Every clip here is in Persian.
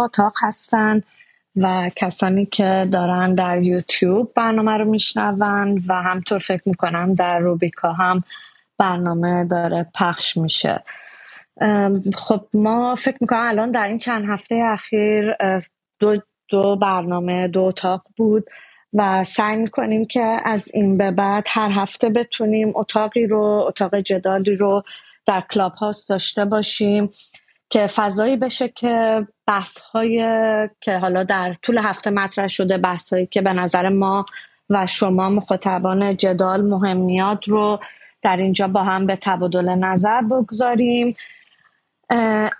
اتاق هستن و کسانی که دارن در یوتیوب برنامه رو میشنون و همطور فکر می‌کنم در روبیکا هم برنامه داره پخش میشه. خب ما فکر می‌کنم الان در این چند هفته اخیر دو, دو برنامه دو اتاق بود و سعی می‌کنیم که از این به بعد هر هفته بتونیم اتاقی رو اتاق جدالی رو در کلاب هاست داشته باشیم. که فضایی بشه که بحث که حالا در طول هفته مطرح شده بحث هایی که به نظر ما و شما مخاطبان جدال مهمیات رو در اینجا با هم به تبادل نظر بگذاریم.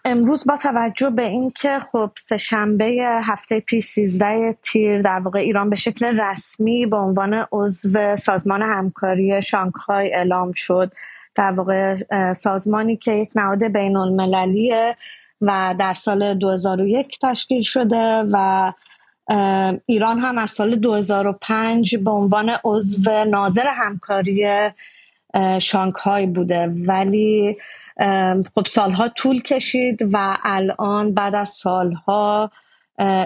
امروز با توجه به اینکه خب سه شنبه هفته پیش 13 تیر در واقع ایران به شکل رسمی به عنوان عضو سازمان همکاری شانگهای اعلام شد. در واقع سازمانی که یک نهاد بین المللیه و در سال 2001 تشکیل شده و ایران هم از سال 2005 به عنوان عضو ناظر همکاری شانگهای بوده. ولی خب سالها طول کشید و الان بعد از سالها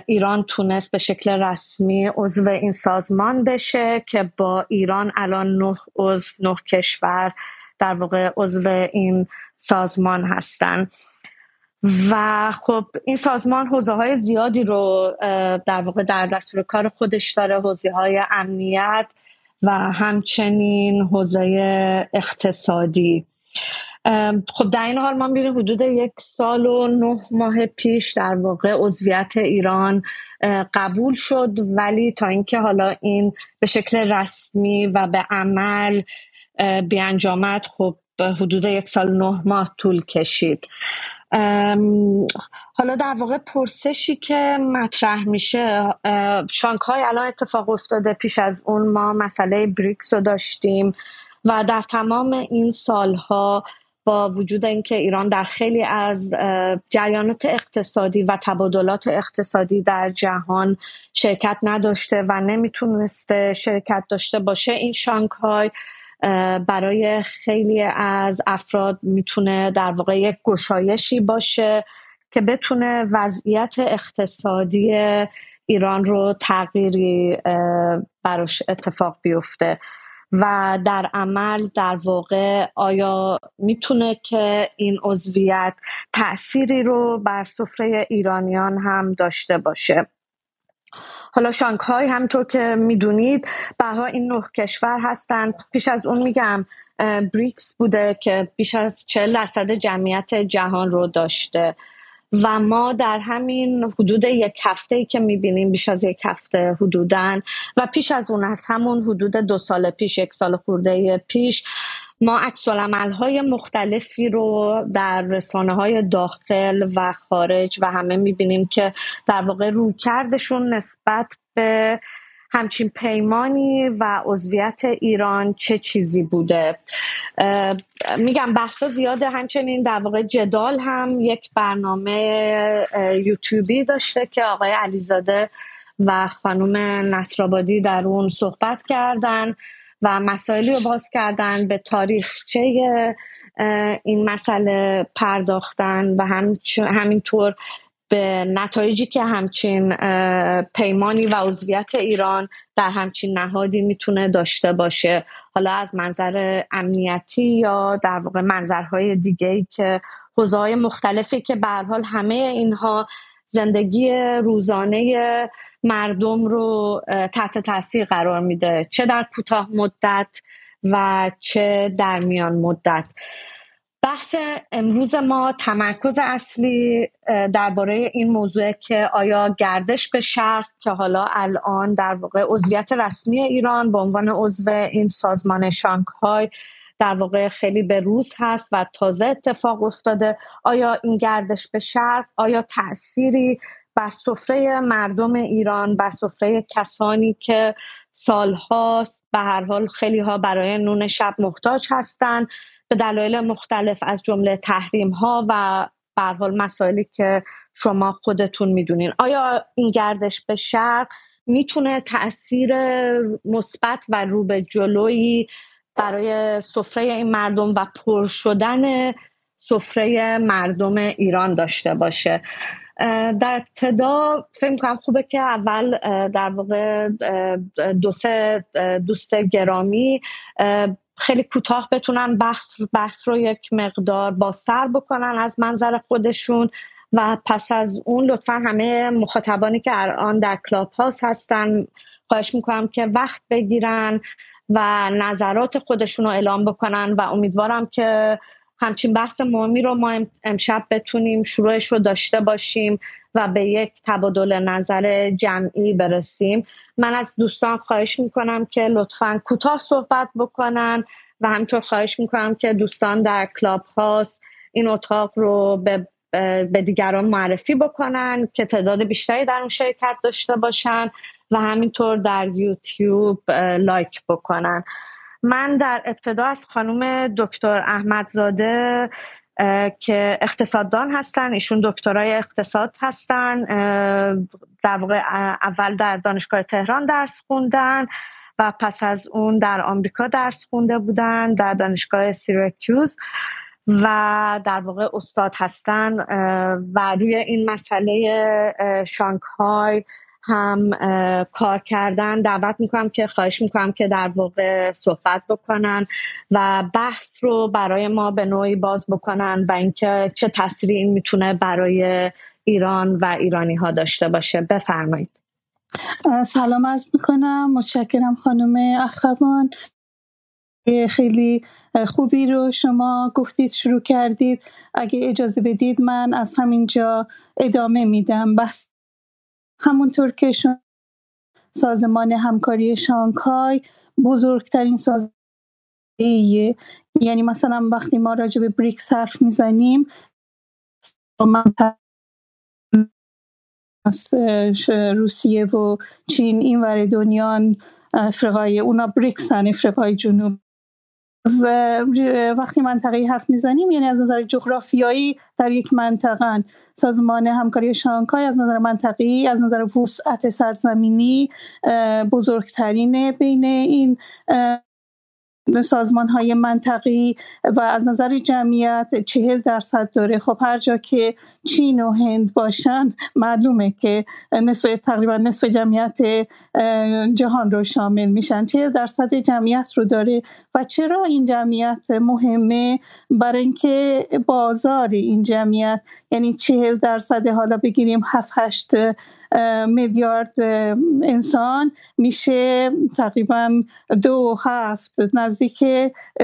ایران تونست به شکل رسمی عضو این سازمان بشه که با ایران الان نه عضو نه کشور در واقع عضو این سازمان هستن. و خب این سازمان حوزه های زیادی رو در واقع در دستور کار خودش داره حوزه های امنیت و همچنین حوزه اقتصادی. خب در این حال ما می‌بینیم حدود یک سال و نه ماه پیش در واقع عضویت ایران قبول شد. ولی تا اینکه حالا این به شکل رسمی و به عمل بیانجامد خب حدود یک سال نه ماه طول کشید. حالا در واقع پرسشی که مطرح میشه شانگهای الان اتفاق افتاده. پیش از اون ما مسئله بریکس رو داشتیم و در تمام این سالها با وجود اینکه ایران در خیلی از جریانات اقتصادی و تبادلات اقتصادی در جهان شرکت نداشته و نمی‌تونسته شرکت داشته باشه این شانگهای برای خیلی از افراد می‌تونه در واقع یک گشایشی باشه که بتونه وضعیت اقتصادی ایران رو تغییری براش اتفاق بیفته. و در عمل در واقع آیا می‌تونه که این عضویت تأثیری رو بر سفره ایرانیان هم داشته باشه؟ حالا شانگهای همطور که می‌دونید بها این نه کشور هستند. پیش از اون میگم بریکس بوده که بیش از 40 درصد جمعیت جهان رو داشته. و ما در همین حدود یک هفته که می‌بینیم بیش از یک هفته حدودن و پیش از اون از همون حدود دو سال پیش یک سال خورده پیش ما عکس های مختلفی رو در رسانه های داخل و خارج و همه می‌بینیم که در واقع رویکردشون نسبت به همچین پیمانی و عضویت ایران چه چیزی بوده؟ میگم بحثا زیاده. همچنین در واقع جدال هم یک برنامه یوتیوبی داشته که آقای علیزاده و خانم نصرآبادی در اون صحبت کردن و مسائلی رو باز کردن به تاریخچه این مسئله پرداختن و هم همینطور به نتایجی که همچین پیمانی و عضویت ایران در همچین نهادی می‌تونه داشته باشه. حالا از منظر امنیتی یا در واقع منظرهای دیگه ای که حوزه مختلفی که به حال همه اینها زندگی روزانه مردم رو تحت تاثیر قرار میده. چه در کوتاه مدت و چه در میان مدت. بحث امروز ما تمرکز اصلی درباره این موضوع که آیا گردش به شرق که حالا الان در واقع عضویت رسمی ایران به عنوان عضو این سازمان شانگهای در واقع خیلی به روز هست و تازه اتفاق افتاده آیا این گردش به شرق آیا تأثیری بر سفره مردم ایران بر سفره کسانی که سالهاست به هر حال خیلی ها برای نون شب محتاج هستند به دلایل مختلف از جمله تحریم ها و به حال مسائلی که شما خودتون می‌دونین. آیا این گردش به شرق می‌تونه تاثیر مثبت و رو به جلویی برای سفره این مردم و پر شدن سفره مردم ایران داشته باشه؟ در ابتدا فکر می‌کنم خوبه که اول در واقع دو سه دوست گرامی خیلی کوتاه بتونن بحث, بحث رو یک مقدار بازتر بکنن از منظر خودشون و پس از اون لطفا همه مخاطبانی که الان در کلاب هاست هستن خواهش می‌کنم که وقت بگیرن و نظرات خودشون رو اعلام بکنن و امیدوارم که همچین بحث مهمی رو ما امشب بتونیم شروعش رو داشته باشیم و به یک تبادل نظر جمعی برسیم. من از دوستان خواهش می‌کنم که لطفا کوتاه صحبت بکنن و همینطور خواهش می‌کنم که دوستان در کلاب هاست این اتاق رو به به دیگران معرفی بکنن که تعداد بیشتری در اون شرکت داشته باشن و همینطور در یوتیوب لایک بکنن. من در ابتدا از خانم دکتر احمدزاده که اقتصاددان هستن ایشون دکترای اقتصاد هستن در واقع اول در دانشگاه تهران درس خوندن و پس از اون در آمریکا درس خونده بودن در دانشگاه سیرکیوز و در واقع استاد هستن و روی این مسئله شانگهای هم کار کردن. دعوت می‌کنم که خواهش می‌کنم که در واقع صحبت بکنن و بحث رو برای ما به نوعی باز بکنن و اینکه چه تاثیری این می‌تونه برای ایران و ایرانی ها داشته باشه. بفرمایید. سلام عرض می‌کنم. متشکرم خانم اخوان. خیلی خوبی رو شما گفتید شروع کردید. اگه اجازه بدید من از همینجا ادامه میدم. بس همونطور که سازمان همکاری شانگهای بزرگترین سازمان یعنی مثلا وقتی ما راجع به بریکس حرف می‌زنیم روسیه و چین این ور دنیا افریقای اونا بریکسن افریقای جنوب. وقتی منطقه حرف می‌زنیم یعنی از نظر جغرافیایی در یک منطقه سازمان همکاری شانگهای از نظر منطقی از نظر وسعت سرزمینی بزرگترین بین این سازمان های منطقی و از نظر جمعیت چهل درصد داره. خب هر جا که چین و هند باشن معلومه که نصف تقریبا نصف جمعیت جهان رو شامل میشن. چهل درصد جمعیت رو داره. و چرا این جمعیت مهمه؟ برای اینکه بازار این جمعیت یعنی چهل درصد حالا بگیریم هفت هشت میلیارد انسان میشه تقریبا دو هفت نزدیک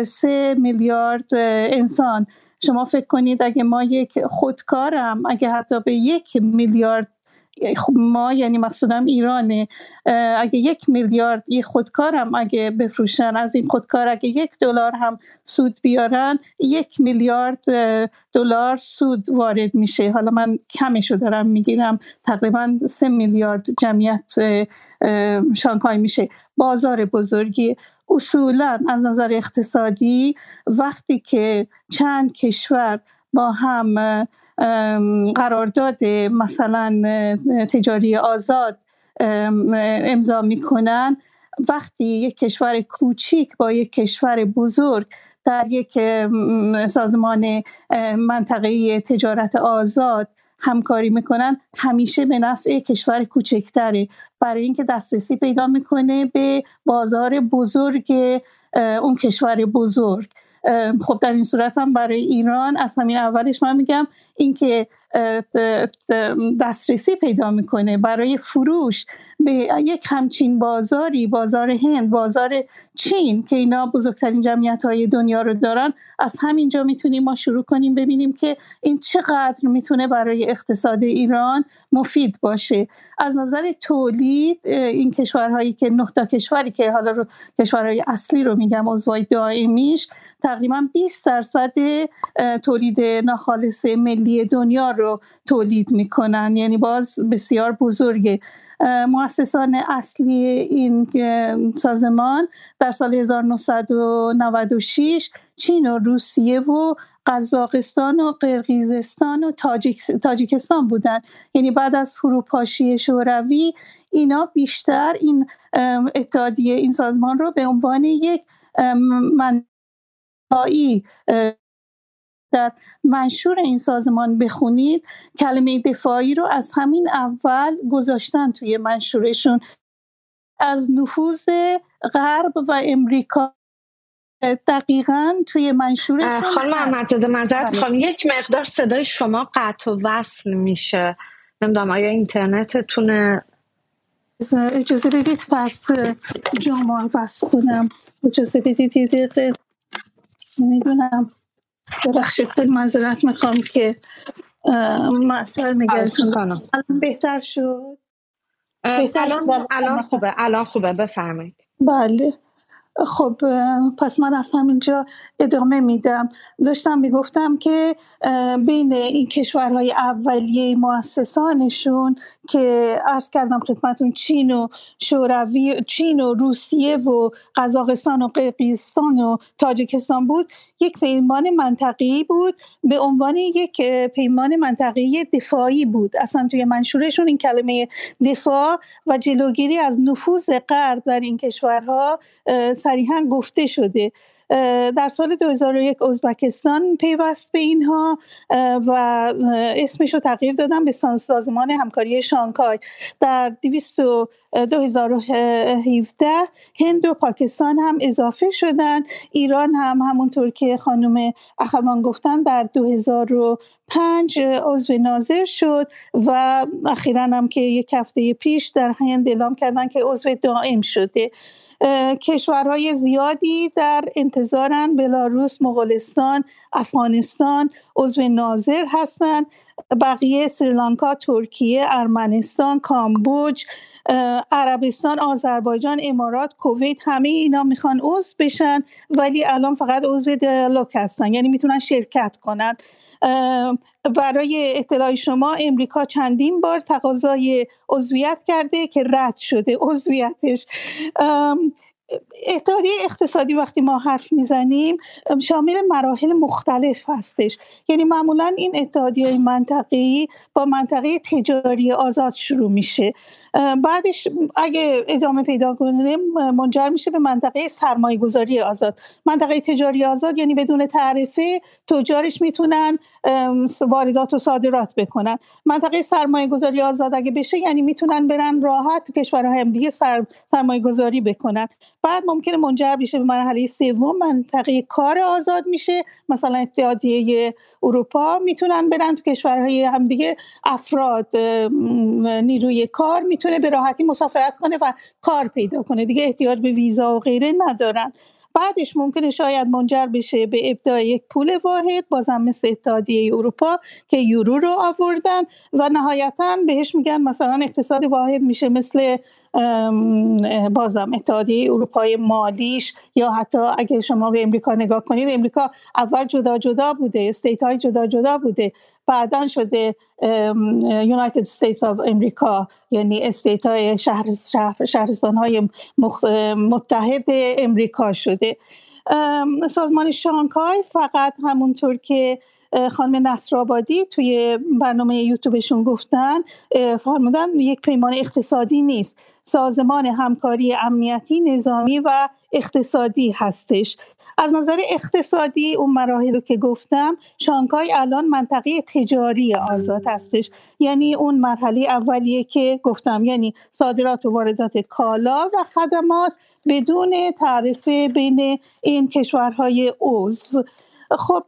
سه میلیارد انسان. شما فکر کنید اگه ما یک خودکارم اگه حتی به یک میلیارد خب ما یعنی مقصودم ایرانه. اگه یک میلیارد یه خودکارم اگه بفروشن از این خودکار اگه یک دلار هم سود بیارن یک میلیارد دلار سود وارد میشه. حالا من کمشو دارم می‌گیرم تقریبا سه میلیارد جمعیت شانگهای میشه. بازار بزرگی اصولا از نظر اقتصادی وقتی که چند کشور با هم قرارداد مثلا تجاری آزاد امضا می‌کنن. وقتی یک کشور کوچیک با یک کشور بزرگ در یک سازمان منطقه تجارت آزاد همکاری می‌کنن همیشه به نفع کشور کوچکتره. برای اینکه دسترسی پیدا می‌کنه به بازار بزرگ اون کشور بزرگ. خب در این صورت هم برای ایران از همین اولش من میگم اینکه دسترسی پیدا می‌کنه برای فروش به یک همچین بازاری بازار هند بازار چین که اینا بزرگترین جمعیت های دنیا رو دارن از همینجا می‌تونیم ما شروع کنیم ببینیم که این چقدر می‌تونه برای اقتصاد ایران مفید باشه. از نظر تولید این کشورهایی که نقطه کشوری که حالا رو کشورهای اصلی رو میگم عضوای دائمیش تقریبا 20 درصد تولید ناخالص ملی دنیا رو تولید می‌کنن. یعنی باز بسیار بزرگه. مؤسسان اصلی این سازمان در سال 1996 چین و روسیه و قزاقستان و قرقیزستان و تاجیکستان بودن. یعنی بعد از فروپاشی شوروی اینا بیشتر این اتحادیه این سازمان رو به عنوان یک منطقی در منشور این سازمان بخونید کلمه دفاعی رو از همین اول گذاشتن توی منشورشون. از نفوذ غرب و امریکا دقیقا توی منشور خانم احمدزاده معذرت می‌خوام. یک مقدار صدای شما قطع و وصل میشه. نمی‌دونم آیا اینترنتتونه؟ اجازه بدید پس جامعه وصل کنم. اجازه بدید یه دقیقه. نمی‌دونم ببخشید خیلی معذرت می‌خوام که مثلا نگرتون بهتر شد؟ بهتر الان, الان خوبه. الان خوبه. بفرمایید. بله. خب پس من از همینجا ادامه میدم. داشتم می‌گفتم که بین این کشورهای اولیه مؤسسانشون که عرض کردم خدمتون چین و شوروی چین و روسیه و قزاقستان و قرقیزستان و تاجیکستان بود. یک پیمان منطقی بود به عنوان یک پیمان منطقی دفاعی بود. اصلا توی منشورشون این کلمه دفاع و جلوگیری از نفوذ غرب در این کشورها صریحا گفته شده. در سال 2001 ازبکستان پیوست به اینها و اسمش رو تغییر دادن به سازمان همکاری شانگهای. در 2017 هند و پاکستان هم اضافه شدن. ایران هم همونطور که خانم اخوان گفتن در 2005 عضو ناظر شد و اخیرا هم که یک هفته پیش در هند اعلام کردن که عضو دائم شده. کشورهای زیادی در انتظارن. بلاروس مغولستان افغانستان. عضو ناظر هستند. بقیه سریلانکا ترکیه ارمنستان کامبوج عربستان آذربایجان امارات کویت همه اینا می‌خوان عضو بشن ولی الان فقط عضو دیالوگ هستن. یعنی می‌تونن شرکت کنن. برای اطلاع شما امریکا چندین بار تقاضای عضویت کرده که رد شده عضویتش. اتحادیه اقتصادی وقتی ما حرف می‌زنیم شامل مراحل مختلف هستش. یعنی معمولا این اتحادیه منطقی با منطقه تجاری آزاد شروع میشه. بعدش اگه ادامه پیدا کنه منجر میشه به منطقه سرمایه گذاری آزاد. منطقه تجاری آزاد یعنی بدون تعرفه تجارش می‌تونن واردات و صادرات بکنن. منطقه سرمایه گذاری آزاد اگه بشه یعنی می‌تونن برن راحت تو کشورهای هم دیگه سر، سرمایه گذاری بکنن. بعد ممکنه منجر بشه به مرحله سوم منطقه کار آزاد میشه. مثلا اتحادیه اروپا می‌تونن برن تو کشورهای همدیگه. افراد نیروی کار می‌تونه به راحتی مسافرت کنه و کار پیدا کنه. دیگه احتیاج به ویزا و غیره ندارن. بعدش ممکنه شاید منجر بشه به ابداع یک پول واحد بازم مثل اتحادیه اروپا که یورو رو آوردن و نهایتا بهش میگن مثلا اقتصاد واحد میشه مثل بازم اتحادیه اروپای مالیش یا حتی اگه شما به امریکا نگاه کنید امریکا اول جدا جدا بوده state های جدا جدا بوده. بعدا شده United States of America یعنی state های شهر شهرستان های متحد امریکا شده. سازمان شانگهای فقط همونطور که خانم نصرآبادی توی برنامه یوتیوبشون گفتن فرمودن یک پیمان اقتصادی نیست. سازمان همکاری امنیتی نظامی و اقتصادی هستش. از نظر اقتصادی اون مراحل رو که گفتم شانگهای الان منطقه تجاری آزاد هستش. یعنی اون مرحله اولیه که گفتم یعنی صادرات و واردات کالا و خدمات بدون تعرفه بین این کشورهای عضو. خب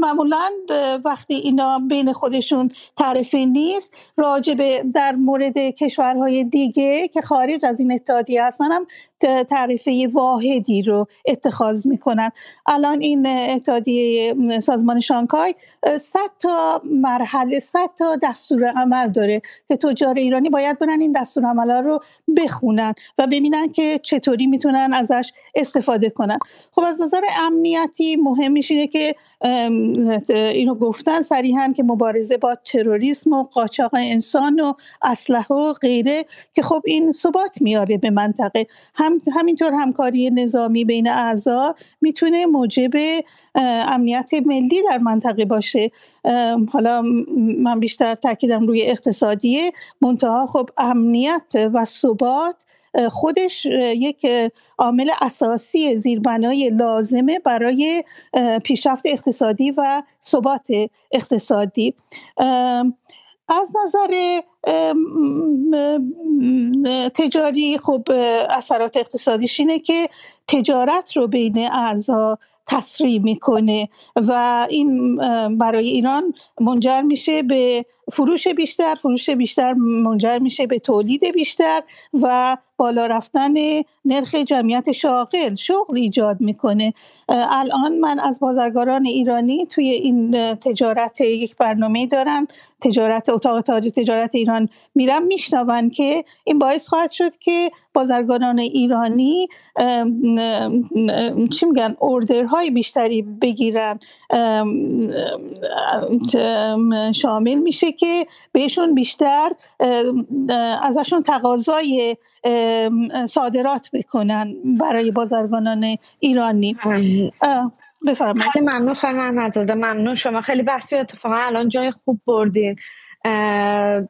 معمولا وقتی اینا بین خودشون تعرفه نیست راجع در مورد کشورهای دیگه که خارج از این اتحادیه هستن هم تعریفه واحدی رو اتخاذ می‌کنن. الان این اتحادیه سازمان شانگهای 100 تا مرحله 100 تا دستور عمل داره که تجار ایرانی باید برن این دستور عمل رو بخونن و ببینن که چطوری می‌تونن ازش استفاده کنن. خب از نظر امنیتی مهمش اینه که اینو گفتن صریحا که مبارزه با تروریسم و قاچاق انسان و اسلحه و غیره که خب این ثبات میاره به منطقه. هم همینطور همکاری نظامی بین اعضا می‌تونه موجب امنیت ملی در منطقه باشه. حالا من بیشتر تاکیدم روی اقتصادیه. منتها خب امنیت و ثبات خودش یک عامل اساسی زیربنای لازمه برای پیشرفت اقتصادی و ثبات اقتصادی. از نظر تجاری خب اثرات اقتصادیش اینه که تجارت رو بین اعضا تسریع می‌کنه و این برای ایران منجر میشه به فروش بیشتر فروش بیشتر منجر میشه به تولید بیشتر و بالا رفتن نرخ جمعیت شاغل شغل ایجاد می‌کنه. الان من از بازرگاران ایرانی توی این تجارت یک برنامه دارن تجارت اتاق تاج تجارت ایران میرم میشنون که این باعث خواهد شد که بازرگانان ایرانی چی میگن اوردرهای بیشتری بگیرن. شامل میشه که بهشون بیشتر ازشون تقاضای صادرات بکنن برای بازرگانان ایرانی. بفرمایید. ممنون خانم ممنون. شما خیلی بحثی اتفاقا الان جای خوب بردین.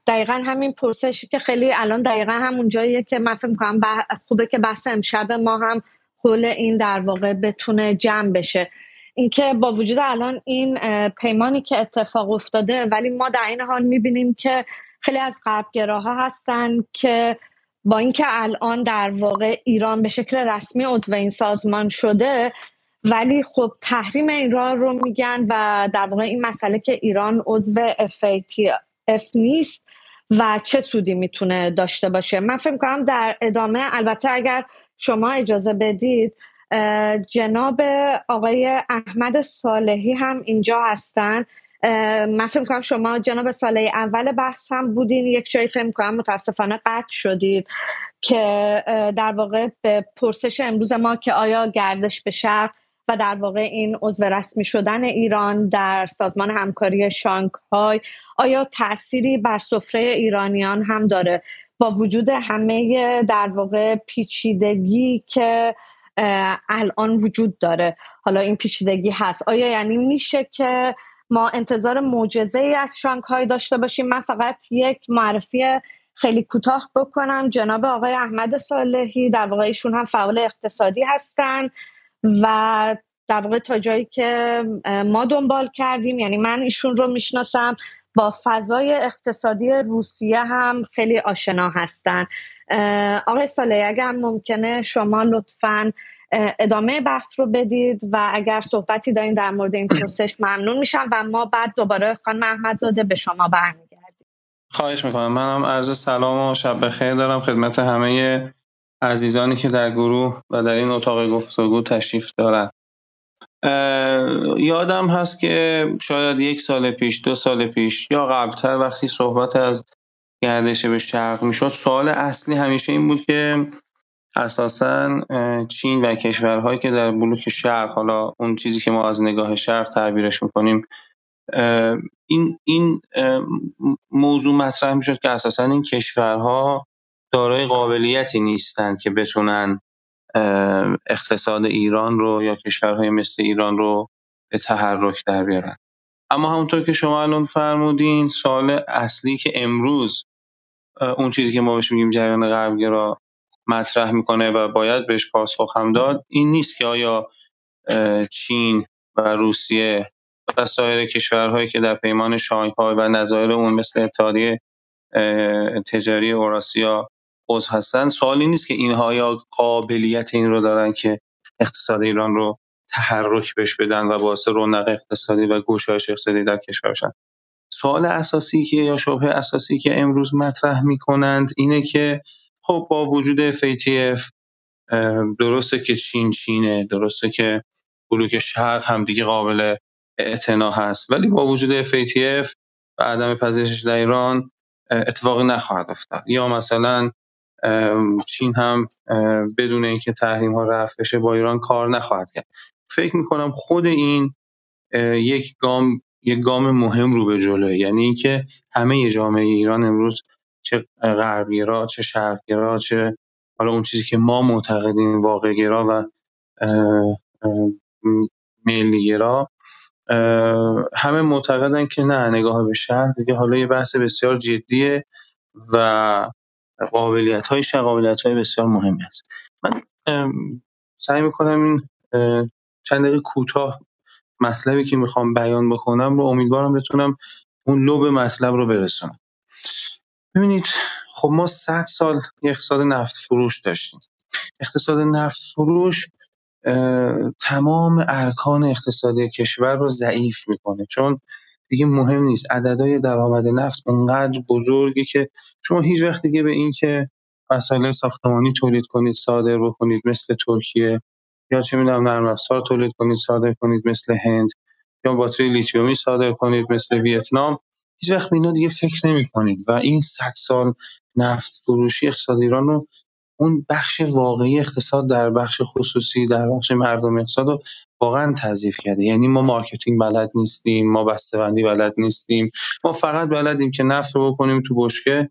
دقیقا همین پرسشی که خیلی الان دقیقا همون جاییه که من فکر می‌کنم خوبه که بحث امشب ما هم حول این در واقع بتونه جمع بشه. اینکه با وجود الان این پیمانی که اتفاق افتاده ولی ما در این حال می‌بینیم که خیلی از غربگراها هستن که با اینکه الان در واقع ایران به شکل رسمی عضو این سازمان شده ولی خب تحریم ایران رو میگن و در واقع این مسئله که ایران عضو اف نیست و چه سودی می‌تونه داشته باشه. من فکر کنم در ادامه البته اگر شما اجازه بدید جناب آقای احمد صالحی هم اینجا هستن. من فکر کنم شما جناب ساله اول بحث هم بودین یک جایی فکر کنم متاسفانه قطع شدید که در واقع به پرسش امروز ما که آیا گردش به شرق و در واقع این عضو رسمی شدن ایران در سازمان همکاری شانگهای آیا تأثیری بر سفره ایرانیان هم داره؟ با وجود همه در واقع پیچیدگی که الان وجود داره. حالا این پیچیدگی هست. آیا یعنی میشه که ما انتظار معجزه ای از شانگهای داشته باشیم. من فقط یک معرفی خیلی کوتاه بکنم. جناب آقای احمد صالحی در واقع ایشون هم فعال اقتصادی هستند و در واقع تا جایی که ما دنبال کردیم یعنی من ایشون رو می‌شناسم با فضای اقتصادی روسیه هم خیلی آشنا هستن آقای ساله اگر ممکنه شما لطفا ادامه بحث رو بدید و اگر صحبتی دارین در مورد این پرسش ممنون میشم و ما بعد دوباره خانم احمدزاده به شما برمیگردیم. خواهش می‌کنم. منم عرض سلام و شب بخیر دارم خدمت همه عزیزانی که در گروه و در این اتاق گفتگو تشریف دارن. یادم هست که شاید یک سال پیش دو سال پیش یا قبلتر وقتی صحبت از گردش به شرق می‌شد سوال اصلی همیشه این بود که اساسا چین و کشورهایی که در بلوک شرق حالا اون چیزی که ما از نگاه شرق تعبیرش می‌کنیم این این موضوع مطرح می‌شد که اساسا این کشورها دارای قابلیتی نیستند که بتونن اقتصاد ایران رو یا کشورهای مثل ایران رو به تحرک در بیارن. اما همونطور که شما الان فرمودین سوال اصلی که امروز اون چیزی که ما بهش میگیم جریان غربگرا مطرح می‌کنه و باید بهش پاسخ هم داد این نیست که آیا چین و روسیه و سایر کشورهایی که در پیمان شانگهای و نظایر اون مثل اتحادیه تجاری اوراسیا عضو هستن سوالی نیست که اینها یا قابلیت این رو دارن که اقتصاد ایران رو تحرک بهش بدن و باعث رونق اقتصادی و گشایش اقتصادی در کشور بشن سوال اساسی که یا شبه اساسی که امروز مطرح می‌کنند اینه که خب با وجود FATF درسته که چین چینه درسته که بلوک شرق هم دیگه قابل اعتنا هست. ولی با وجود FATF و عدم پذیرشش در ایران اتفاقی نخواهد افتاد. یا مثلا چین هم بدون اینکه تحریم ها رفع بشه با ایران کار نخواهد کرد. فکر می‌کنم خود این یک گام یک گام مهم رو به جلوه. یعنی اینکه همه جامعه ایران امروز چه غربگرا چه شرقگرا چه حالا اون چیزی که ما معتقدیم واقعگرا و ملیگرا همه معتقدن که نه نگاه به شهر دیگه حالا یه بحث بسیار جدیه و قابلیت های قابلیت های بسیار مهمی است من سعی می‌کنم این چند دقیقه کوتاه مطلبی که می‌خوام بیان بکنم رو امیدوارم بتونم اون لب مطلب رو برسونم. ببینید خب ما 100 سال اقتصاد نفت فروش داشتیم. اقتصاد نفت فروش تمام ارکان اقتصادی کشور رو ضعیف می‌کنه. چون دیگه مهم نیست. عددهای درآمد نفت اونقدر بزرگی که شما هیچ وقت دیگه به این که مسئله ساختمانی تولید کنید صادر بکنید مثل ترکیه یا چه می‌دونم نرم افزار تولید کنید صادر کنید مثل هند. یا باتری لیتیومی صادر کنید مثل ویتنام هیچ وقت به اینا دیگه فکر نمی کنید و این 100 سال نفت فروشی اقتصاد ایران رو اون بخش واقعی اقتصاد در بخش خصوصی در بخش مردم اقتصاد رو واقعا تضعیف کرده. یعنی ما marketing بلد نیستیم ما بسته‌بندی بلد نیستیم ما فقط بلدیم که نفت رو بکنیم تو بشکه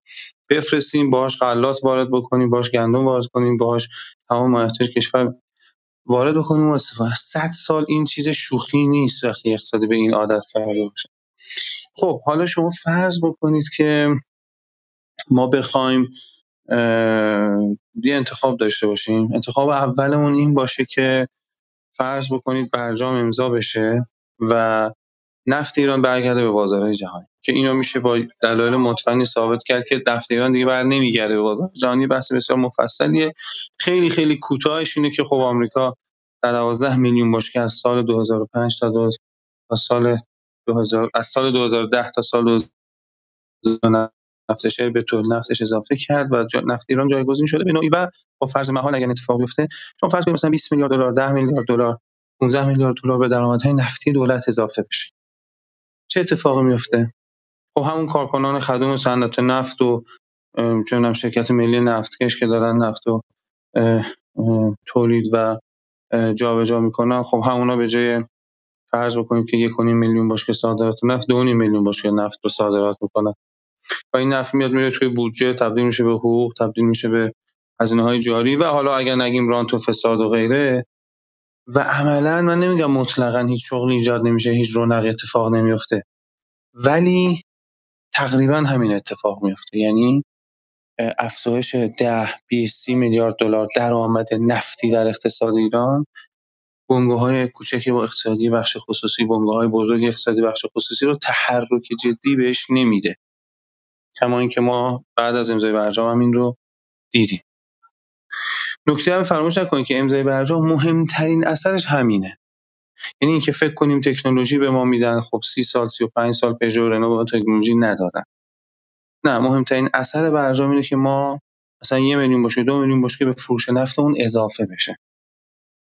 بفرستیم باهاش غلات وارد بکنیم باهاش گندم وارد کنیم باهاش تمام مایحتاج کشور وارد بکنیم و استفاده 100 سال این چیز شوخی نیست وقتی اقتصاد به این عادت کرده باشه. خب حالا شما فرض بکنید که ما بخوایم یه انتخاب داشته باشیم. انتخاب اولمون این باشه که فرض بکنید برجام امضا بشه و نفت ایران برگرده به بازارهای جهانی که اینو میشه با دلایل متقنی ثابت کرد که نفت ایران دیگه بر نمیگرده به بازار جهانی. بحث بسیار مفصلیه. خیلی خیلی کوتاهش اینه که خب آمریکا در 12 میلیون بشکه از سال 2005 تا دو سال 2000 از سال 2010 تا سال 2000 نفتش به طول نفتش اضافه کرد و نفت ایران جایگزین شده. به نوعی و با فرض محال اگر اتفاق بیفته چون فرض کنیم مثلا 20 میلیارد دلار 10 میلیارد دلار 15 میلیارد دلار به درآمدهای نفتی دولت اضافه بشه. چه اتفاقی میفته خب همون کارکنان خدوم صنعت نفت و چون شرکت ملی نفتکش که دارن نفت و تولید و جابجا می‌کنن خب همونا به جای فرض بکنیم که یک میلیون بشکه صادرات نفت دو میلیون بشکه نفت رو صادرات می‌کنن. و این نفت میاد میره توی بودجه تبدیل میشه به حقوق تبدیل میشه به هزینه های جاری و حالا اگر نگیم رانت و فساد و غیره و عملا من نمیگم مطلقا هیچ شغلی ایجاد نمیشه هیچ رونقی اتفاق نمیفته ولی تقریبا همین اتفاق میفته یعنی افزایش 10 20 30 میلیارد دلار درآمد نفتی در اقتصاد ایران. های کوچکی با اقتصادی بخش خصوصی های بزرگ اقتصادی بخش خصوصی رو تحرک جدی بهش نمیده. کما اینکه ما بعد از امضای برجام هم این رو دیدیم. نکته هم فراموش نکنید که امضای برجام مهمترین اثرش همینه. یعنی اینکه فکر کنیم تکنولوژی به ما میدن خب سی سال سی و پنج سال پژو رنو با تکنولوژی ندارن. نه مهمترین اثر برجام اینه که ما مثلا یه میلیون باشه دو میلیون باشه که به فروش نفتمون اضافه بشه.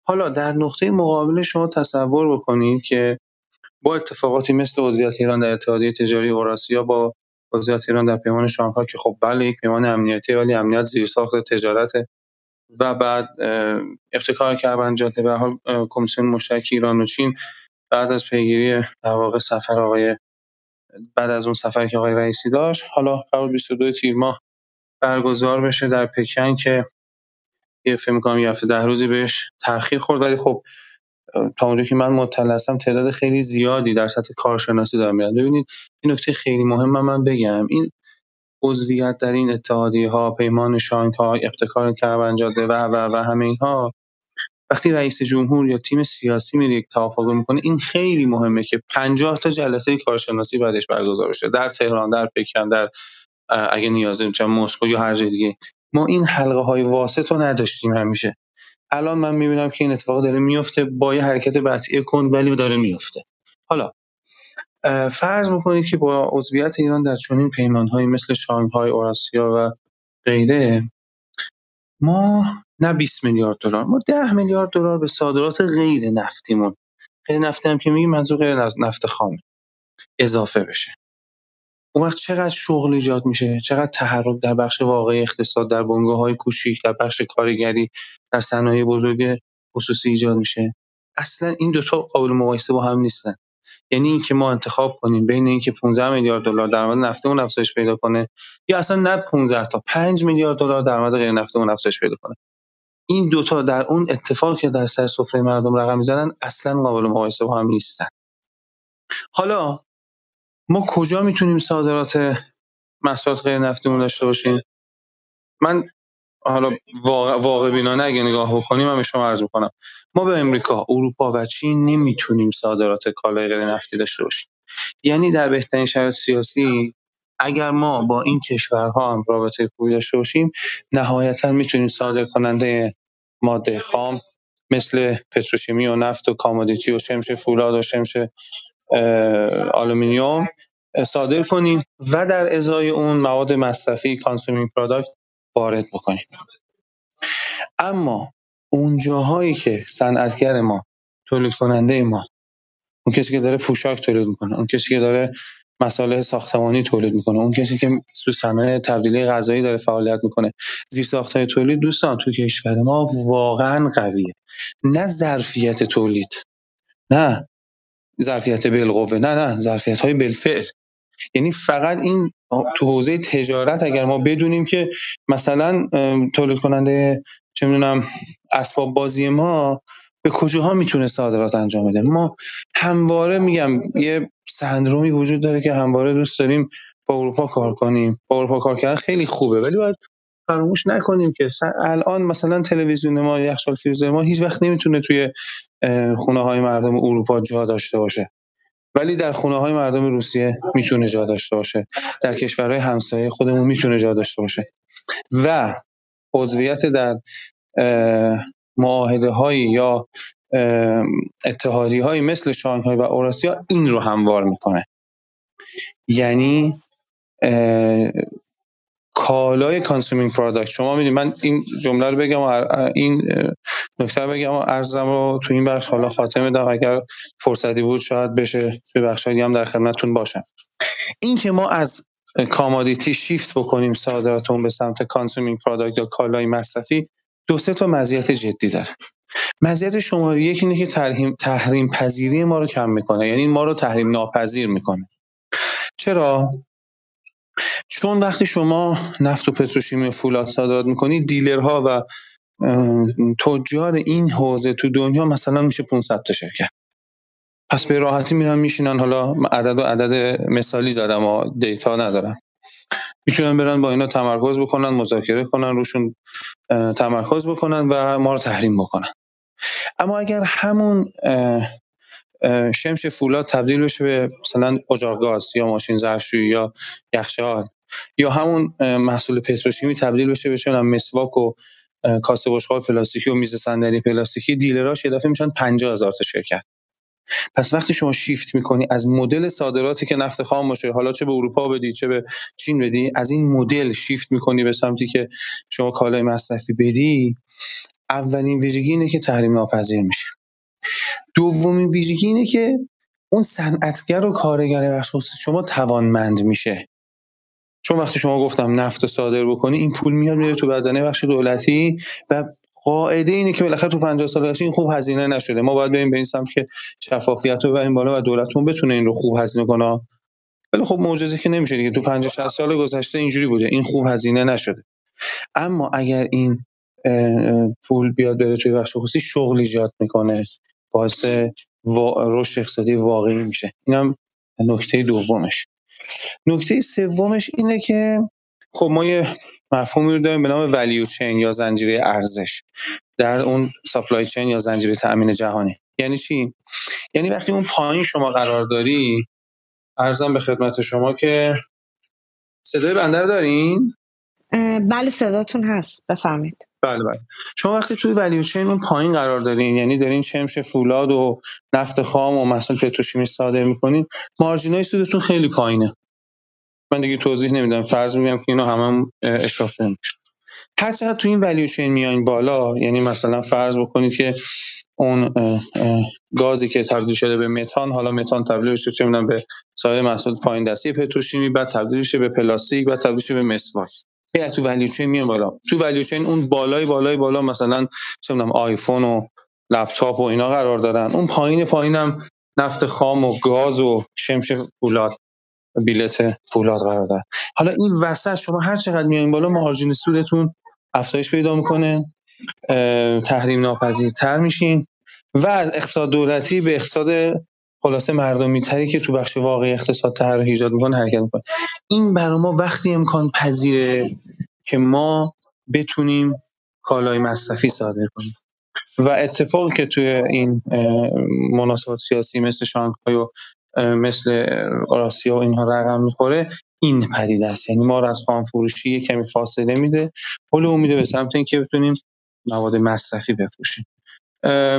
حالا در نقطه مقابل شما تصور بکنید که با اتفاقاتی مثل عضویت ایران در اتحادیه تجاری اوراسیا با عضویت ایران در پیمان شانگهای که خب بله یک پیمان امنیتی ولی امنیت زیرساخت تجارت و بعد ابتکار کربن جاده. به حال کمیسیون مشترک ایران و چین بعد از پیگیری در واقع سفر آقای بعد از اون سفری که آقای رئیسی داشت حالا قرار 22 تیر ماه برگزار بشه در پکن که یه فکر می‌کنم یه هفته ده روزی بهش تاخیر خورد. ولی خب تا اونجا که من مطلع هستم تعداد خیلی زیادی در سطح کارشناسی دارم میاد. ببینید این نکته خیلی مهم من بگم. این عضویت در این اتحادیه ها پیمان شانگهای ابتکار کربنجاده و و و همه اینها. وقتی رئیس جمهور یا تیم سیاسی میره یک توافق می‌کنه این خیلی مهمه که 50 تا جلسه کارشناسی بعدش برگزار بشه. در تهران در پکن در اگه نیازه چه مسکو یا هر جای دیگه. ما این حلقه های واسط رو نداشتیم همیشه. الان من می‌بینم که این اتفاق داره میفته با یه حرکت بطیه کن ولی داره میفته حالا فرض می‌کنید که با عضویت ایران در چنین پیمانهایی مثل شانگهای اوراسیا و غیره ما نه 20 میلیارد دلار ما 10 میلیارد دلار به صادرات غیر نفتیمون. غیر نفتی هم که میگیم منظور غیر نفت خام اضافه بشه. اون وقت چقدر شغل ایجاد میشه؟ چقدر تحرک در بخش واقعی اقتصاد در بنگاه های کوچیک در بخش کارگری در صنایع بزرگ خصوصی ایجاد میشه؟ اصلا این دوتا قابل مقایسه با هم نیستن. یعنی اینکه ما انتخاب کنیم بین اینکه 15 میلیارد دلار درآمد نفتمون افزایش پیدا کنه یا اصلا نه 15 تا 5 میلیارد دلار درآمد غیر نفتمون افزایش پیدا کنه. این دوتا در اون اتفاقی که در سر سفره مردم رقم می‌زنن اصلا قابل مقایسه با هم نیستن. حالا ما کجا می‌تونیم صادرات محصولات غیر نفتیمون داشته باشیم؟ من حالا واقع, واقع بینانه اگه نگاه بکنیم من به شما عرض می‌کنم. ما به امریکا اروپا و چین نمی‌تونیم صادرات کالای غیر نفتی داشته باشیم. یعنی در بهترین شرایط سیاسی اگر ما با این کشورها هم رابطه خوبی داشته باشیم نهایتا می‌تونیم صادر کننده ماده خام مثل پتروشیمی و نفت و commodity و شمش فولاد و شمش آلومینیوم صادر کنیم و در ازای اون مواد مصرفی consuming product وارد بکنیم. اما اون جاهایی که صنعتگر ما تولید کننده ما اون کسی که داره پوشاک تولید می‌کنه اون کسی که داره مسائل ساختمانی تولید می‌کنه اون کسی که تو صنایع تبدیلی غذایی داره فعالیت می‌کنه زیر ساختای تولید دوستان تو کشور ما واقعا قویه. نه ظرفیت تولید نه ظرفیت بالقوه نه نه ظرفیت های بالفعل. یعنی فقط این تو حوزه تجارت اگر ما بدونیم که مثلا تولید کننده چه می‌دونم اسباب بازی ما به کجاها می‌تونه صادرات انجام بده؟ ما همواره میگم یه سندرومی وجود داره که همواره دوست داریم با اروپا کار کنیم. با اروپا کار کردن خیلی خوبه ولی باید فراموش نکنیم که الان مثلا تلویزیون ما یخچال فریزر ما هیچ وقت نمی‌تونه توی خونه های مردم اروپا جا داشته باشه. ولی در خونه های مردم روسیه می‌تونه جا داشته باشه. در کشورهای همسایه خودمون می‌تونه جا داشته باشه. و عضویت در معاهده هایی یا اتحادی های مثل شانگهای و اوراسیا این رو هموار می‌کنه. یعنی کالای consuming product شما می‌دونید من این جمله رو بگم و این نکته بگم و عرضم رو تو این بخش حالا خاتمه بدم اگر فرصتی بود شاید بشه به بخش هم در خدمتتون باشم. این که ما از commodity shift بکنیم صادراتمون به سمت consuming product یا کالای مصرفی دو سه تا مزیت جدی داره. مزیت شماره یک اینه که تحریم, تحریم پذیری ما رو کم می‌کنه. یعنی ما رو تحریم ناپذیر می‌کنه. چرا؟ چون وقتی شما نفت و پتروشیمی فولاد صادرات می‌کنید دیلرها و تجار این حوزه تو دنیا مثلا میشه 500 تا شرکت. پس به راحتی میرن میشینن حالا عدد و عدد مثالی زدم و دیتا ندارم می‌تونن برن با اینا تمرکز بکنن مذاکره کنن روشون تمرکز بکنن و ما رو تحریم بکنن. اما اگر همون شمش فولاد تبدیل بشه به مثلا اجاق گاز یا ماشین ظرفشویی یا یخچال یا همون محصول پتروشیمی تبدیل بشه بشه مسواک و کاسه بشقاب پلاستیکی و میز صندلی پلاستیکی. دیلراش یه دفعه میشن 50 هزار تا شرکت. پس وقتی شما شیفت می‌کنی از مدل صادراتی که نفت خام باشه حالا چه به اروپا بدی چه به چین بدی از این مدل شیفت می‌کنی به سمتی که شما کالای مصرفی بدی اولین ویژگی اینه که تحریم ناپذیر میشه. دومین ویژگی اینه که اون صنعتگر و کارگر بخش شما توانمند میشه. چون وقتی شما گفتم نفت صادر بکنی این پول میاد میره تو بدنه بخش دولتی و قاعده اینه که بالاخره تو 50 سال این خوب هزینه نشده. ما باید بریم به این سمت که شفافیت رو ببریم بالا و دولتمون بتونه این رو خوب هزینه کنه. ولی خب معجزه که نمیشه دیگه. تو 50 60 سال گذشته اینجوری بوده. این خوب هزینه نشده. اما اگر این پول بیاد بره توی بخش خصوصی شغل ایجاد می‌کنه. باعث رشد اقتصادی واقعی میشه. اینم نکته دومش. نکته سومش اینه که خب ما یه مفهومی رو داریم به نام ولیو چین یا زنجیره ارزش در اون سپلای چین یا زنجیره تامین جهانی. یعنی چی؟ یعنی وقتی اون پایین شما قرار داری ارزم به خدمت شما که صدای بنده رو دارین بله صداتون هست. بفهمید بله بله. شما وقتی توی ولیو چین اون پایین قرار دارین یعنی دارین شمش فولاد و نفت خام و مثلا پتروشیمی صادر می‌کنین مارجینای سودتون خیلی پایینه. من دیگه توضیح نمیدم. فرض میگم که اینا همه هم اشراف هر چقدر تو این ولیو چین میاین بالا یعنی مثلا فرض بکنید که اون گازی که تبدیل شده به متان حالا متان تبدیل بشه چه به سایر محصول پایین دستی پتروشیمی بعد تبدیل بشه به پلاستیک بعد تبدیل بشه به مسواک. یا تو value chain میان بالا. تو value chain اون بالای بالای بالا مثلا چه آیفون و لپتاپ و اینا قرار دارن اون پایین پایینم نفت خام و گاز و شمش فولاد billet فولاد قرار داره حالا این وسط شما هر چقدر میایین بالا margin سودتون افزایش پیدا می‌کنه تحریم ناپذیرتر میشین و از اقتصاد دولتی به اقتصاد خلاصه مردمی تری که تو بخش واقعی اقتصاد طرح ایجاد می‌کنه حرکت می‌کنه. این برای ما وقتی امکان پذیره که ما بتونیم کالای مصرفی صادر کنیم. و اتفاقی که توی این مناسبات سیاسی مثل شانگهای و مثل آسیا و اینها رقم می‌خوره این پدیده است. یعنی ما رو از خام فروشی یه کمی فاصله میده. حول امیده به سمت اینکه بتونیم مواد مصرفی بفروشیم.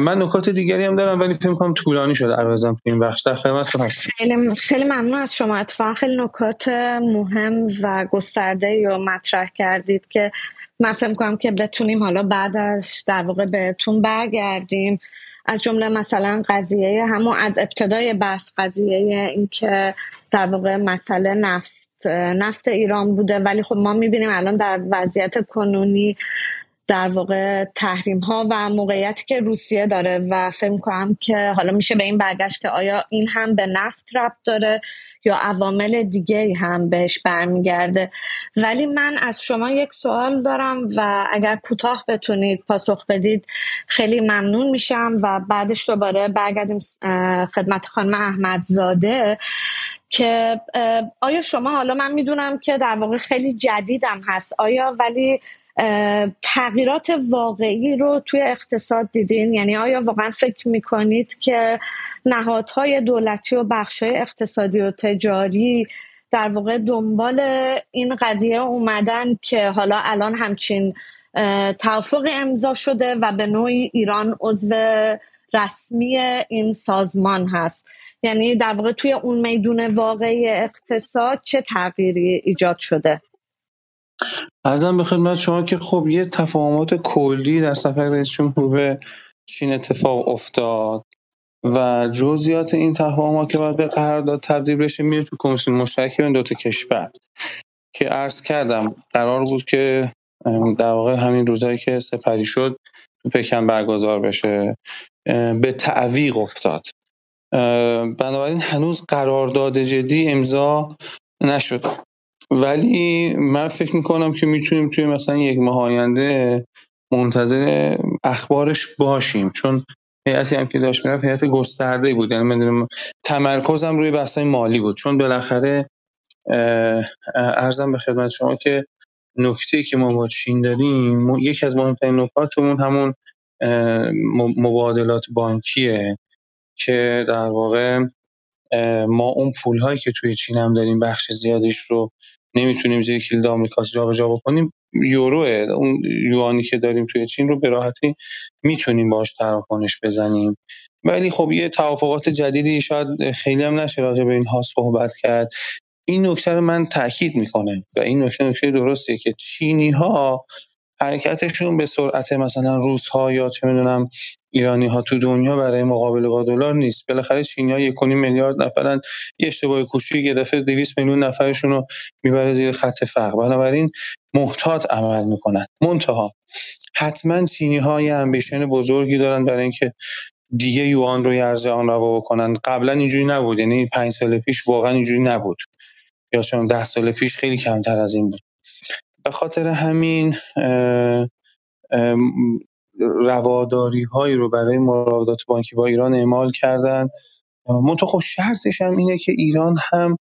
من نکات دیگری هم دارم ولی فکر کنم طولانی شده عرضم تو این بخش. در خدمتتون هستم. خیلی خیلی ممنون از شما. اتفاقا خیلی نکات مهم و گسترده رو مطرح کردید که من فکر کنم که بتونیم حالا بعد از در واقع بهتون برگردیم. از جمله مثلا قضیه همون از ابتدای بحث قضیه اینکه در واقع مسئله نفت نفت ایران بوده. ولی خب ما می‌بینیم الان در وضعیت کنونی در واقع تحریم ها و موقعیتی که روسیه داره و فکر کنم که حالا میشه به این برگشت که آیا این هم به نفت ربط داره یا عوامل دیگه هم بهش برمیگرده. ولی من از شما یک سوال دارم و اگر کوتاه بتونید پاسخ بدید خیلی ممنون میشم و بعدش دوباره برگردیم خدمت خانم احمدزاده که آیا شما حالا من می‌دونم که در واقع خیلی جدیدم هست آیا ولی تغییرات واقعی رو توی اقتصاد دیدین؟ یعنی آیا واقعا فکر می‌کنید که نهادهای دولتی و بخشهای اقتصادی و تجاری در واقع دنبال این قضیه اومدن که حالا الان همچین توافقی امضا شده و به نوعی ایران عضو رسمی این سازمان هست؟ یعنی در واقع توی اون میدون واقعی اقتصاد چه تغییری ایجاد شده؟ ارزم به خدمت شما که خب یه تفاهمات کلی در سفر رئیس جمهور به چین اتفاق افتاد و جزئیات این تفاهمات که باید به قرارداد تبدیل بشه میره تو کمیسیون مشترک بین دو تا کشور که عرض کردم قرار بود که در واقع همین روزایی که سفری شد تو پکن برگزار بشه به تعویق افتاد. بنابراین هنوز قرارداد جدی امضا نشد. ولی من فکر می‌کنم که می‌تونیم توی مثلا یک ماه آینده منتظر اخبارش باشیم. چون هیئتی هم که داشت می‌رفت هیئت گسترده بود. یعنی من تمرکزم روی بحث مالی بود. چون بالاخره ارزم به خدمت شما که نکته که ما با چین داریم یکی از مهمترین نکاتمون همون مبادلات بانکیه که در واقع ما اون پولهایی که توی چین هم داریم بخش زیادیش رو نمی‌تونیم زیر کلید آمریکا جابجا بکنیم یوروه. اون یوانی که داریم توی چین رو به راحتی می‌تونیم باش تراکنش بزنیم. ولی خب یه توافقات جدیدی شاید خیلی هم نشه راجع به اینها صحبت کرد. این نکته رو من تاکید می‌کنم و این نکته نکته درستیه که چینی ها حرکتشون به سرعت مثلا روس‌ها یا چه می‌دونم ها تو دنیا برای مقابله با دلار نیست. بالاخره چینی‌ها 1.5 میلیارد نفرن. یه اشتباه کوچیک یه دفعه 200 میلیون نفرشون رو می‌بره زیر خط فقر. بنابراین محتاط عمل می‌کنن. منتها حتما چینی ها یه امبیشن بزرگی دارن برای اینکه دیگه یوان رو ارز آن رو بکنن. قبلا اینجوری نبود. یعنی 5 سال پیش واقعا اینجوری نبود. یا چون 10 سال پیش خیلی کمتر از این بود. به خاطر همین رواداری هایی رو برای مراودات بانکی با ایران اعمال کردن. منتها خب شرطش هم اینه که ایران هم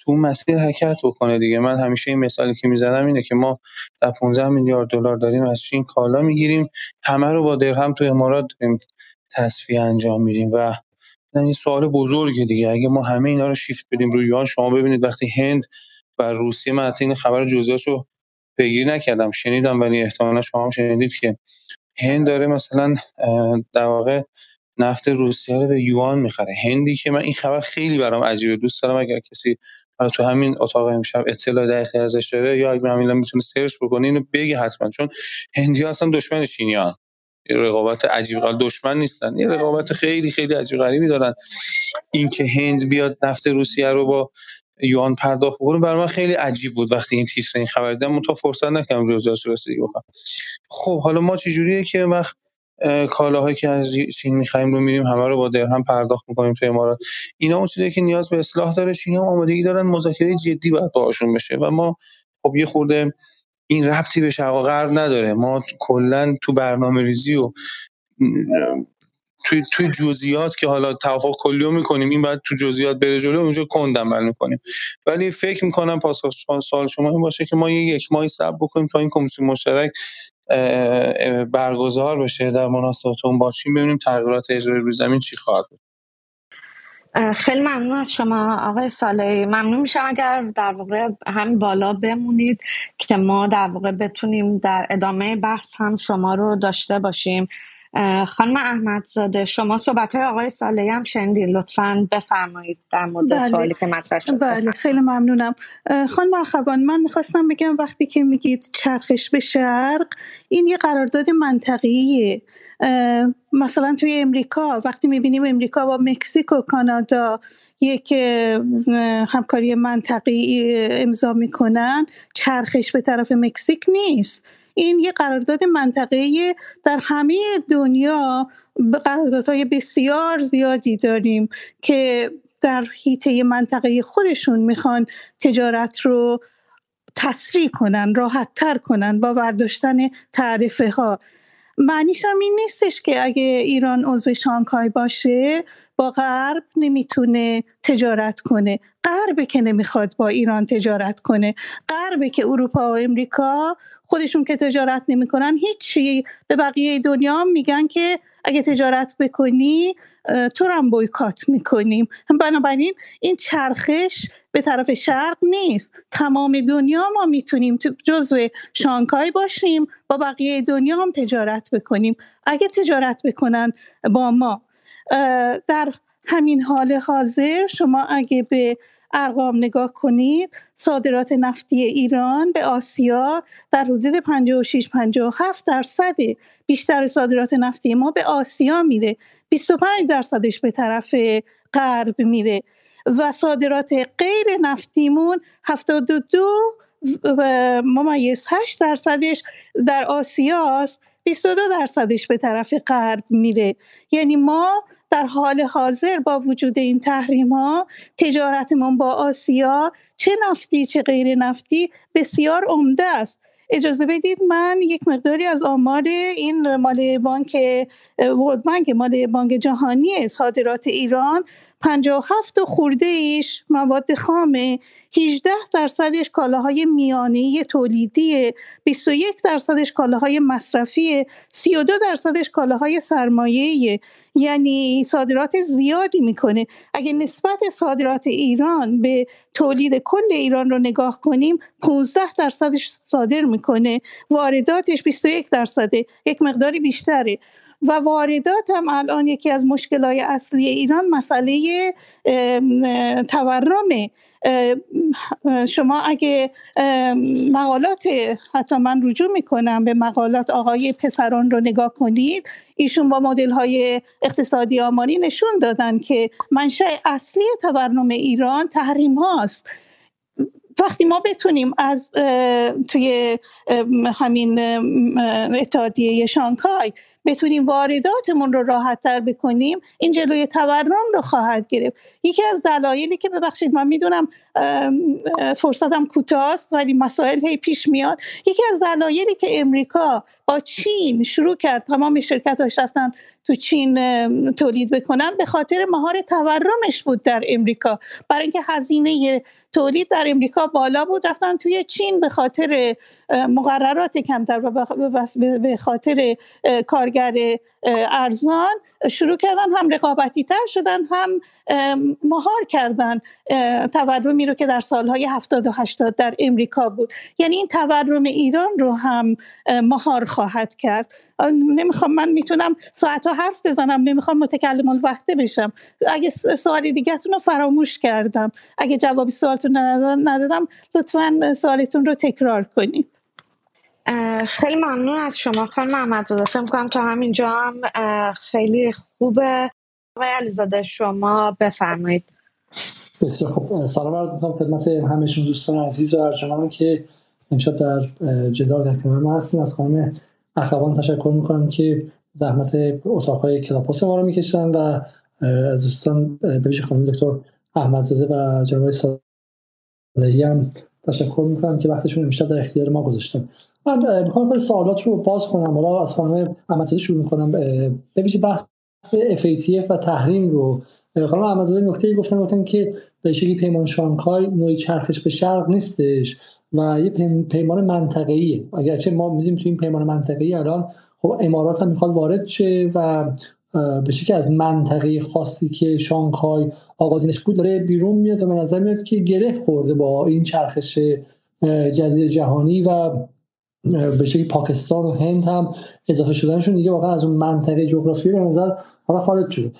تو مسیر حرکت بکنه دیگه. من همیشه این مثالی که می‌زنم اینه که ما در 15 میلیارد دلار داریم از چین کالا می‌گیریم. همه رو با درهم تو امارات داریم تصفیه انجام میدیم و این سوال بزرگه دیگه. اگه ما همه اینا رو شیفت بدیم روی یوان شما ببینید وقتی هند و روسیه من این خبر جزئیاشو پیگیری نکردم شنیدم ولی احتمالا شما هم شنیدید که هند داره مثلا در واقع نفت روسیه رو به یوان می‌خره. هندی که من این خبر خیلی برام عجیبه. دوست دارم اگر کسی تو همین اتاق امشب اطلاع دقیقی ازش داره یا اگه همین می‌تونه سرچ بکنه اینو بگه حتما. چون هندی ها اصلا دشمن چینیان رقابت عجیب غریب دشمن نیستن. یه رقابت خیلی خیلی عجیب غریبی دارن. اینکه هند بیاد نفت روسیه رو با یوان پرداخت بکنه برای من خیلی عجیب بود وقتی این تیتر این خبر دیدم. تا فرصت نکردم جزئیاتش رو رسیدگی بکنم. خب حالا ما چجوریه که وقت کالاهایی که از چین می‌خریم رو میریم همه رو با درهم پرداخت می‌کنیم تو امارات. اینا اون چیزی که نیاز به اصلاح داره چینی هم آمادگی دارن مذاکره جدی باید باهاشون بشه. و ما خب یه خورده این ربطی به شرق غرب نداره. ما کلا تو برنامه ریزی و توی توی جزئیات که حالا توافق کلی رو می‌کنیم این بعد تو جزئیات بره جلو اونجا کند عمل می‌کنیم. ولی فکر می‌کنم پاسخ سوال شما این باشه که ما یک ماهی صبر بکنیم تا این کمیسیون مشترک برگزار بشه در مناسبات اون با چین ببینیم تغییرات اجرایی روی زمین چی خواهد بود. خیلی ممنون از شما آقای ساله ممنون میشم اگر در واقع هم بالا بمونید که ما در واقع بتونیم در ادامه بحث هم شما رو داشته باشیم. خانم احمدزاده شما صحبت های آقای ساله هم شنیدین. لطفا بفرمایید در مورد بله. سوالی که مطرح شد. بله خیلی ممنونم. خانم اخوان من می‌خواستم بگم وقتی که میگید چرخش به شرق این یه قرارداد منطقیه. مثلا توی امریکا وقتی می‌بینیم امریکا با مکزیک و کانادا یک همکاری منطقی امضا می‌کنن چرخش به طرف مکزیک نیست. این یه قرارداد منطقه در همه دنیا قراردادهای بسیار زیادی داریم که در حیطه منطقه خودشون می‌خوان تجارت رو تسریع کنن راحت تر کنن با برداشتن تعرفه ها معنیش هم این نیستش که اگه ایران عضو شانگهای باشه با غرب نمی‌تونه تجارت کنه. غربه که نمی‌خواد با ایران تجارت کنه. غربه که اروپا و امریکا خودشون که تجارت نمی‌کنن هیچی. به بقیه دنیا میگن که اگه تجارت بکنی تو هم بویکات می‌کنیم. بنابراین این چرخش به طرف شرق نیست. تمام دنیا ما می‌تونیم جزو شانگهای باشیم با بقیه دنیا هم تجارت بکنیم. اگه تجارت بکنن با ما. در همین حال حاضر شما اگه به ارقام نگاه کنید صادرات نفتی ایران به آسیا در حدود 56 57 درصد. بیشتر صادرات نفتی ما به آسیا میره. 25 درصدش به طرف غرب میره. و صادرات غیر نفتیمون 72 ممیز 8 درصدش در آسیاست. 22 درصدش به طرف غرب میره. یعنی ما در حال حاضر با وجود این تحریم ها تجارتمون با آسیا چه نفتی چه غیر نفتی بسیار عمده است. اجازه بدید من یک مقداری از آمار این مال بانک ورد بانک مال بانک جهانی صادرات ایران 57 خورده ایش مواد خامه 18 درصدش کالاهای میانه تولیدی 21 درصدش کالاهای مصرفی 32 درصدش کالاهای سرمایه یعنی صادرات زیادی می‌کنه. اگه نسبت صادرات ایران به تولید کل ایران رو نگاه کنیم 15 درصدش صادر می‌کنه. وارداتش 21 درصده یک مقداری بیشتره. و واردات هم الان یکی از مشکلات اصلی ایران مسئله تورمه. شما اگه مقالات حتی من رجوع می‌کنم به مقالات آقای پسران رو نگاه کنید ایشون با مدل های اقتصادی آماری نشون دادن که منشأ اصلی تورم ایران تحریم هاست. وقتی ما بتونیم از توی همین اتحادیه شانگهای بتونیم وارداتمون رو راحت تر بکنیم این جلوی تورم رو خواهد گرفت. یکی از دلایلی که ببخشید من می‌دونم فرصتم کوتاست ولی مسائل هی پیش میاد. یکی از دلایلی که امریکا با چین شروع کرد تمام شرکت هاش رفتن تو چین تولید بکنن به خاطر مهار تورمش بود در امریکا. برای اینکه هزینه تولید در امریکا بالا بود رفتن توی چین به خاطر مقررات کمتر و به خاطر کارگر ارزان شروع کردن هم رقابتی تر شدن هم مهار کردن تورمی رو که در سالهای 70 و 80 در امریکا بود. یعنی این تورم ایران رو هم مهار خواهد کرد. نمی‌خوام من می‌تونم ساعتها حرف بزنم نمی‌خوام متکلم الوحده بشم. اگه سوال دیگهتون رو فراموش کردم. اگه جوابی سوالتون ندادم لطفا سوالتون رو تکرار کنید. خیلی ممنون از شما خانم محمدزاده فکر کنم تا همینجا هم خیلی خوبه. آقای علیزاده شما بفرمایید. بسیار خب سلام عرض می‌کنم خدمت همشون دوستان عزیز و ارجمند که امشب در جدال در کنار ما هستیم. از خانم اخوان تشکر می‌کنم که زحمت اتاقهای کلاپاس ما رو می‌کشن و از دوستان به خانم دکتر احمدزاده و جناب صالحی هم تشکر می‌کنم که وقتشون امشب در اختیار ما گذاشتن. من می‌خوام سوالات رو باز کنم. حالا از خانم احمدزاده شروع می‌کنم. به بحث FATF و تحریم رو. خانم احمدزاده نکته گفتن گفتن که به شکلی پیمان شانگهای نوعی چرخش به شرق نیستش و یه پیمان منطقه‌ایه. اگرچه ما میدیم تو این پیمان منطقه‌ای الان خب امارات هم می‌خواد وارد شه و به شکل از منطقه خاصی که شانگهای آغازینش بود داره بیرون میاد و به نظر میاد که گره خورده با این چرخش جدید جهانی و به شکل پاکستان و هند هم اضافه شدنشون دیگه واقعا از اون منطقه جغرافی به نظر حالا خارج شده.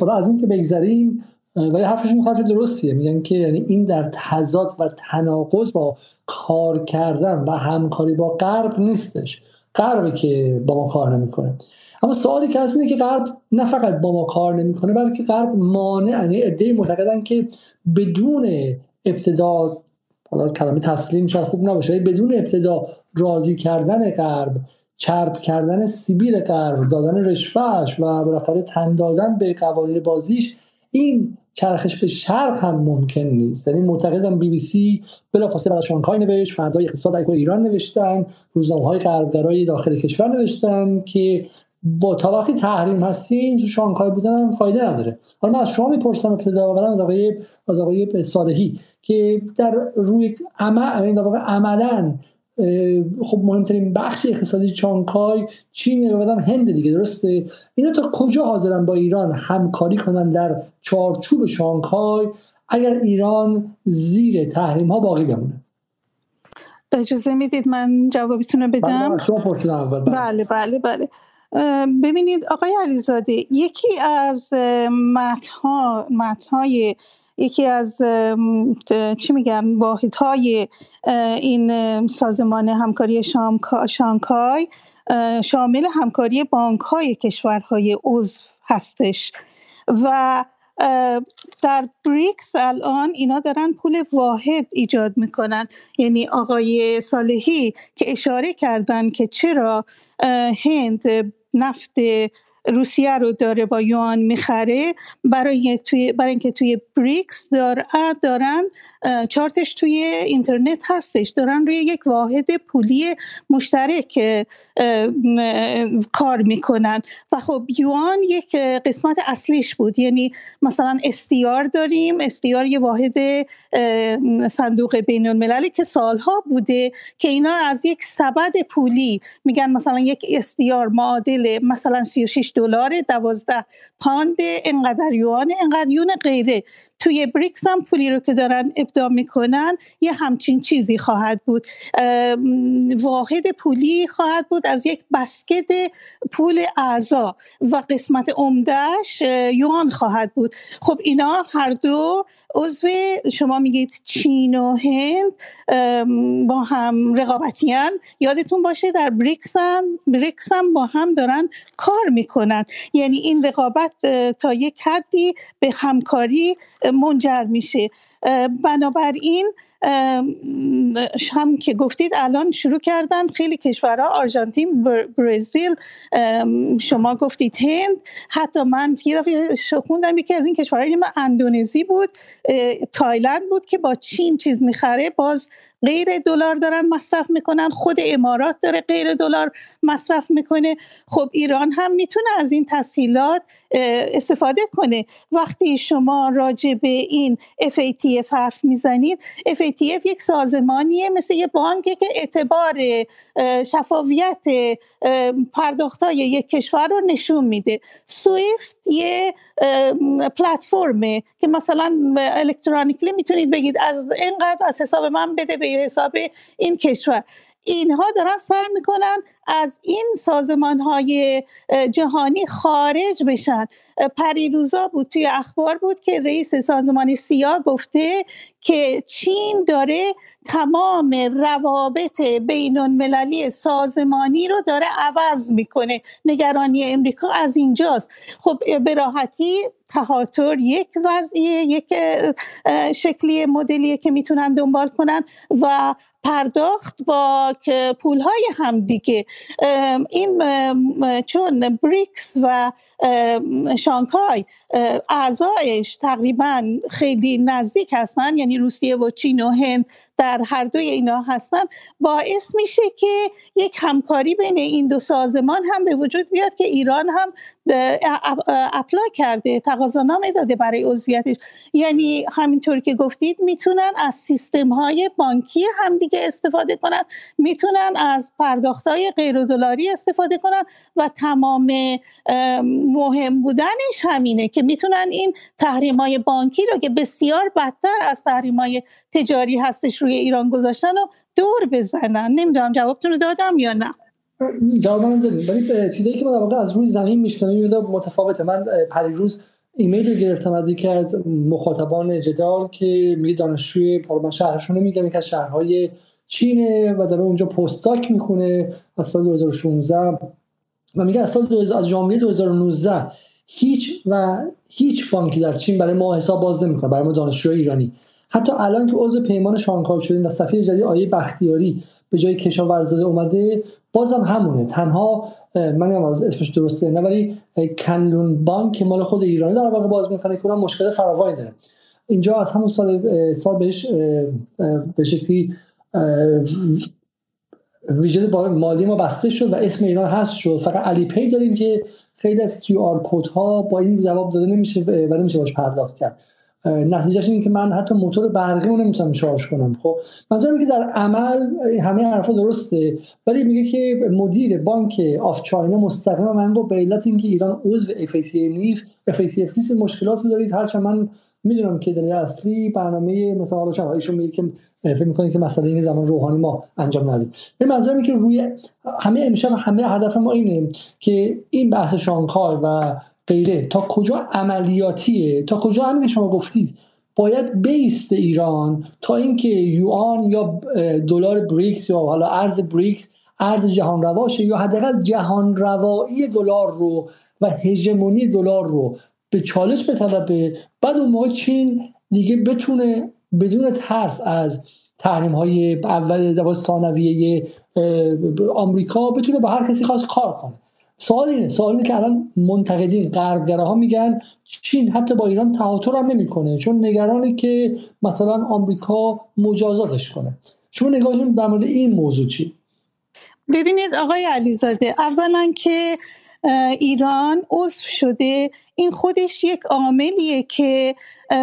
حالا از این که بگذریم ولی حرفشون حرف درستیه. میگن که یعنی این در تضاد و تناقض با کار کردن و همکاری با غرب نیستش. غربه که با ما کار نمی‌کنه. اما سوالی که هست اینه که غرب نه فقط با ما کار نمی‌کنه بلکه غرب مانع یعنی عده‌ای معتقدن که بدون ابتدا حالا کلمه تسلیم شاید خوب نباشه بدون ابتدا راضی کردن غرب چرب کردن سیبیل غرب دادن رشوهش و بالاخره تن دادن به قوانین بازیش این چرخش به شرق هم ممکن نیست. یعنی معتقدم بی بی سی بلافاصله بعد شانگهای نوشت فردای اقتصاد ایران نوشتن روزنامه های غربگرای داخل کشور نوشتن که با تا وقتی تحریم هستین تو شانگهای بودن هم فایده نداره. حالا من از شما می‌پرسم ابتدا برم از آقای از آقای صالحی که در روی عمل واقع عملا خب مهمترین بخش اقتصادی چانکای چین و بعدم هند دیگه درسته؟ اینا تا کجا حاضرن با ایران همکاری کنن در چارچوب شانگهای اگر ایران زیر تحریم ها باقی بمونه؟ اجازه می‌دید من جوابتون بدم؟ بله بله بله, بله, بله. ببینید آقای علیزاده یکی از متنهای یکی از چی میگن واحدهای این سازمان همکاری شانکای شامل همکاری بانک های کشورهای عضو هستش. و در بریکس الان اینا دارن پول واحد ایجاد می‌کنن. یعنی آقای صالحی که اشاره کردن که چرا هند نفت روسیه رو داره با یوان می‌خره. برای توی برای اینکه توی بریکس دار دارن چارتش توی اینترنت هستش. دارن روی یک واحد پولی مشترک کار می‌کنن. و خب یوان یک قسمت اصلیش بود. یعنی مثلا استیار داریم. استیار یه واحد صندوق بین المللی که سالها بوده که اینا از یک سبد پولی میگن مثلا یک استیار معادل مثلا 36 دلار دوازده پاند انقدر یوان انقدر یون غیره. توی بریکس هم پولی رو که دارن ابدا می‌کنن یه همچین چیزی خواهد بود. واحد پولی خواهد بود از یک بسکت پول اعضا و قسمت عمدهش یوان خواهد بود. خب اینا هر دو عضو شما میگید چین و هند با هم رقابتیان یادتون باشه در بریکس هم, بریکس هم با هم دارن کار می‌کنن. یعنی این رقابت تا یک حدی به همکاری منجر میشه. بنابراین هم که گفتید الان شروع کردن خیلی کشورها آرژانتین برزیل شما گفتید هند. حتی من یه دفعه خوندم یکی از این کشورهای اندونزی بود تایلند بود که با چین چیز می‌خره باز غیر دلار دارن مصرف می‌کنن خود امارات داره غیر دلار مصرف می‌کنه. خب ایران هم می‌تونه از این تسهیلات استفاده کنه. وقتی شما راجع به این FATF حرف می‌زنید. FATF یک سازمانیه مثل یه بانکه که اعتبار شفافیت پرداخت یک کشور رو نشون میده. سویفت یه پلتفرمه که مثلا الکترونیکلی می‌تونید بگید از اینقدر از حساب من بده به حساب این کشور. اینها دارن سعی می‌کنن از این سازمان های جهانی خارج بشن. پریروزا بود توی اخبار بود که رئیس سازمان سیا گفته که چین داره تمام روابط بین المللی سازمانی رو داره عوض می‌کنه. نگرانی امریکا از اینجاست. خب به راحتی تهاتر یک وضعیه یک شکلی مدلیه که می‌تونن دنبال کنن و پرداخت با پولهای همدیگه این چون بریکس و شانگهای اعضایش تقریبا خیلی نزدیک هستن یعنی روسیه و چین و هند در هر دوی اینا هستن باعث میشه که یک همکاری بین این دو سازمان هم به وجود بیاد که ایران هم اپلا کرده تقاضانامه داده برای عضویتش. یعنی همینطور که گفتید می‌تونن از سیستم های بانکی همدیگه استفاده کنن می‌تونن از پرداخت های غیر دلاری استفاده کنن و تمام مهم بودنش همینه که می‌تونن این تحریم های بانکی رو که بسیار بدتر از تحریم های تجاری هستش روی ایران گذاشتن و دور بزنن. نمی‌دونم جوابتون رو دادم یا نه. جواب من دادیم ولی چیزایی که من از روی زمین میشنم متفاوته. من پریروز ایمیل رو گرفتم از یکی از مخاطبان جدال که میگه دانشجوی من شهرشون میگم یکی از شهرهای چینه و داره اونجا پستاک می‌خونه از سال 2016 و میگه از سال از ژانویه 2019 هیچ و هیچ بانکی در چین برای ما حساب باز نمی‌کنه برای ما دانشجوی ایرانی. حتی الان که عضو پیمان شانگهای شدیم و سفیر جدید آیه بختیاری به جای کشاورزاده اومده بازم همونه. تنها من اسمش درسته نه ولی کنلون بانک مال خود ایرانی در واقع باز می‌کنه که مشکل فراوانی داره. اینجا از همون سال سال بهش به شکلی WeChat مالی ما بسته شد و اسم ایران هست شد. فقط Alipay داریم که خیلی از QR code ها با این جواب داده نمیشه و نمیشه باش پرداخت کرد. نتیجهش اینه که من حتی موتور برقی رو نمی‌تونم شارژ کنم. خب منظورم که در عمل همه حرفا درسته ولی میگه که مدیر Bank of China مستقیم به من گفت به علت اینکه ایران عضو FATF نیست FATF نیست مشکلات رو دارید. هرچند من می‌دونم که دلیل اصلی برنامه مثلا حالا شما ایشون میگه که فکر می‌کنه که مثلا این زمان روحانی ما انجام ندیم. به منظورم که روی همه امشب همه هدف ما اینه که این بحث شانگهای و غیره. تا کجا عملیاتیه؟ تا کجا همین شما گفتید؟ باید بیست ایران تا اینکه یوان یا دلار بریکس یا حالا ارز بریکس ارز جهان رواشه یا حداقل جهان روایی دلار رو و هژمونی دلار رو به چالش بطلبه. بعد اون موقع چین دیگه بتونه بدون ترس از تحریم های اول ثانویه آمریکا بتونه با هر کسی خواست کار کنه. سوال اینه سوال اینه که الان منتقدین ها میگن چین حتی با ایران تهاتر هم نمی‌کنه چون نگرانه که مثلا آمریکا مجازاتش کنه. شما نگاهتون در مورد این موضوع چی؟ ببینید آقای علیزاده اولا که ایران عضو شده. این خودش یک عاملیه که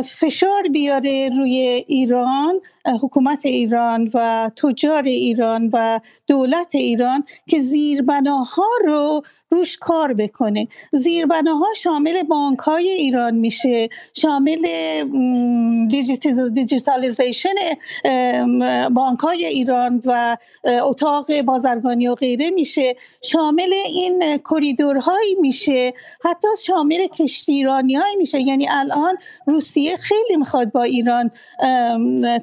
فشار بیاره روی ایران حکومت ایران و تجار ایران و دولت ایران که زیربناها رو روش کار بکنه. زیربناها شامل بانک های ایران میشه شامل دیجیتالیزیشن بانک های ایران و اتاق بازرگانی و غیره میشه. شامل این کریدورهایی میشه. حتی شامل کشتیرانی های میشه. یعنی الان روسیه خیلی می‌خواد با ایران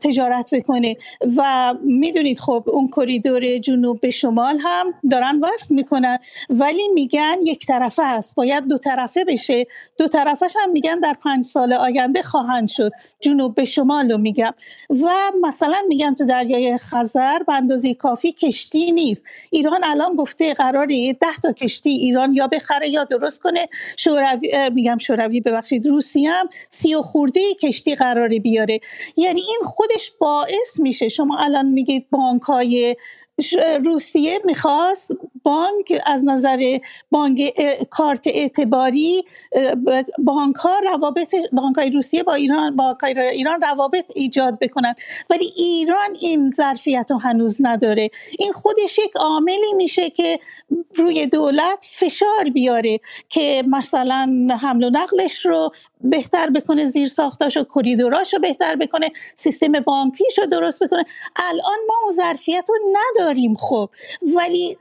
تجارت بکنه و می‌دونید خب اون کریدور جنوب به شمال هم دارن وصل می‌کنن. ولی میگن یک طرفه است. باید دو طرفه بشه. دو طرفش هم میگن در پنج سال آینده خواهند شد. جنوب به شمال رو میگم. و مثلا میگن تو دریای خزر به اندازه کافی کشتی نیست. ایران الان گفته قراره ده تا کشتی ایران یا بخره یا درست کنه. شوروی میگم شوروی ببخشید روسیه هم سی و خورده کشتی قراره بیاره. یعنی این خودش باعث میشه. شما الان میگید بانک های روسیه می‌خواست بانک از نظر بانک کارت اعتباری بانک ها روابط بانک های روسیه با ایران با ایران روابط ایجاد بکنن. ولی ایران این ظرفیت رو هنوز نداره. این خودش یک عاملی میشه که روی دولت فشار بیاره که مثلا حمل و نقلش رو بهتر بکنه زیر ساختاش و کریدوراش رو بهتر بکنه سیستم بانکیش رو درست بکنه. الان ما اون ظرفیت رو نداریم خب. ولی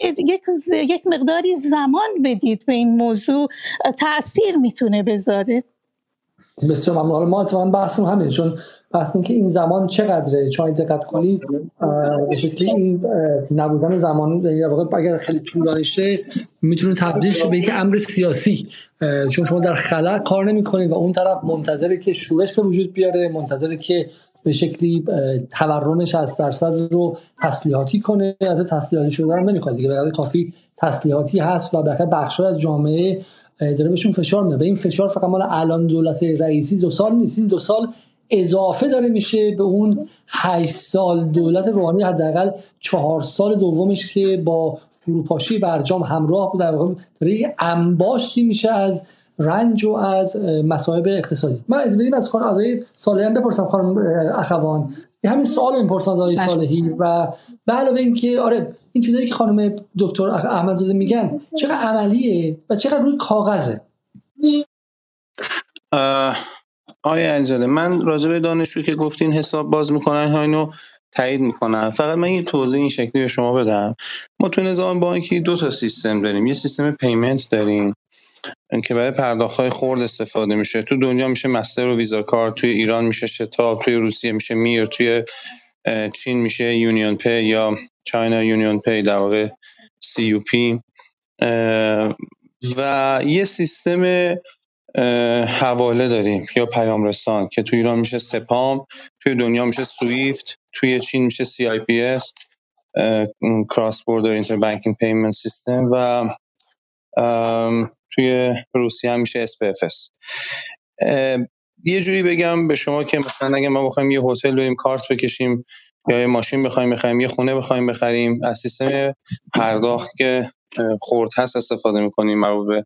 یک, یک مقداری زمان بدید به این موضوع تاثیر می‌تونه بذاره. بسیار ممنون. ما اتفاقا بحثم همه چون بحث که این زمان چقدره چون دقت کنید به شکلی این نبودن زمان اگر خیلی طولانی شه می‌تونه تبدیل شه به یک امر سیاسی. چون شما در خلا کار نمی کنید و اون طرف منتظره که شورش به وجود بیاره منتظره که به شکلی تورمش از درصد رو تسلیحاتی کنه. از تسلیحاتی شدن هم نمی‌خواد دیگه. به کافی تسلیحاتی هست و به بخش از جامعه داره بهشون فشار میاد و این فشار فقط مال الان دولت رئیسی دو سال نیست. دو سال اضافه داره میشه به اون 8 سال. دولت روحانی حداقل چهار سال دومش که با فروپاشی برجام همراه بود. در واقع انباشتی میشه از رنج و از مصائب اقتصادی. من از بدیم از خانم از صالحی هم بپرسم خانم اخوان. همین سوال می‌پرسم از آقای بله. صالحی و به علاوه اینکه آره این چیزایی که خانم دکتر احمدزاده میگن چقدر عملیه و چقدر روی کاغذه؟ آیا انجله من راجع به دانشجو که گفتین حساب باز می‌کنن اینو تایید می‌کنم. فقط من یه توضیح این شکلی به شما بدم. ما تو نظام بانکی دو تا سیستم داریم. یه سیستم payment داریم. که برای پرداخت های خرد استفاده میشه. تو دنیا میشه Master و Visa Card توی ایران میشه شتاب توی روسیه میشه میر توی چین میشه UnionPay یا China UnionPay در واقع سی یو پی. و یه سیستم حواله داریم یا پیام رسان که توی ایران میشه سپام توی دنیا میشه SWIFT توی چین میشه سی آی پی اس کراس بوردر اینتر بانکینگ پیمنت سیستم و توی روسیه هم میشه SPFS یه جوری بگم به شما که مثلا اگه ما بخوایم یه هتل بریم کارت بکشیم یا یه ماشین بخوایم بخریم یه خونه بخوایم بخریم از سیستم پرداخت که خورد هست استفاده می‌کنیم مربوط به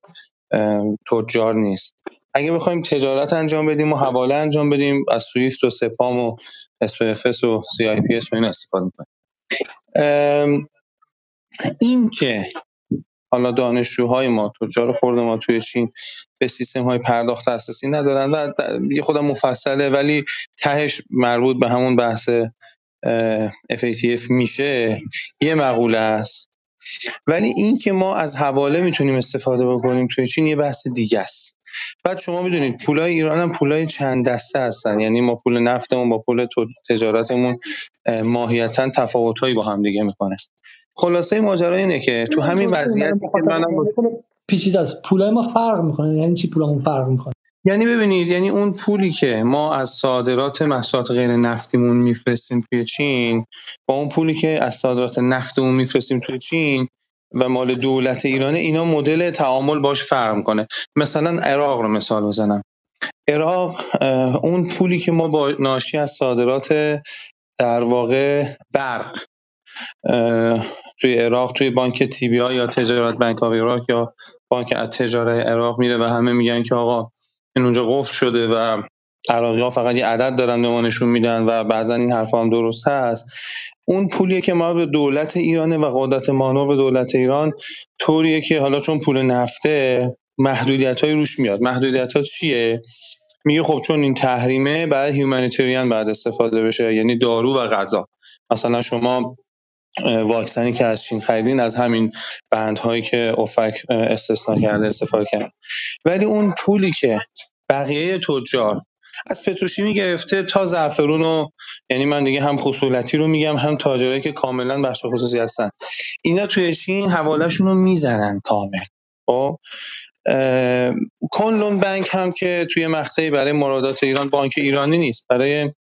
تجار نیست. اگه بخوایم تجارت انجام بدیم و حواله انجام بدیم از سویفت و سپام و SPFS و CIPS و این استفاده می‌کنیم. این که حالا دانشجوهای ما تجار خورد ما توی چین به سیستم های پرداخت اساسی ندارن و یه خودم مفصله ولی تهش مربوط به همون بحث FATF میشه. یه مقوله است. ولی این که ما از حواله می‌تونیم استفاده بکنیم توی چین یه بحث دیگه است. بعد شما می‌دونید پولای ایران هم پولای چند دسته هستن. یعنی ما پول نفتمون با پول تجارتمون ماهیتا تفاوتهایی با هم دیگه می‌کنه. خلاصه ماجرا اینه که تو همین وضعیت پیچیده از پولای ما فرق می‌کنه. یعنی چی پولامون فرق می‌کنه؟ یعنی ببینید یعنی اون پولی که ما از صادرات محصولات غیر نفتیمون میفرستیم توی چین با اون پولی که از صادرات نفتمون میفرستیم توی چین و مال دولت ایرانه اینا مدل تعامل باش فرق می‌کنه. مثلا عراق رو مثال بزنم. عراق اون پولی که ما با ناشی از صادرات در واقع برق توی عراق توی بانک تی بی یا تجارت بانک آف عراق یا بانک تجاره عراق میره و همه میگن که آقا این اونجا قفل شده و عراقی ها فقط یه عدد دارن به ما نشون میدن و بعضا این حرف هم درست هست اون پولیه که ما به دولت ایرانه و قدرت مانو دولت ایران طوریه که حالا چون پول نفته محدودیت های روش میاد. محدودیت ها چیه؟ میگه خب چون این تحریمه بعد هیومانیتریان بعد استفاده بشه یعنی دارو و غذا. مثلا شما واکسنی که از چین خریدین از همین بندهایی که اوفک استثنا کرده استفاده کرد ولی اون پولی که بقیه تجار از پتروشیمی گرفته تا زعفرون و یعنی من دیگه هم خصولتی رو میگم هم تاجرایی که کاملا بخش خصوصی هستن. اینا توی چین حوالهشون رو می‌زنن کامل. خب؟ کنلون بانک هم که توی مقطعی برای مرادات ایران بانک ایرانی نیست. برای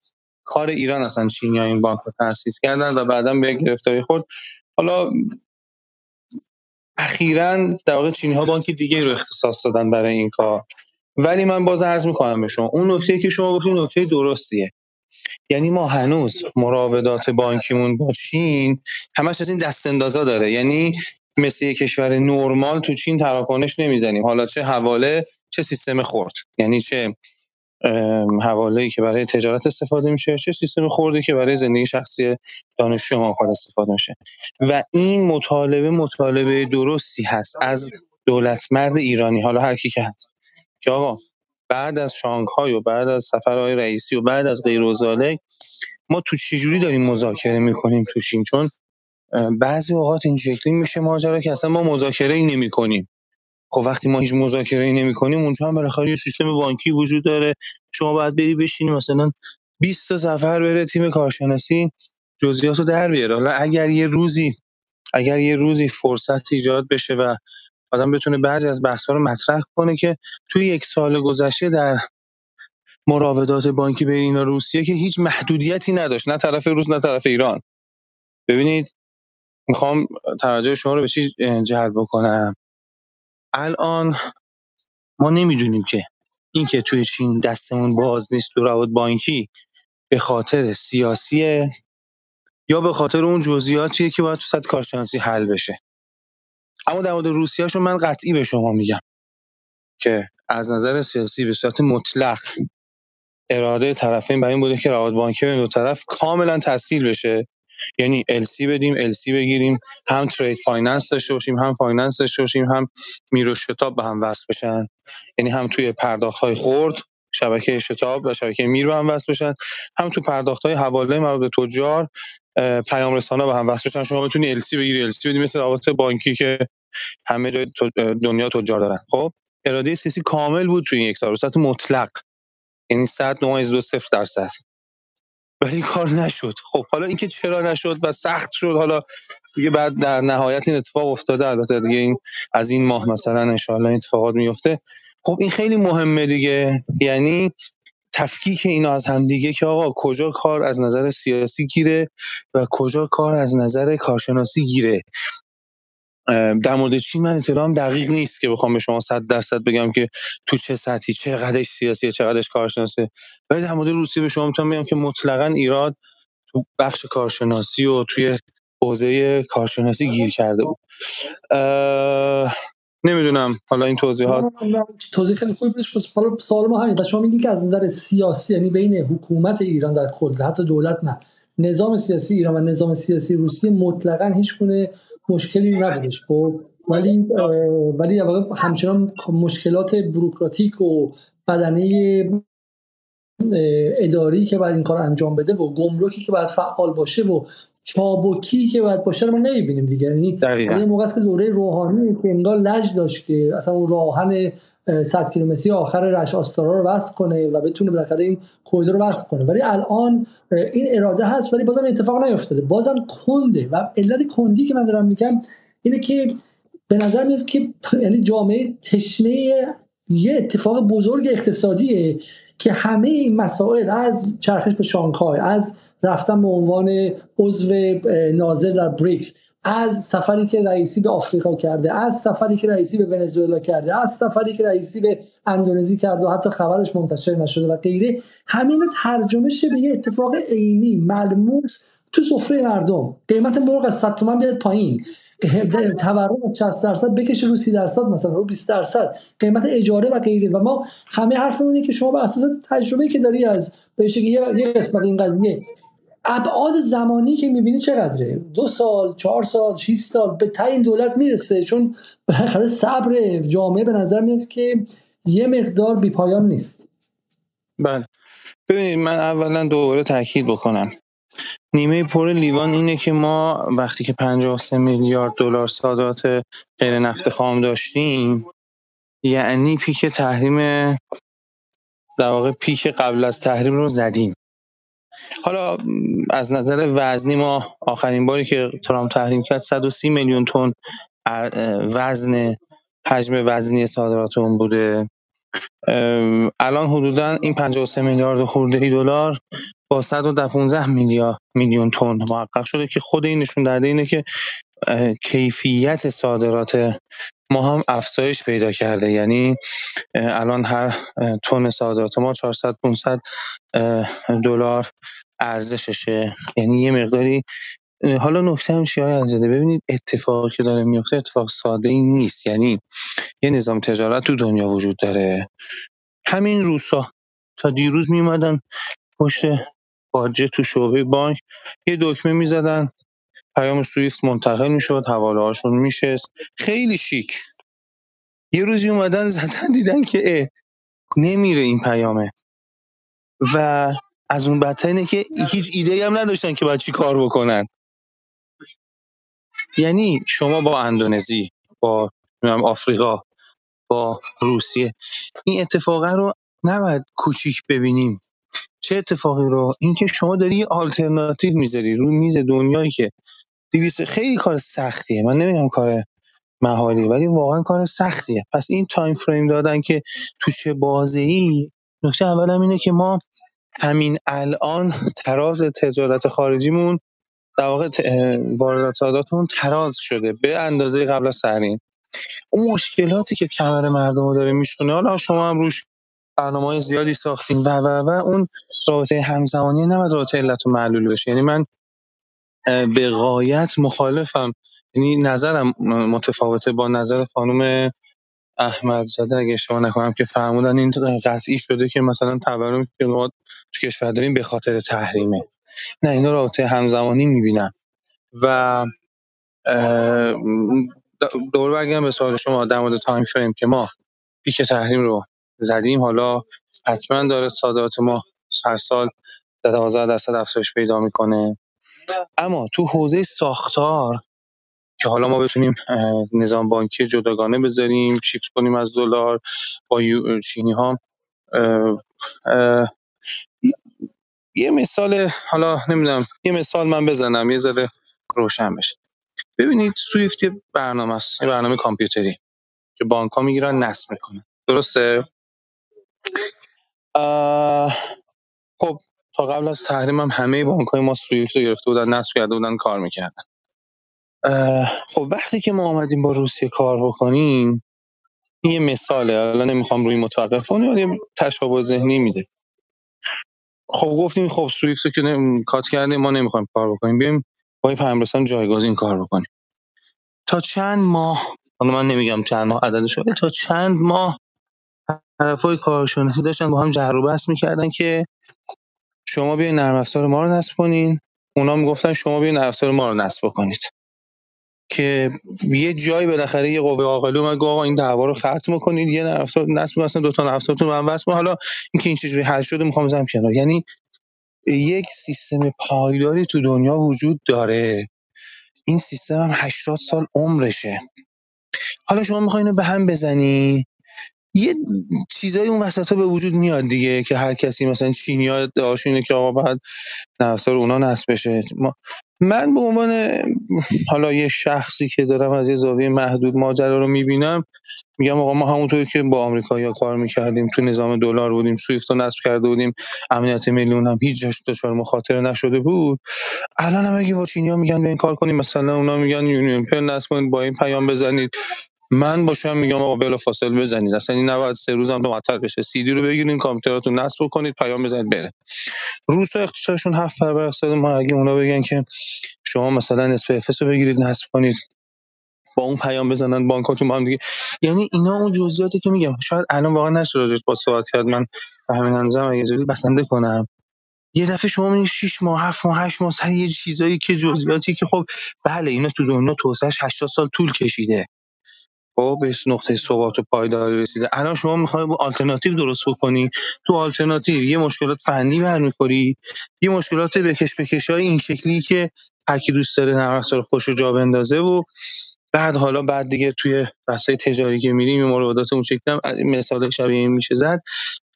کار ایران اصلا چینی این بانک رو تأسیس کردن و بعدا به گرفتاری خود حالا اخیرا در واقع چینی ها بانک دیگه رو اختصاص دادن برای این کار. ولی من باز عرض می‌کنم به شما اون نکته که شما گفتید نکته درستیه. یعنی ما هنوز مراودات بانکیمون با چین همش از این دست اندازا داره. یعنی مثل یک کشور نرمال تو چین تراکنش نمی‌زنیم. حالا چه حواله چه سیستم خورد یعنی چه حواله که برای تجارت استفاده میشه چه سیستم خوردی که برای زندگی شخصی دانشجو ما استفاده میشه و این مطالبه مطالبه درستی هست از دولت مرد ایرانی حالا هر کی که هست. که آقا بعد از شانگهای و بعد از سفرهای رئیسی و بعد از غیر ما تو چجوری داریم مذاکره می‌کنیم تو چین چون بعضی اوقات این شکلی میشه ماجرا که اصلا ما مذاکره ای نمی کنیم خب وقتی ما هیچ مذاکره ای نمی کنیم اونجا هم بالاخره یه سیستم بانکی وجود داره. شما باید بری بشینی مثلا 20 تا سفر بره تیم کارشناسی جزئیاتو در بیاره حالا اگر یه روزی اگر یه روزی فرصت ایجاد بشه و آدم بتونه بعضی از بحث‌ها رو مطرح کنه که توی یک سال گذشته در مراودات بانکی بین اینا روسیه که هیچ محدودیتی نداشت نه طرف روس نه طرف ایران. ببینید می‌خوام توجه شما رو به چی جلب بکنم؟ الان ما نمی‌دونیم که اینکه توی چین دستمون باز نیست تو روابط بانکی به خاطر سیاسیه یا به خاطر اون جزئیاتیه که باید تو سطح کارشناسی حل بشه. اما در مورد روسیه‌شو من قطعی به شما میگم که از نظر سیاسی به صورت مطلق اراده طرفین بر این بوده که روابط بانکی بین دو طرف کاملا تسهیل بشه. یعنی LC بدیم LC بگیریم هم trade finance داشته باشیم هم finance داشته باشیم هم میر و شتاب به هم وصل بشن. یعنی هم توی پرداخت خرد شبکه شتاب و شبکه میر به هم وصل بشن هم تو پرداخت های حواله مربوط به تجار پیام رسانا به هم وصل بشن. شما بتونی LC بگیری LC بدی مثل روابط بانکی که همه جای دنیا تجار دارن. خب؟ اراده سیاسی کامل بود توی این یک سال مطلق. یعنی 100 دو صفر درصد. ولی کار نشد. خب حالا اینکه چرا نشد و سخت شد حالا دیگه بعد در نهایت این اتفاق افتاده. البته دیگه این از این ماه مثلا انشاءالله این اتفاقات میفته. خب این خیلی مهمه دیگه. یعنی تفکیک اینا از هم دیگه که آقا کجا کار از نظر سیاسی گیره و کجا کار از نظر کارشناسی گیره. در مورد چین من اطلاعام دقیق نیست که بخوام به شما صد درصد بگم که تو چه سطحی چقدرش سیاسیه چقدرش کارشناسه ولی در مورد روسیه به شما می‌تونم بگم که مطلقا ایراد تو بخش کارشناسی و توی حوزه کارشناسی گیر کرده بود. نمی‌دونم. حالا این توضیحات توضیح خیلی خوبی بودش پس حالا سوال ما همین. شما میگین که از نظر سیاسی یعنی بین حکومت ایران در کل حتی دولت نه نظام سیاسی ایران و نظام سیاسی روسیه مطلقا هیچ گونه مشکلی نبودش خب؟ ولی ولی همچنان مشکلات بروکراتیک و بدنه اداری که باید این کار انجام بده و گمرکی که باید فعال باشه و چابکی که باید باشه رو ما نمی‌بینیم دیگه. یعنی دقیقا. یه موقع است که دوره روحانی که انگار لج داشت که اصلا اون راهن اه، 100 کیلومتری آخر رش آستارا رو وصل کنه و بتونه بالاخره این کوریدور رو وصل کنه. ولی الان این اراده هست ولی بازم اتفاق نیفتاده. بازم کنده. و علت کندی که من دارم میگم اینه که به نظر میاد که یعنی جامعه تشنه یه اتفاق بزرگ اقتصادیه که همه این مسائل از چرخش به شانگهای از رفتن به عنوان عضو ناظر در بریکس از سفری که رئیسی به آفریقا کرده از سفری که رئیسی به ونزوئلا کرده از سفری که رئیسی به اندونزی کرده و حتی خبرش منتشر نشده و غیره همین ترجمه شه به یه اتفاق عینی ملموس تو سفره مردم. قیمت مرغ از 100 تومن بیاد پایین. تورم از 60 درصد بکشه رو 30 درصد مثلا رو 20 درصد. قیمت اجاره و غیره. و ما همه حرفمون اینه که شما بر اساس تجربه که داری از به یه یه قسمت این قضیه ابعاد زمانی که می‌بینی چقدره؟ دو سال چهار سال 6 سال به تعیین دولت می‌رسه. چون بالاخره صبر جامعه به نظر میاد که یه مقدار بیپایان نیست. بله. ببینید من اولا دوباره تاکید بکنم. نیمه پر لیوان اینه که ما وقتی که 53 میلیارد دلار صادرات غیر نفت خام داشتیم یعنی پیک تحریم در واقع پیک قبل از تحریم رو زدیم. حالا از نظر وزنی ما آخرین باری که ترامپ تحریم کرد 130 میلیون تن وزن حجم وزنی صادرات اون بوده الان حدودا این 53 میلیارد خورده دلار با 115 میلیارد میلیون تن محقق شده که خود این نشون دهنده اینه که کیفیت صادرات ما هم افزایش پیدا کرده. یعنی الان هر تن صادرات ما 400 500 دلار ارزششه. یعنی یه مقداری حالا نکته هم چیه های زده ببینید اتفاقی که داره میفته اتفاق ساده ای نیست. یعنی یه نظام تجارت تو دنیا وجود داره. همین روسا تا دیروز میومدن پشت باجه تو شعبه بانک یه دکمه می‌زدن. پیام سوئیفت منتقل می‌شد حواله هاشون میشست. خیلی شیک. یه روزی اومدن زدن دیدن که اه نمیره این پیامه. و از اون بدتر اینه که هیچ ایده هم نداشتن که باید چی کار بکنن. یعنی شما با اندونزی با آفریقا با روسیه این اتفاقه رو نباید کوچیک ببینیم. چه اتفاقی رو؟ اینکه شما داری یه آلترناتیو می‌ذاری رو میز دنیایی که 200 خیلی کار سختیه. من نمیگم کار محالی ولی واقعا کار سختیه. پس این time frame دادن که تو چه بازی نکته اول اینه که ما همین الان تراز تجارت خارجیمون در واقع واردات تراز شده به اندازه قبل از تحریم. اون مشکلاتی که کمر مردم رو داره میشونه حالا شما هم روش برنامه زیادی ساختیم و و و اون رابطه همزمانی نباید رابطه علت و معلول بشه. یعنی من به غایت مخالفم. یعنی نظرم متفاوته با نظر خانم احمدزاده اگه اشتباه نکنم که فرمودن این قطعی شده که مثلا تورمی که تو کشور داریم به خاطر تحریمه. نه اینا رابطه همزمانی می‌بینم. و دور برگردم به سوال شما در مورد تایم فریم که ما پیک تحریم رو زدیم. حالا حتما داره صادرات ما هر سال در 12 درصد افزایش پیدا می‌کنه. اما تو حوزه ساختار که حالا ما بتونیم نظام بانکی جداگانه بذاریم شیفت کنیم از دلار با چینی ها یه مثال حالا نمی‌دونم یه مثال من بزنم یه ذره روشن بشه. ببینید سویفت یه برنامه است یه برنامه کامپیوتری که بانک ها می‌گیرن نصب می‌کنن. درسته؟ خب تا قبل از تحریم هم همه بانک های ما سویفت رو گرفته بودن نصب کرده بودن کار می‌کردن. خب وقتی که ما آمدیم با روسیه کار بکنیم این یه مثاله. حالا نمی‌خوام روی متوقف کنم یه تشابه ذهنی میده. خب گفتیم خب سوئیفت رو که نم- کات کردیم ما نمی‌خوایم کار بکنیم. بیایم با این پیام رسان جایگزین کار بکنیم. تا چند ماه حالا من نمیگم چند ماه عددش تا چند ماه طرفای کارشناسی داشتن با هم جر و بحث می‌کردن که شما بیاین نرم افزار ما رو نصب کنین. اونا می‌گفتن شما بیاین نرم افزار ما رو نصب بکنید. که یه جایی بالاخره یه قوه عاقله اومد گفت آقا این دعوا رو ختم کنید یه نرم افزار نصب مثلا دو تا نرم افزارتون هم وصل حالا اینکه این چجوری حل شده می‌خوام بزنم کنار. یعنی یک سیستم پایداری تو دنیا وجود داره. این سیستم هم 80 سال عمرشه. حالا شما می‌خواین به هم بزنی؟ یه چیزایی اون وسط به وجود میاد دیگه که هر کسی مثلا چینی ادعاشون اینه که آقا باید نرم اونا نصب بشه. ما من به عنوان حالا یه شخصی که دارم از یه زاویه محدود ماجرا رو می‌بینم میگم آقا ما همونطوری که با آمریکایی‌ها کار می‌کردیم تو نظام دلار بودیم سوئیفت رو نصب کرده بودیم امنیت ملی هم هیچ جاش دچار مخاطره نشده بود. الان هم اگه با چینی‌ها میگن بیاین کار کنیم مثلا اونا میگن یونیون پل نصب کنید با این پیام بزنید. من باشم میگم آقا بلافاصله بزنید. اصلا این نباید سه روز هم معطل بشه. سی دی رو بگیرین کامپیوتراتون نصب کنید پیام بزنید بره. روسا اقتصادشون هفت برابر اقتصاد ما اگه اونا بگن که شما مثلا افس رو بگیرید نصب کنید با اون پیام بزنن بانکاتون با هم دیگه. یعنی اینا اون جزئیاتی که میگم. شاید الان واقعا نشه راجعش با صحبت کرد. من همین اندازه اگه جوری بسنده کنم. یه دفعه شما می‌بینید 6 ماه 7 ماه 8 ماه سر یه چیزایی که جزئیاتی که خب بله اینا تو دنیا توسعهش 80 سال طول کشیده. خب به نقطه ثبات و پایداری رسیده. الان شما می‌خوای آلترناتیو درست بکنی؟ تو آلترناتیو یه مشکلات فنی برمیخوری یه مشکلات بکش بکش های این شکلی که هر کی دوست داره نرم افزار خوش جا بندازه و بعد حالا بعد دیگه توی بحث‌های تجاری که میریم مراودات اون شکلی هم مثال شبیه این میشه زد.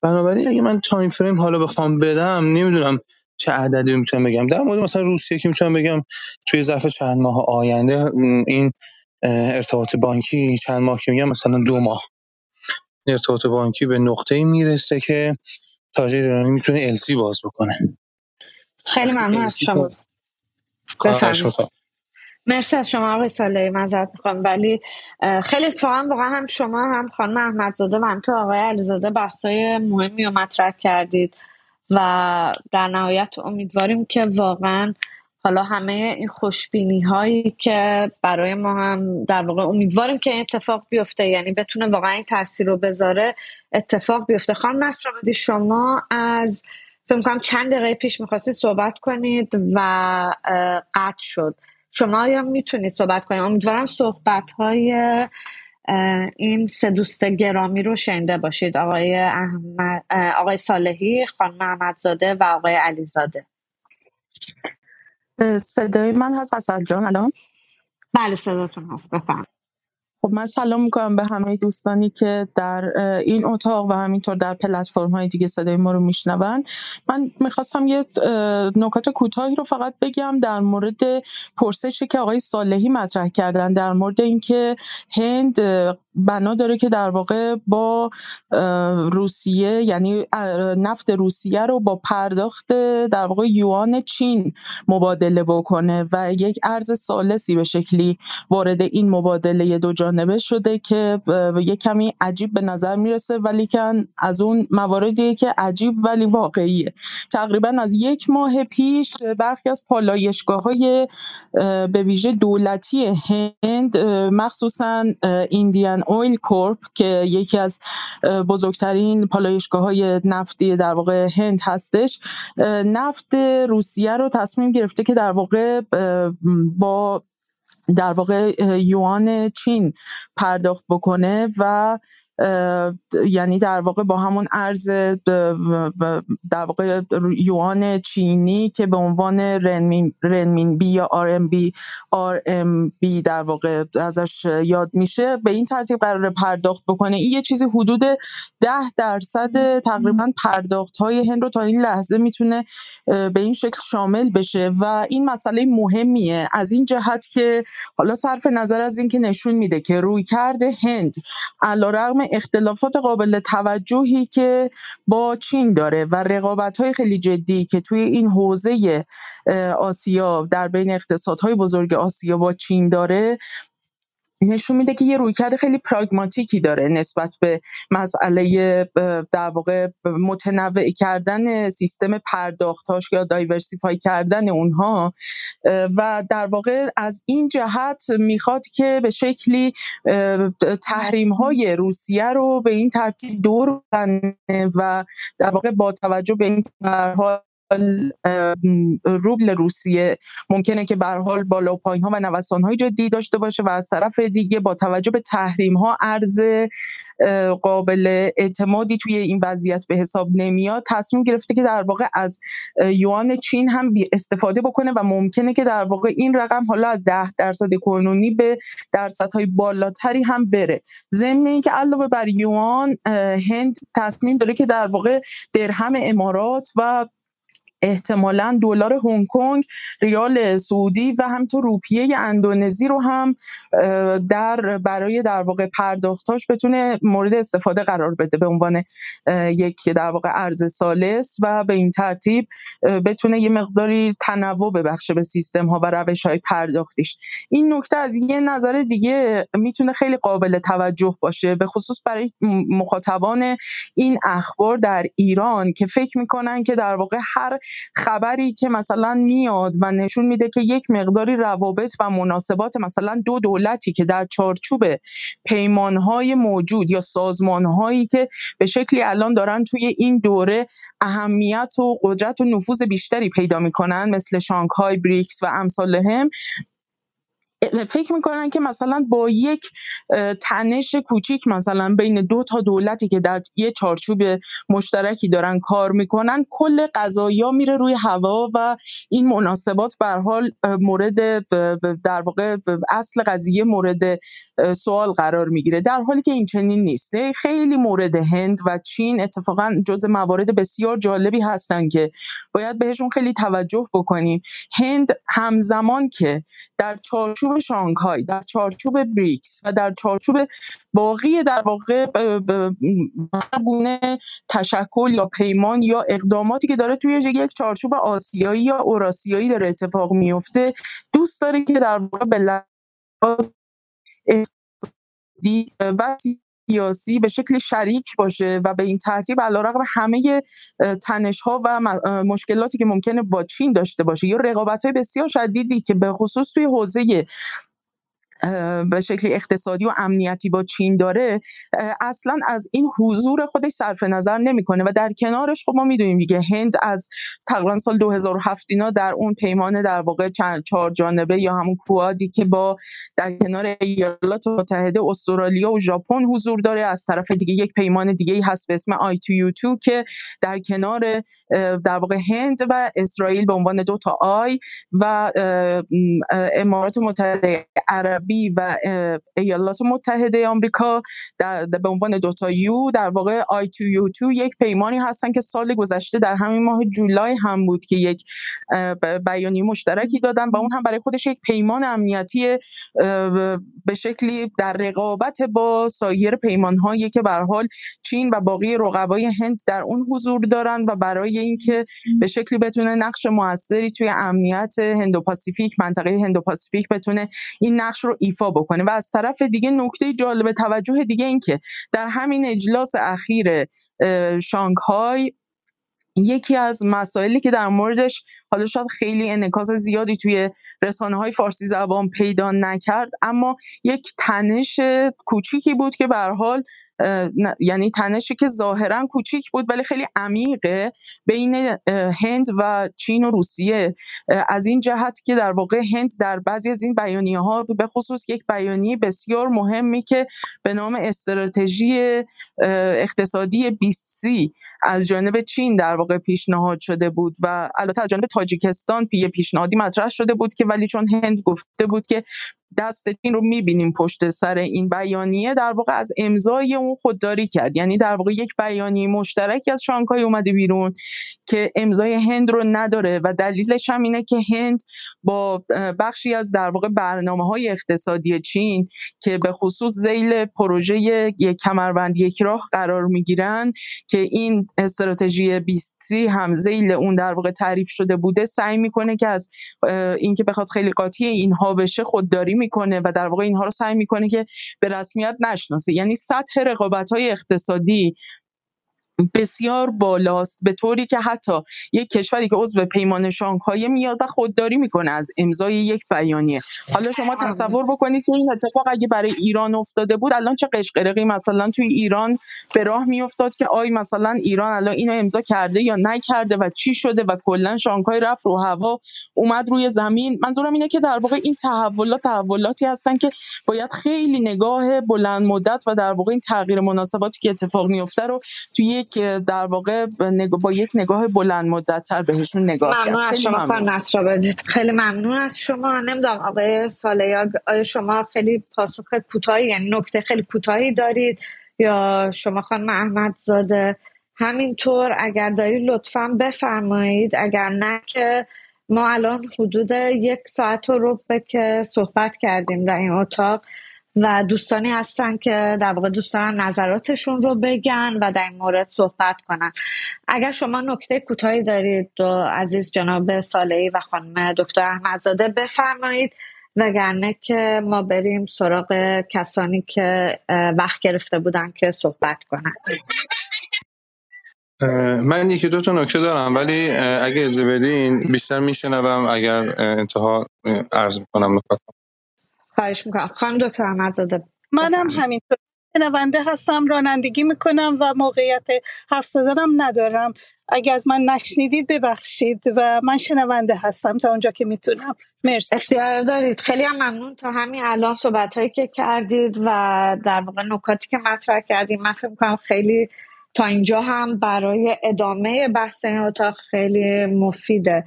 بنابراین اگه من time frame حالا بخوام بدم نمی‌دونم چه عددی می‌تونم بگم. در مورد مثلا روسیه که می‌تونم بگم توی ظرف چند ماه آینده این ارتباط بانکی چند ماه که میگم مثلا دو ماه. ارتباط بانکی به نقطه‌ای می‌رسه که تاجر ایرانی می‌تونه السی باز بکنه. خیلی وقتی ممنون از شما. می‌کنم مرسی از شما آقای صالحی معذرت می‌خوام. ولی خیلی اتفاقا واقعا هم شما هم خانم احمدزاده و هم تو آقای علیزاده بحثای مهمی رو مطرح کردید و در نهایت امیدواریم که واقعا حالا همه این خوشبینی هایی که برای ما هم در واقع امیدواریم که این اتفاق بیفته یعنی بتونه واقعا این تاثیر رو بذاره اتفاق بیفته. خانم نصر شما از فکر چند دقیقه پیش می‌خواستی صحبت کنید و قطع شد. شما یا می‌تونید صحبت کنید؟ امیدوارم صحبت های این سه دوست گرامی رو شنیده باشید. آقای, احمد، آقای صالحی خانم احمدزاده و آقای علیزاده. صدای من هست اسد جان الان؟ بله صداتون هست. بفهم خب من سلام می‌کنم به همه دوستانی که در این اتاق و همینطور در پلتفرم های دیگه صدای ما رو میشنون. من می‌خواستم یه نکات کوتاهی رو فقط بگم در مورد پرسشی که آقای صالحی مطرح کردن در مورد اینکه هند بنا داره که در واقع با روسیه یعنی نفت روسیه رو با پرداخت در واقع یوان چین مبادله بکنه و یک ارز سالسی به شکلی وارد این مبادله دو جانبه شده که یک کمی عجیب به نظر می‌رسه ولی که از اون مواردیه که عجیب ولی واقعیه. تقریبا از یک ماه پیش برخی از پالایشگاه های به ویژه دولتی هند مخصوصا ایندیان اویل کورپ که یکی از بزرگترین پالایشگاه های نفتی در واقع هند هستش. نفت روسیه رو تصمیم گرفته که در واقع با در واقع یوان چین پرداخت بکنه و یعنی در واقع با همون ارز در واقع یوان چینی که به عنوان رنمین, بی یا آر ام بی آر ام بی در واقع ازش یاد میشه به این ترتیب قرار پرداخت بکنه. این یه چیزی حدود ده درصد تقریبا پرداخت های هند رو تا این لحظه می‌تونه به این شکل شامل بشه و این مسئله مهمیه. از این جهت که حالا صرف نظر از اینکه نشون میده که روی کرده هند علیرغم اختلافات قابل توجهی که با چین داره و های خیلی جدی که توی این حوزه آسیا در بین اقتصادهای بزرگ آسیا با چین داره نشون میده که یه رویکرد خیلی پراگماتیکی داره نسبت به مسئله در واقع متنوع کردن سیستم پرداختاش یا دایورسیفای کردن اونها و در واقع از این جهت می‌خواد که به شکلی تحریم های روسیه رو به این ترتیب دور و در واقع با توجه به این روبل روسیه. ممکنه که به حال بالا و پایین ها و نوسان های جدی داشته باشه و از طرف دیگه با توجه به تحریم ها ارز قابل اعتمادی توی این وضعیت به حساب نمیاد. تصمیم گرفته که در واقع از یوان چین هم استفاده بکنه و ممکنه که در واقع این رقم حالا از ده درصد کنونی به درصدهای بالاتری هم بره. ضمن اینکه علاوه بر یوان هند تصمیم داره که در واقع درهم امارات و احتمالا دلار هنگ کنگ ریال سعودی و همینطور روپیه اندونزی رو هم در برای در واقع پرداختاش بتونه مورد استفاده قرار بده به عنوان یک در واقع ارز سالس و به این ترتیب بتونه یه مقداری تنوع ببخشه به سیستم ها و روش های پرداختیش. این نکته از یه نظر دیگه می‌تونه خیلی قابل توجه باشه به خصوص برای مخاطبان این اخبار در ایران که فکر می‌کنن که در واقع هر خبری که مثلا میاد و نشون میده که یک مقداری روابط و مناسبات مثلا دو دولتی که در چارچوب پیمانهای موجود یا سازمانهایی که به شکلی الان دارن توی این دوره اهمیت و قدرت و نفوذ بیشتری پیدا می‌کنن مثل شانگهای بریکس و امثال هم فکر می‌کنن که مثلا با یک تنش کوچیک مثلا بین دو تا دولتی که در یه چارچوب مشترکی دارن کار می‌کنن کل قضایا میره روی هوا و این مناسبات به حال مورد در واقع اصل قضیه مورد سوال قرار می‌گیره. در حالی که این چنین نیست. خیلی مورد هند و چین اتفاقا جز موارد بسیار جالبی هستن که باید بهشون خیلی توجه بکنیم. هند همزمان که در چارچوب چارچوب شانگهای در چارچوب بریکس و در چارچوب باقی در واقع گونه تشکل یا پیمان یا اقداماتی که داره توی یک چارچوب آسیایی یا اوراسیایی داره اتفاق میفته. دوست داره که در واقع به لحاظ و سیاسی به شکل شریک باشه و به این ترتیب علیرغم همه تنش ها و مشکلاتی که ممکنه با چین داشته باشه. یا رقابت های بسیار شدیدی که به خصوص توی حوزه به شکل اقتصادی و امنیتی با چین داره اصلا از این حضور خودش صرف نظر نمی‌کنه و در کنارش خب ما می‌دونیم دیگه هند از تقریبا سال 2007 اینا در اون پیمان در واقع چهار جانبه یا همون Quad ی که با در کنار ایالات متحده استرالیا و ژاپن حضور داره. از طرف دیگه یک پیمان دیگه هست به اسم I2U2 که در کنار در واقع هند و اسرائیل به عنوان دو تا I و امارات متحده عرب عربی و ایالات متحده آمریکا در به عنوان دوتا U در واقع I2U2 یک پیمانی هستن که سال گذشته در همین ماه جولای هم بود که یک بیانیه مشترکی دادن و اون هم برای خودش یک پیمان امنیتی به شکلی در رقابت با سایر پیمانهایی که به حال چین و باقی رقبای هند در اون حضور دارن و برای اینکه به شکلی بتونه نقش موثری توی امنیت هند و پاسیفیک منطقه هند و پاسیفیک بتونه این نقش رو ایفا بکنه. و از طرف دیگه نکته جالب توجه دیگه این که در همین اجلاس اخیر شانگهای یکی از مسائلی که در موردش حالا شاید خیلی انعکاس زیادی توی رسانه های فارسی زبان پیدا نکرد اما یک تنش کوچیکی بود که به حال یعنی تنشی که ظاهرا کوچیک بود ولی خیلی عمیقه بین هند و چین و روسیه. از این جهت که در واقع هند در بعضی از این بیانیه ها به خصوص یک بیانیه بسیار مهمی که به نام استراتژی اقتصادی 20 از جانب چین در واقع پیشنهاد شده بود و البته از جانب تاجیکستان یه پیشنهادی مطرح شده بود که ولی چون هند گفته بود که دست چین رو می‌بینیم پشت سر این بیانیه. در واقع از امضای اون خودداری کرد. یعنی در واقع یک بیانیه مشترکی از شانگهای اومده بیرون که امضای هند رو نداره و دلیلش هم اینه که هند با بخشی از در واقع برنامه های اقتصادی چین که به خصوص زیل پروژه یک کمربند یک راه قرار می‌گیرن که این استراتژی 20 هم زیل اون در واقع تعریف شده بوده سعی می‌کنه که از اینکه بخواد خیلی قاطی اینها بشه خودداری می‌کنه و در واقع اینها رو سعی می‌کنه که به رسمیت نشناسه. یعنی سطح رقابت های اقتصادی بسیار بالاست به طوری که حتی یک کشوری که عضو پیمان شانگهای میاد و خودداری می‌کنه از امضای یک بیانیه. حالا شما تصور بکنید که این اتفاق اگه برای ایران افتاده بود الان چه قشقرقی مثلا توی ایران به راه میافتاد که آی مثلا ایران الان اینو امضا کرده یا نکرده و چی شده و کلا شانگهای رفت رو هوا اومد روی زمین. منظورم اینه که در واقع این تحولات تحولاتی هستن که باید خیلی نگاه بلند مدت و در واقع این تغییر مناسباتی که اتفاق میفته رو توی یک که در واقع با یک نگاه بلند مدت تر بهشون نگاه کرد. ممنون از شما خانم خیلی ممنون از شما. نمی‌دونم آقای سالیاگ آیا شما خیلی پاسخ کوتاهی یعنی نکته خیلی کوتاهی دارید؟ یا شما خانم احمد زاده همینطور اگر دارید لطفا بفرمایید. اگر نه که ما الان حدود یک ساعت و ربع که صحبت کردیم در این اتاق. و دوستانی هستن که در واقع دوستان نظراتشون رو بگن و در این مورد صحبت کنن. اگر شما نکته کوتاهی دارید دو عزیز جناب سالهی و خانم دکتر احمدزاده بفرمایید وگرنه که ما بریم سراغ کسانی که وقت گرفته بودن که صحبت کنن. من یکی دو تا نکته دارم ولی اگه اجازه بدین بیشتر میشنوم اگر انتها عرض می‌کنم نکات خواهش می‌کنم. خانم دکتر احمدزاده منم همینطور. شنونده هستم رانندگی می‌کنم و موقعیت حرف زدنم ندارم. اگه از من نشنیدید ببخشید و من شنونده هستم تا اونجا که می‌تونم. مرسی. اختیار دارید. خیلی هم ممنون تا همین الان صحبت هایی که کردید و در واقع نکاتی که مطرح کردیم. من فکر می‌کنم خیلی تا اینجا هم برای ادامه بحث این اتاق خیلی مفیده.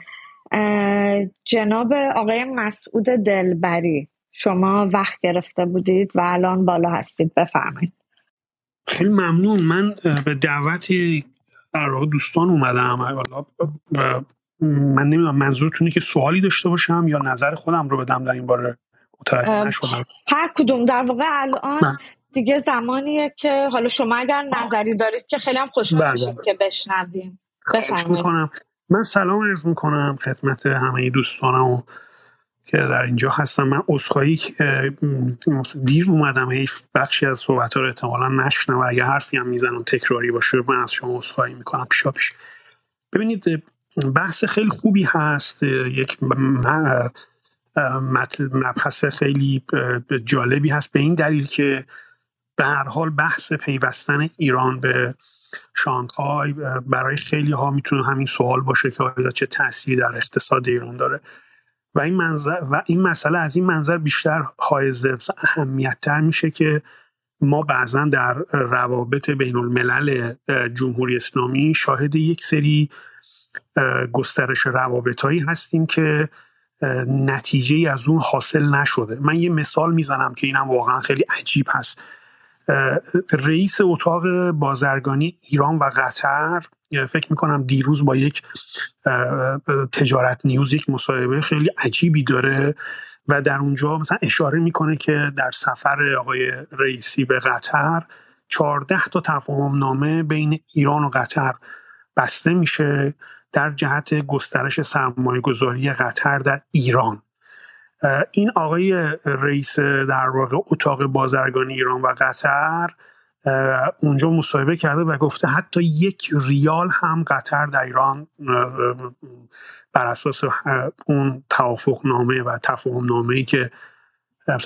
جناب آقای مسعود دلبری. شما وقت گرفته بودید و الان بالا هستید. بفرمایید. خیلی ممنون. من به دعوتی در دوستان اومدم. من نمی‌دونم منظورتونه که سوالی داشته باشم یا نظر خودم رو بدم در این باره متوجه نشدم؟ هر کدوم. در واقع الان دیگه زمانیه که حالا شما اگر نظری دارید که خیلی هم خوشحال بله، میشیم بله. که بشنویم. بفرمایید. من سلام عرض می‌کنم خدمت همه دوستانم و که در اینجا هستم. من عذرخواهی دیر اومدم حیف بخشی از صحبت رو احتمالا نشنم و اگر حرفی هم می‌زنم تکراری باشه من از شما عذرخواهی می‌کنم پیشا پیش. ببینید بحث خیلی خوبی هست. یک مبحث خیلی جالبی هست. به این دلیل که به هر حال بحث پیوستن ایران به شانگهای برای خیلی ها می‌تونه همین سوال باشه که آیا چه تأثیری در اقتصاد ایران داره. و این, منظر و این مسئله از این منظر بیشتر حائز اهمیت تر میشه که ما بعضا در روابط بین الملل جمهوری اسلامی شاهد یک سری گسترش روابط هایی هستیم که نتیجه از اون حاصل نشده. من یه مثال می‌زنم که اینم واقعا خیلی عجیب هست. رئیس اتاق بازرگانی ایران و قطر فکر می‌کنم دیروز با یک تجارت نیوز یک مصاحبه خیلی عجیبی داره و در اونجا مثلا اشاره می‌کنه که در سفر آقای رئیسی به قطر 14 تا تفاهم نامه بین ایران و قطر بسته میشه در جهت گسترش سرمایه گذاری قطر در ایران. این آقای رئیس در واقع اتاق بازرگانی ایران و قطر اونجا مصاحبه کرده و گفته حتی یک ریال هم قطر در ایران بر اساس اون توافق نامه و تفاهم نامه ای که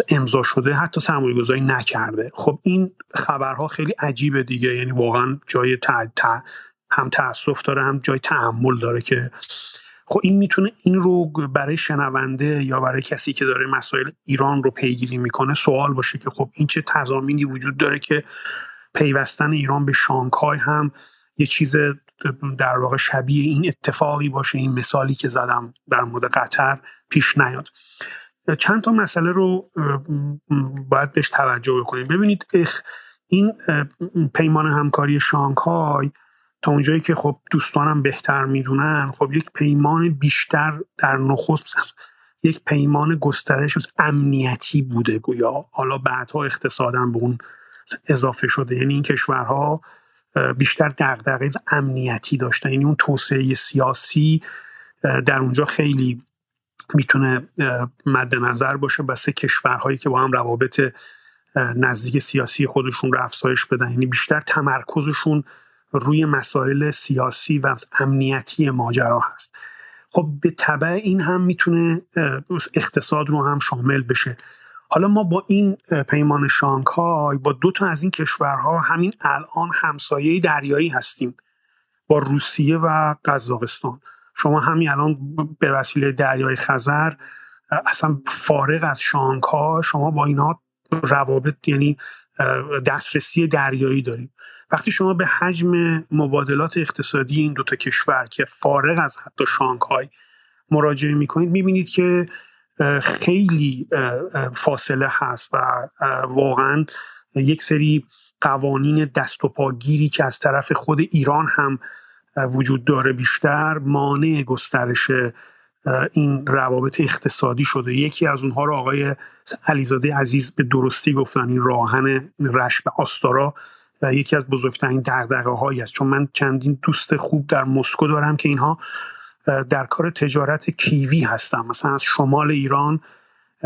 امضا شده حتی سرمایه گذاری نکرده. خب این خبرها خیلی عجیبه دیگه یعنی واقعا جای هم تاسف داره هم جای تعمل داره که خب این می‌تونه این رو برای شنونده یا برای کسی که داره مسائل ایران رو پیگیری می‌کنه سوال باشه که خب این چه تضامینی وجود داره که پیوستن ایران به شانگهای هم یه چیز در واقع شبیه این اتفاقی باشه این مثالی که زدم در مورد قطر پیش نیاد. چند تا مسئله رو باید بهش توجه بکنیم. ببینید این پیمان همکاری شانگهای اونجایی که خب دوستانم بهتر می‌دونن خب یک پیمان بیشتر در نخست یک پیمان گسترش امنیتی بوده گویا. حالا بعدها اقتصادم به اون اضافه شده. یعنی این کشورها بیشتر دغدغه امنیتی داشتن. یعنی اون توسعه سیاسی در اونجا خیلی می‌تونه مد نظر باشه. بسه کشورهایی که با هم روابط نزدیک سیاسی خودشون رو افزایش بدن. یعنی بیشتر تمرکزشون روی مسائل سیاسی و امنیتی ماجرا هست. خب به طبع این هم می‌تونه اقتصاد رو هم شامل بشه. حالا ما با این پیمان شانگهای با دو تا از این کشورها همین الان همسایه دریایی هستیم. با روسیه و قزاقستان. شما همین الان به وسیله دریای خزر اصلا فارغ از شانگها شما با اینها روابط یعنی دسترسی دریایی داریم وقتی شما به حجم مبادلات اقتصادی این دوتا کشور که فارغ از حتی شانگهای مراجعه می‌کنید می‌بینید که خیلی فاصله هست و واقعا یک سری قوانین دست و پاگیری که از طرف خود ایران هم وجود داره بیشتر مانع گسترش این روابط اقتصادی شده. یکی از اونها رو آقای علیزاده عزیز به درستی گفتن این راهن رش به آستارا. یکی از بزرگترین دغدغه هایی است چون من چندین دوست خوب در مسکو دارم که اینها در کار تجارت کیوی هستن. مثلا از شمال ایران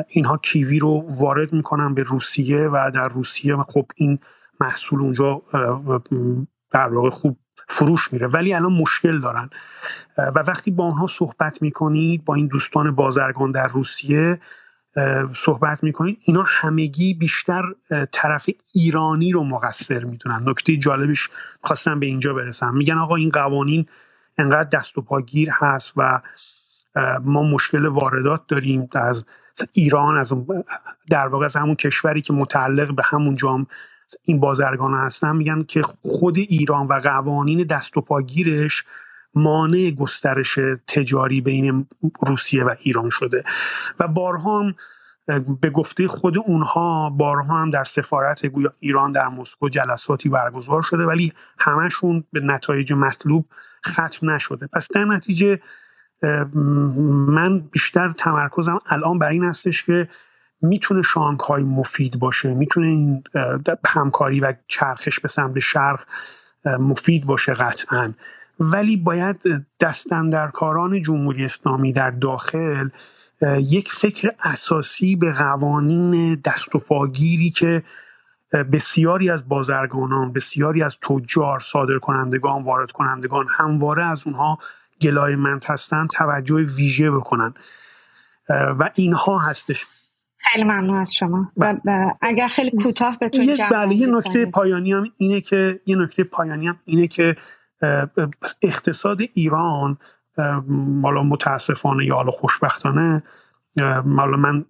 اینها کیوی رو وارد می‌کنن به روسیه و در روسیه خب این محصول اونجا در واقع خوب فروش میره. ولی الان مشکل دارن. و وقتی با آنها صحبت می‌کنید با این دوستان بازرگان در روسیه صحبت می‌کنید اینا همگی بیشتر طرف ایرانی رو مقصر می‌دونن. نکته جالبش خواستم به اینجا برسم. میگن آقا این قوانین انقدر دست و پاگیر هست و ما مشکل واردات داریم از ایران از در واقع از همون کشوری که متعلق به همون جام این بازرگان هستن. میگن که خود ایران و قوانین دست و پاگیرش مانع گسترش تجاری بین روسیه و ایران شده. و بارها هم به گفته خود اونها بارها هم در سفارت ایران در مسکو جلساتی برگزار شده ولی همشون به نتایج مطلوب ختم نشده. پس در نتیجه من بیشتر تمرکزم الان بر این هستش که می‌تونه شانگهای مفید باشه می‌تونه این همکاری و چرخش به سمت شرق مفید باشه قطعا. ولی باید دستندرکاران جمهوری اسلامی در داخل یک فکر اساسی به قوانین دست و پاگیری که بسیاری از بازرگانان بسیاری از تجار صادر کنندگان وارد کنندگان همواره از اونها گلایمند هستن توجه ویژه بکنن. و اینها هستش. خیلی ممنون از شما. و بله. اگر خیلی کوتاه بتونید بله یه نکته پایانی هم اینه که یه نکته پایانی هم اینه که اقتصاد ایران حالا متاسفانه یا حالا خوشبختانه حالا من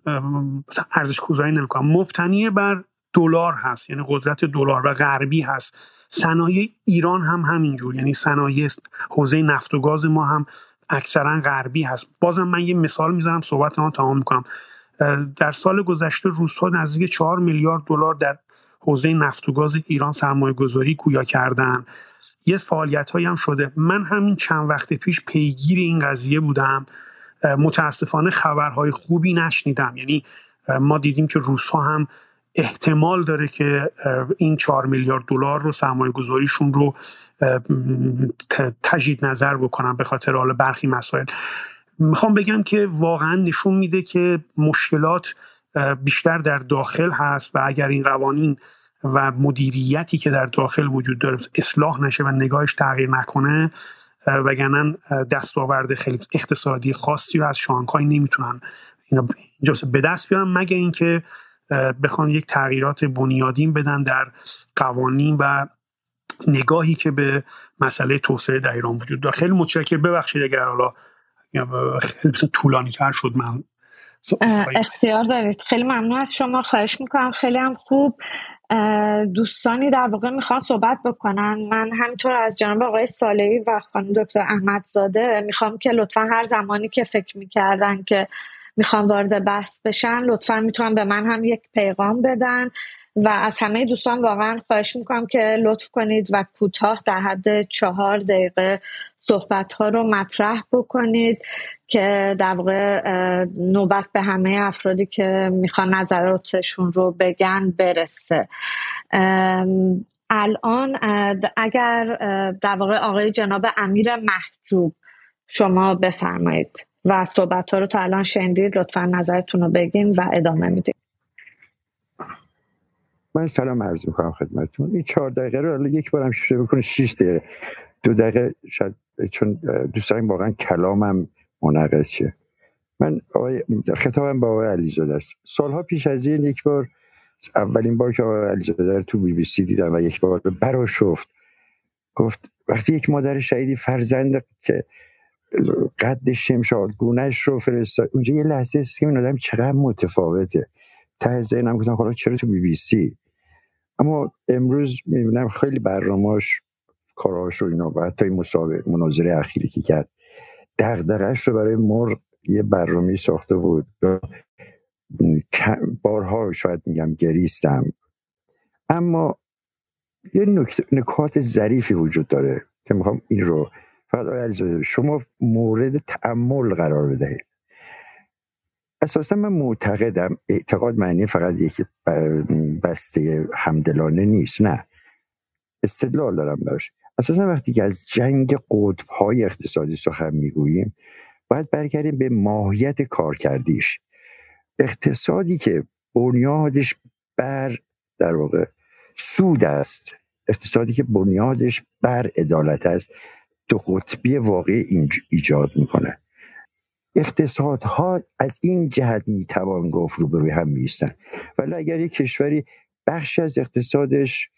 ارزش کوزایی نمی‌کنم. مبتنی بر دلار هست یعنی قدرت دلار و غربی هست. صنایع ایران هم همینجور یعنی صنایع حوزه نفت و گاز ما هم اکثرا غربی هست. بازم من یه مثال می‌زنم صحبت ما تمام می‌کنم. در سال گذشته روسها نزدیک 4 میلیارد دلار در حوزه نفت و گاز ایران سرمایه گذاری کویا کردن. یه فعالیت هم شده. من همین چند وقت پیش پیگیر این قضیه بودم. متاسفانه خبرهای خوبی نشنیدم. یعنی ما دیدیم که روسها هم احتمال داره که این چهار میلیارد دلار رو سرمایه گذاریشون رو تجدید نظر بکنن به خاطر حال برخی مسائل. می‌خوام بگم که واقعا نشون میده که مشکلات بیشتر در داخل هست و اگر این قوانین و مدیریتی که در داخل وجود داره اصلاح نشه و نگاهش تغییر نکنه وگرنه دستاورد خیلی اقتصادی خاصی رو از شانگهای نمی‌تونن اینجا به دست بیارن مگر اینکه بخوان یک تغییرات بنیادین بدن در قوانین و نگاهی که به مسئله توسعه در ایران وجود داره. خیلی متشکر ببخشید اگر حالا خیلی طولانی تر شد من اختیار دارید. خیلی ممنون از شما. خواهش می‌کنم. خیلی هم خوب. دوستانی در واقع می‌خوان صحبت بکنن. من همینطور از جناب آقای سالهی و خانم دکتر احمدزاده می‌خوام که لطفا هر زمانی که فکر می‌کردن که می‌خوان وارد بحث بشن لطفا می‌تونن به من هم یک پیغام بدن. و از همه دوستان واقعا خواهش می‌کنم که لطف کنید و کوتاه در حد چهار دقیقه صحبت ها رو مطرح بکنید که در واقع نوبت به همه افرادی که می‌خوان نظراتشون رو بگن برسه. الان اگر در واقع آقای جناب امیر محجوب شما بفرمایید و صحبت ها رو تا الان شنیدید لطفا نظرتون رو بگین و ادامه می‌دید من سلام عرض می‌کنم خدمتتون. این چهار دقیقه رو یک بار هم شروع بکنه شیش دقیقه. دو دقیقه شاید چون دوست دارم واقعا کلامم منعقد شه. من آقای خطابم با آقای علیزاده است. سالها پیش از این یک بار اولین بار که آقای علیزاده رو تو بی بی سی دیدم و یک بار برا شفت گفت وقتی یک مادر شهیدی فرزند که قد شمشاد گونهش رو فرستاد اونجا یه لحظه است که این آدم چقدر متفاوته. ته ذهنم گفتم خدا چرا تو بی بی سی؟ اما امروز می‌بینم خیلی برنامهاش کاراش رو اینا و حتی مسابقه مناظره اخیری که کرد دغدغش رو برای مرغ یه برنامه ساخته بود. بارها شاید میگم گریستم. اما یه نکات ظریفی وجود داره که می‌خوام این رو فقط شما مورد تعمل قرار بدهید. اساسا من معتقدم اعتقاد معنی فقط یک بسته همدلانه نیست نه. استدلال دارم براش. اساسا وقتی که از جنگ قطب های اقتصادی سخن می‌گوییم باید برگردیم به ماهیت کارکردیش. اقتصادی که بنیادش بر در واقع سود است اقتصادی که بنیادش بر عدالت است دو قطبی واقعی ایجاد می‌کنه. اقتصادها از این جهت می‌توان گفت روبروی هم میستن ولی اگر یک کشوری بخش از اقتصادش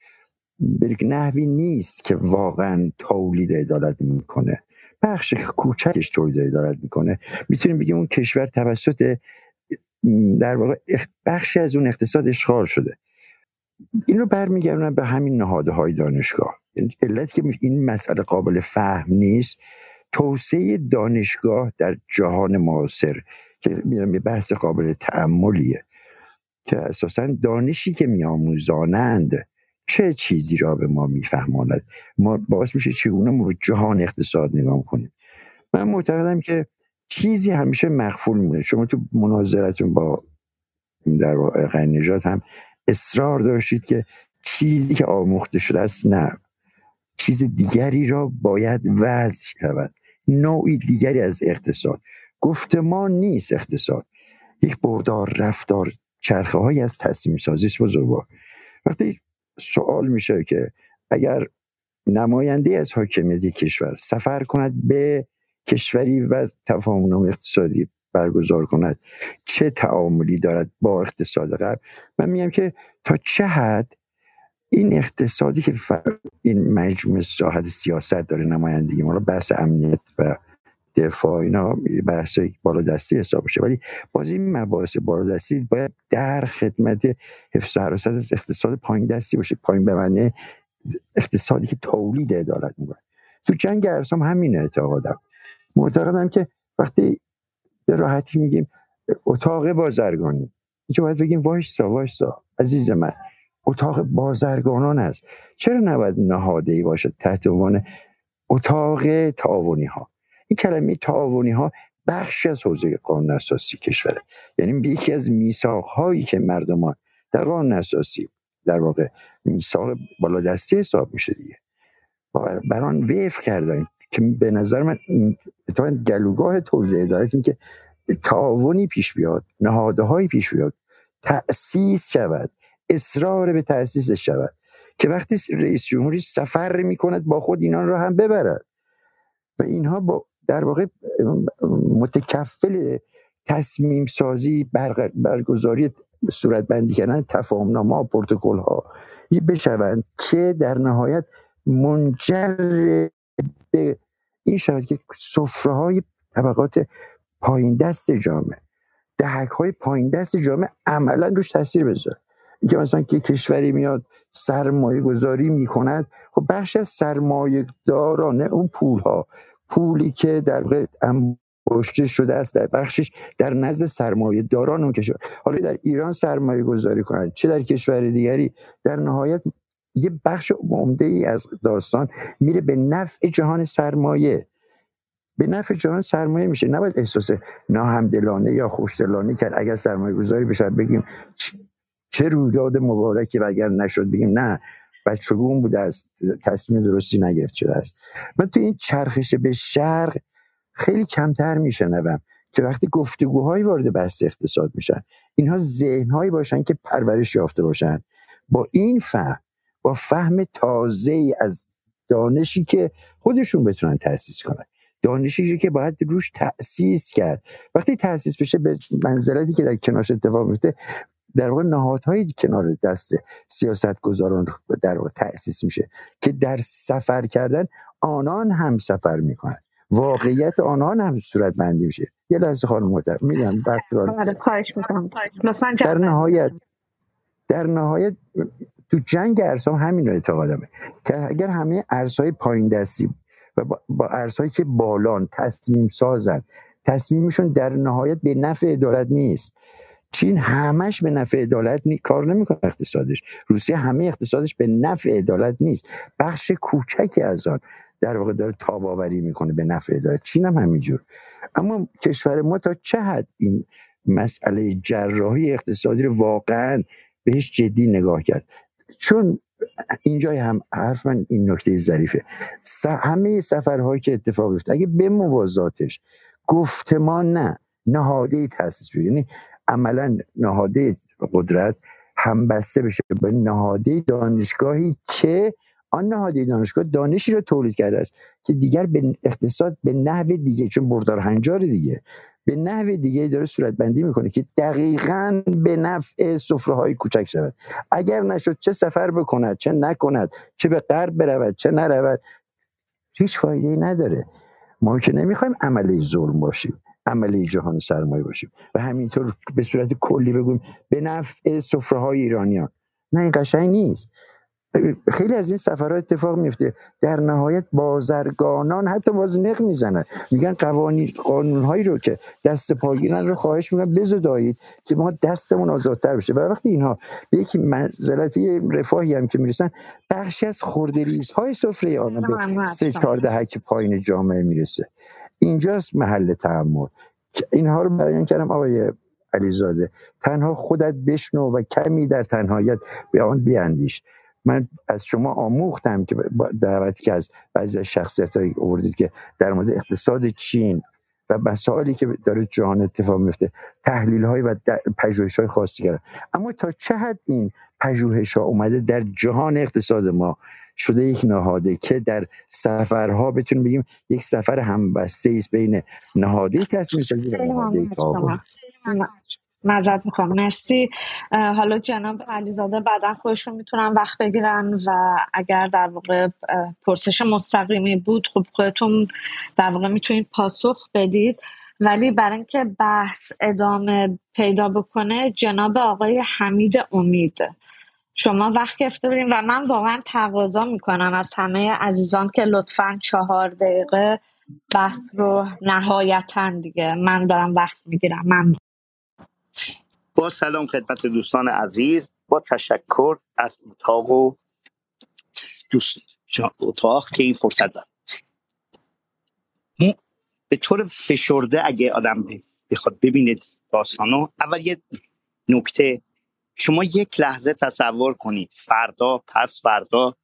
به نحوی نیست که واقعا تولید عدالت می‌کنه بخش کوچکش تولید عدالت می‌کنه می‌تونیم بگیم اون کشور توسط در واقع بخشی از اون اقتصاد اشغال شده. این رو برمیگردونم به همین نهاده های دانشگاه. یعنی علتی که این مسئله قابل فهم نیست توسعه دانشگاه در جهان معاصر که میرم یه بحث قابل تعملیه که اساسا دانشی که میآموزانند چه چیزی را به ما میفهماند؟ ما باعث میشه چگونه ما به جهان اقتصاد نگاه کنیم؟ من معتقدم که چیزی همیشه مخفول میمونه. شما تو مناظرتون با در واقع نجات هم اصرار داشتید که چیزی که آموخته شده است نه. چیز دیگری را باید وضع شود. نوعی دیگری از اقتصاد. گفتمان نیست اقتصاد. یک بردار رفتار چرخه های از تصمیم سازی بزرگوار. وقتی سوال میشه که اگر نماینده از حاکمیت کشور سفر کند به کشوری و تفاهم اقتصادی برگزار کند چه تعاملی دارد با اقتصاد قبل من میگم که تا چه حد این اقتصادی که این مجموعه ساحت سیاست داره نمایندگی ما بحث امنیت و دفاع اینا بحث بالا دستی حساب میشه. ولی باز این مباحث بالا دستی باید در خدمت حفظ حراست از اقتصاد پایین دستی باشه. پایین به معنی اقتصادی که تولید عدالت می‌کنه. تو جنگ ارسام همین اعتقادم. معتقدم که وقتی به راحتی میگیم اتاق بازرگانی اینجا باید بگیم وایسا وایسا عزیز من. اتاق بازرگانان است. چرا نباید نهاده ای باشد تحت عنوان اتاق تعاونی ها این کلمه تعاونی ها بخشی از حوزه قانون اساسی کشوره. یعنی یکی از میثاق هایی که مردمان در قانون اساسی در واقع میثاق بالا دستی حساب میشه دیگه. بر آن کردن که به نظر من اتفاقا گلوگاه تولید ادارت این که تعاونی پیش بیاد نهادهایی پیش بیاد تأسیس شود. اصرار به تأسیسش شود. که وقتی رئیس جمهوری سفر می‌کند با خود اینان را هم ببرد. و اینها با در واقع متکفل تصمیم سازی برگزاری صورت بندی کردن تفاهم نامه پروتکل ها بشوند که در نهایت منجر به این شود که سفره های طبقات پایین دست جامعه دهک های پایین دست جامعه عملا روش تاثیر بذاره. اینکه مثلا که کشوری میاد سرمایه گذاری می‌کند خب بخش از سرمایه دارانه اون پول ها پولی که در انباشته شده است در بخشش در نزد سرمایه داران اون کشور. حالا در ایران سرمایه گذاری کنند چه در کشور دیگری؟ در نهایت یه بخش عمده ای از داستان میره به نفع جهان سرمایه. به نفع جهان سرمایه میشه. نباید احساس ناهمدلانه یا خوشدلانه کرد. اگر سرمایه گذاری بشه بگیم چه رویداد مبارکی و اگر نشد بگیم نه بچگون بوده است تصمیم درستی نگرفت شده است. من تو این چرخش به شرق خیلی کمتر میشنوم که وقتی گفتگوهایی وارد بحث اقتصاد میشن اینها ذهنهایی باشن که پرورش یافته باشن. با این فهم با فهم تازه از دانشی که خودشون بتونن تاسیس کنن. دانشی که باید روش تأسیس کرد. وقتی تأسیس بشه به منزلتی که در کنارش اتفاق میفته در واقع نهادهایی کنار دست سیاست گذاران در واقع تأسیس میشه که در سفر کردن آنان هم سفر می‌کنن. واقعیت آنان هم صورت بندی میشه. یه لحظه خانم محترم میگم در نهایت در نهایت تو جنگ ارسام همین رو اعتقادمه که اگر همه ارزهای پایین دستی و با ارزهایی که بالان تصمیم سازن تصمیمشون در نهایت به نفع عدالت نیست. چین همش به نفع عدالت نی... کار نمی‌کنه اقتصادش. روسیه همه اقتصادش به نفع عدالت نیست. بخش کوچکی از آن در واقع داره تاباوری می‌کنه به نفع عدالت. چین هم همینجور. اما کشور ما تا چه حد این مسئله جراحی اقتصادی رو واقعا بهش جدی نگاه کرد؟ چون اینجای هم حرف من این نکته ظریفه. همه سفرهایی که اتفاق افتاد اگه به موازاتش گفتمان نه نهاده بشه یعنی عملا نهاده قدرت هم بسته بشه به نهاده دانشگاهی که آن نهاده دانشگاه دانشی رو تولید کرده است که دیگر به اقتصاد به نحو دیگه چون بردار هنجار دیگه به نحو دیگه داره صورت بندی می‌کنه که دقیقا به نفع سفره های کوچک شود. اگر نشد چه سفر بکند چه نکند چه به غرب برود چه نرود هیچ فایده نداره. ما که نمی‌خوایم عملی ظلم باشیم. عملی جهان سرمایه باشیم. و همینطور به صورت کلی بگویم به نفع سفره های ایرانیان. نه این قشنگ نیست. خیلی از این سفرها اتفاق میفته. در نهایت بازرگانان حتی باز نق می‌زنن. میگن قوانین قانون رو که دست پاگیرن رو خواهش میگن بزدایید که ما دستمون آزادتر بشه. و وقتی اینها به یک منزلتی رفاهی هم که می‌رسن بخشی از خوردریز های سفره آنها به سه چهار دهک پایین جامعه می‌رسه. اینجاست محل تحمل اینها رو بیان کردم آقای علیزاده. تنها خودت بشنو و کمی در تنهایت به آن بیاندیش. من از شما آموختم که دعوتی که از بعضی از شخصیت های آوردید که در مورد اقتصاد چین و مسائلی که داره جهان اتفاق میفته تحلیل های و پژوهش های خاصی کردن. اما تا چه حد این پژوهش ها اومده در جهان اقتصاد ما؟ شده یک نهاده که در سفرها بتونیم بگیم یک سفر همبسته است بین نهاده تصمیم سازی و نهاده معذرت می‌خوام مرسی. حالا جناب علیزاده بعدا خودشون می‌تونن وقت بگیرن و اگر در واقع پرسش مستقیمی بود خب خودتون در واقع می‌تونید پاسخ بدید. ولی برای اینکه بحث ادامه پیدا بکنه جناب آقای حمید امید. شما وقت گرفته بودیم و من واقعا تقاضا می‌کنم از همه عزیزان که لطفا چهار دقیقه بحث رو نهایتا دیگه من دارم وقت می‌گیرم. من با سلام خدمت دوستان عزیز با تشکر از اتاق و دوست اتاق که این فرصت داد به طور فشرده اگه آدم بخواد ببینه داستانو اول یه نکته شما یک لحظه تصور کنید. فردا پس فردا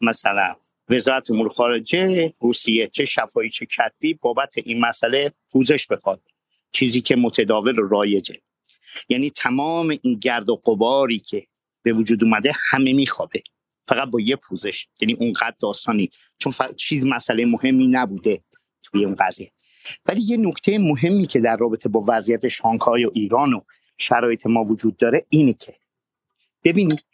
مثلا وزارت امور خارجه روسیه چه شفایی چه کتبی بابت این مسئله پوزش بخواد. چیزی که متداول و رایجه. یعنی تمام این گرد و قباری که به وجود اومده همه میخوابه. فقط با یه پوزش. یعنی اونقدر داستانی. چون چیز مسئله مهمی نبوده توی اون قضیه. ولی یه نکته مهمی که در رابطه با وضعیت شانگهای و ایران و شرایط ما وجود داره اینه که ببینید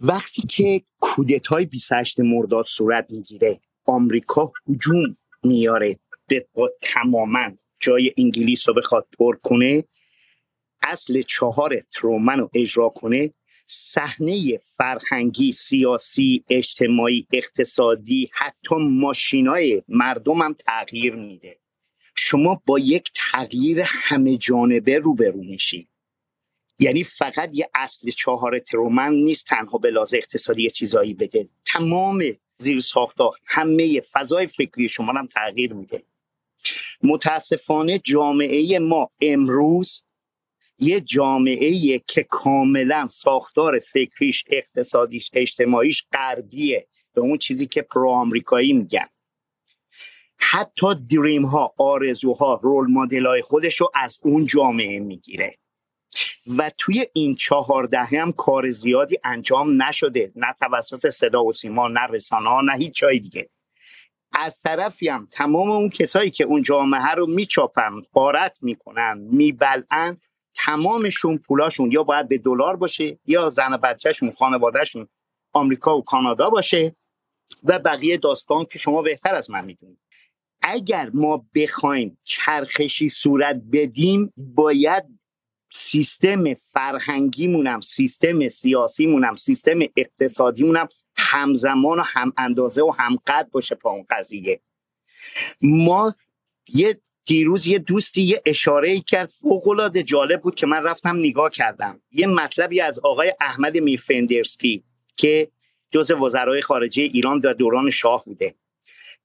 وقتی که کودتای 28 مرداد صورت می‌گیره آمریکا هجوم میاره به تماما جای انگلیس رو بخواد پر کنه اصل چهار ترومن رو اجرا کنه صحنه فرهنگی سیاسی اجتماعی اقتصادی حتی ماشینای مردم هم تغییر میده. شما با یک تغییر همه جانبه روبرو میشید یعنی فقط یه اصل چهار ترومن نیست تنها به لحاظ اقتصادی چیزایی بده. تمام زیر ساختا همه فضای فکری شما هم تغییر میده. متاسفانه جامعه ما امروز یه جامعه که کاملا ساختار فکریش اقتصادیش اجتماعیش غربیه. به اون چیزی که پرو آمریکایی میگن. حتی دریم ها آرزوها رول مدل های خودش رو از اون جامعه می‌گیره. و توی این چهار دهه هم کار زیادی انجام نشده. نه توسط صدا و سیما نه رسانه ها نه هیچ جای دیگه. از طرفی هم تمام اون کسایی که اون جامعه رو میچاپن قارت می‌کنن میبلعن تمامشون پولاشون یا باید به دلار باشه یا زن بچهشون خانوادهشون آمریکا و کانادا باشه و بقیه داستان که شما بهتر از من می‌دونید. اگر ما بخوایم چرخشی صورت بدیم باید سیستم فرهنگیمونم سیستم سیاسیمونم سیستم اقتصادیمونم همزمان و هم اندازه و هم قد باشه با اون قضیه. ما یه دیروز یه دوستی یه اشاره کرد فوق جالب بود که من رفتم نگاه کردم. یه مطلبی از آقای احمد میرفندرسکی که جز وزرای خارجه ایران در دوران شاه بوده.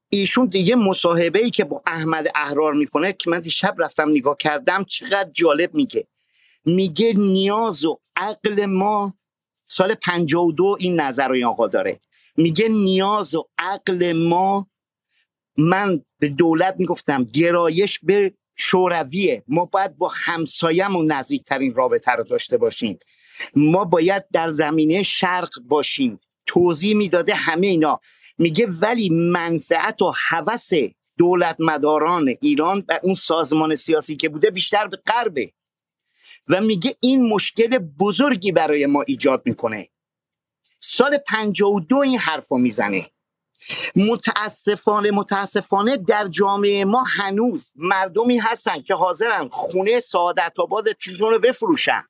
ایشون یه مصاحبه ای که با احمد احرار می‌کنه که من دیشب رفتم نگاه کردم چقدر جالب میگه. میگه نیاز و عقل ما سال 52 این نظر این آقا داره. میگه نیاز و عقل ما من به دولت می‌گفتم گرایش به شورویه. ما باید با همسایمون نزدیکترین رابطه رو داشته باشیم. ما باید در زمینه شرق باشیم. توضیح می‌داده همه اینا. میگه ولی منفعت و هوس دولت مداران ایران و اون سازمان سیاسی که بوده بیشتر به غربه. و میگه این مشکل بزرگی برای ما ایجاد می‌کنه. سال 52 این حرف می‌زنه. متاسفانه متاسفانه در جامعه ما هنوز مردمی هستن که حاضرن خونه سعادت آباد رو بفروشن.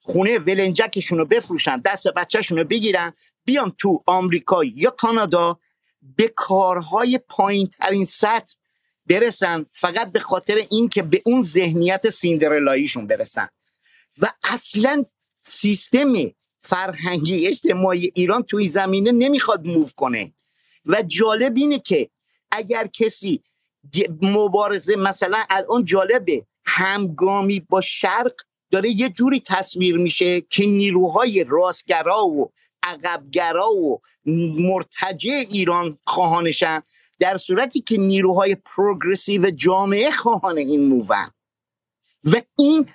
خونه ولنجکشون رو بفروشن دست بچهشون رو بگیرن بیان تو آمریکا یا کانادا به کارهای پایین ترین سطح برسن فقط به خاطر اینکه به اون ذهنیت سیندرلاییشون برسن. و اصلا سیستم فرهنگی اجتماعی ایران توی زمینه نمی‌خواد موو کنه. و جالب اینه که اگر کسی مبارزه مثلا الان جالبه همگامی با شرق داره یه جوری تصویر میشه که نیروهای راستگرا و عقبگرا و مرتجع ایران خواهانشن. در صورتی که نیروهای پروگرسیو جامعه خواهان این موون. و این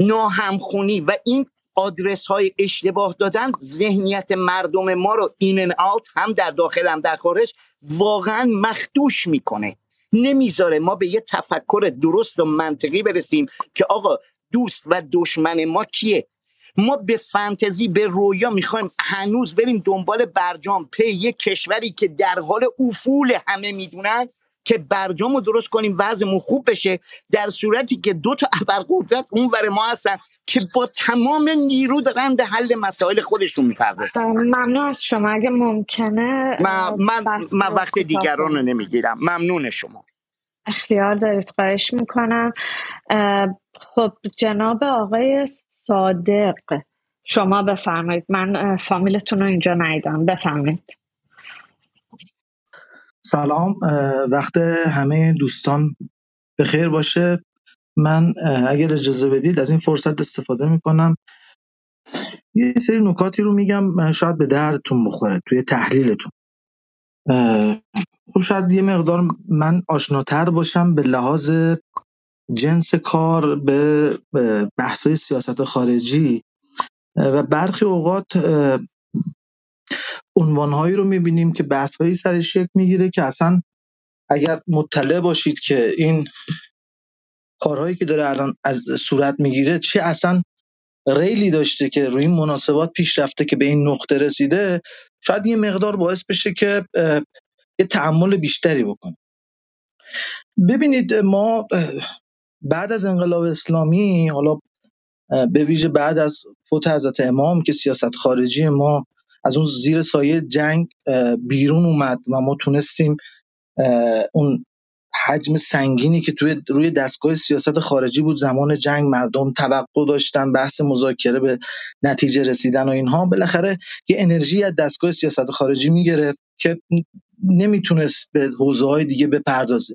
ناهمخونی و این آدرس های اشتباه دادن ذهنیت مردم ما رو این آوت هم در داخل هم در خارج واقعا مخدوش می‌کنه. نمی‌ذاره ما به یه تفکر درست و منطقی برسیم که آقا دوست و دشمن ما کیه؟ ما به فانتزی به رویا می‌خوایم هنوز بریم دنبال برجام. پی یه کشوری که در حال افول همه می‌دونن که برجام رو درست کنیم وضعمون خوب بشه. در صورتی که دو تا ابرقدرت اون ور ما هستن که با تمام نیرو دارن به حل مسائل خودشون می‌پردازن. ممنون از شما. اگه ممکنه من, من, من وقت دیگران رو. نمی‌گیرم. ممنون شما. اختیار دارید خواهش می‌کنم. خب جناب آقای صادق شما بفرمایید. من فامیلتون رو اینجا ندیدم. بفرمایید. سلام. وقت همه دوستان به خیر باشه. من اگر اجازه بدید از این فرصت استفاده می‌کنم. یه سری نکاتی رو میگم. شاید به دردتون بخوره توی تحلیلتون. شاید یه مقدار من آشناتر باشم به لحاظ جنس کار به بحث‌های سیاست خارجی. و برخی اوقات عنوانهایی رو می‌بینیم که بحث‌هایی سرش شکل می‌گیره که اصلا اگر مطلع باشید که این کارهایی که داره الان از صورت می‌گیره چه اصلا ریلی داشته که روی این مناسبات پیش رفته که به این نقطه رسیده شاید یه مقدار باعث بشه که یه تحمل بیشتری بکنه. ببینید ما بعد از انقلاب اسلامی حالا به ویژه بعد از فوت حضرت امام که سیاست خارجی ما از اون زیر سایه جنگ بیرون اومد و ما تونستیم اون حجم سنگینی که توی روی دستگاه سیاست خارجی بود زمان جنگ مردم توقع داشتن بحث مذاکره به نتیجه رسیدن و اینها. بالاخره یه انرژی از دستگاه سیاست خارجی می‌گرفت که نمی‌تونست به حوزه های دیگه بپردازه.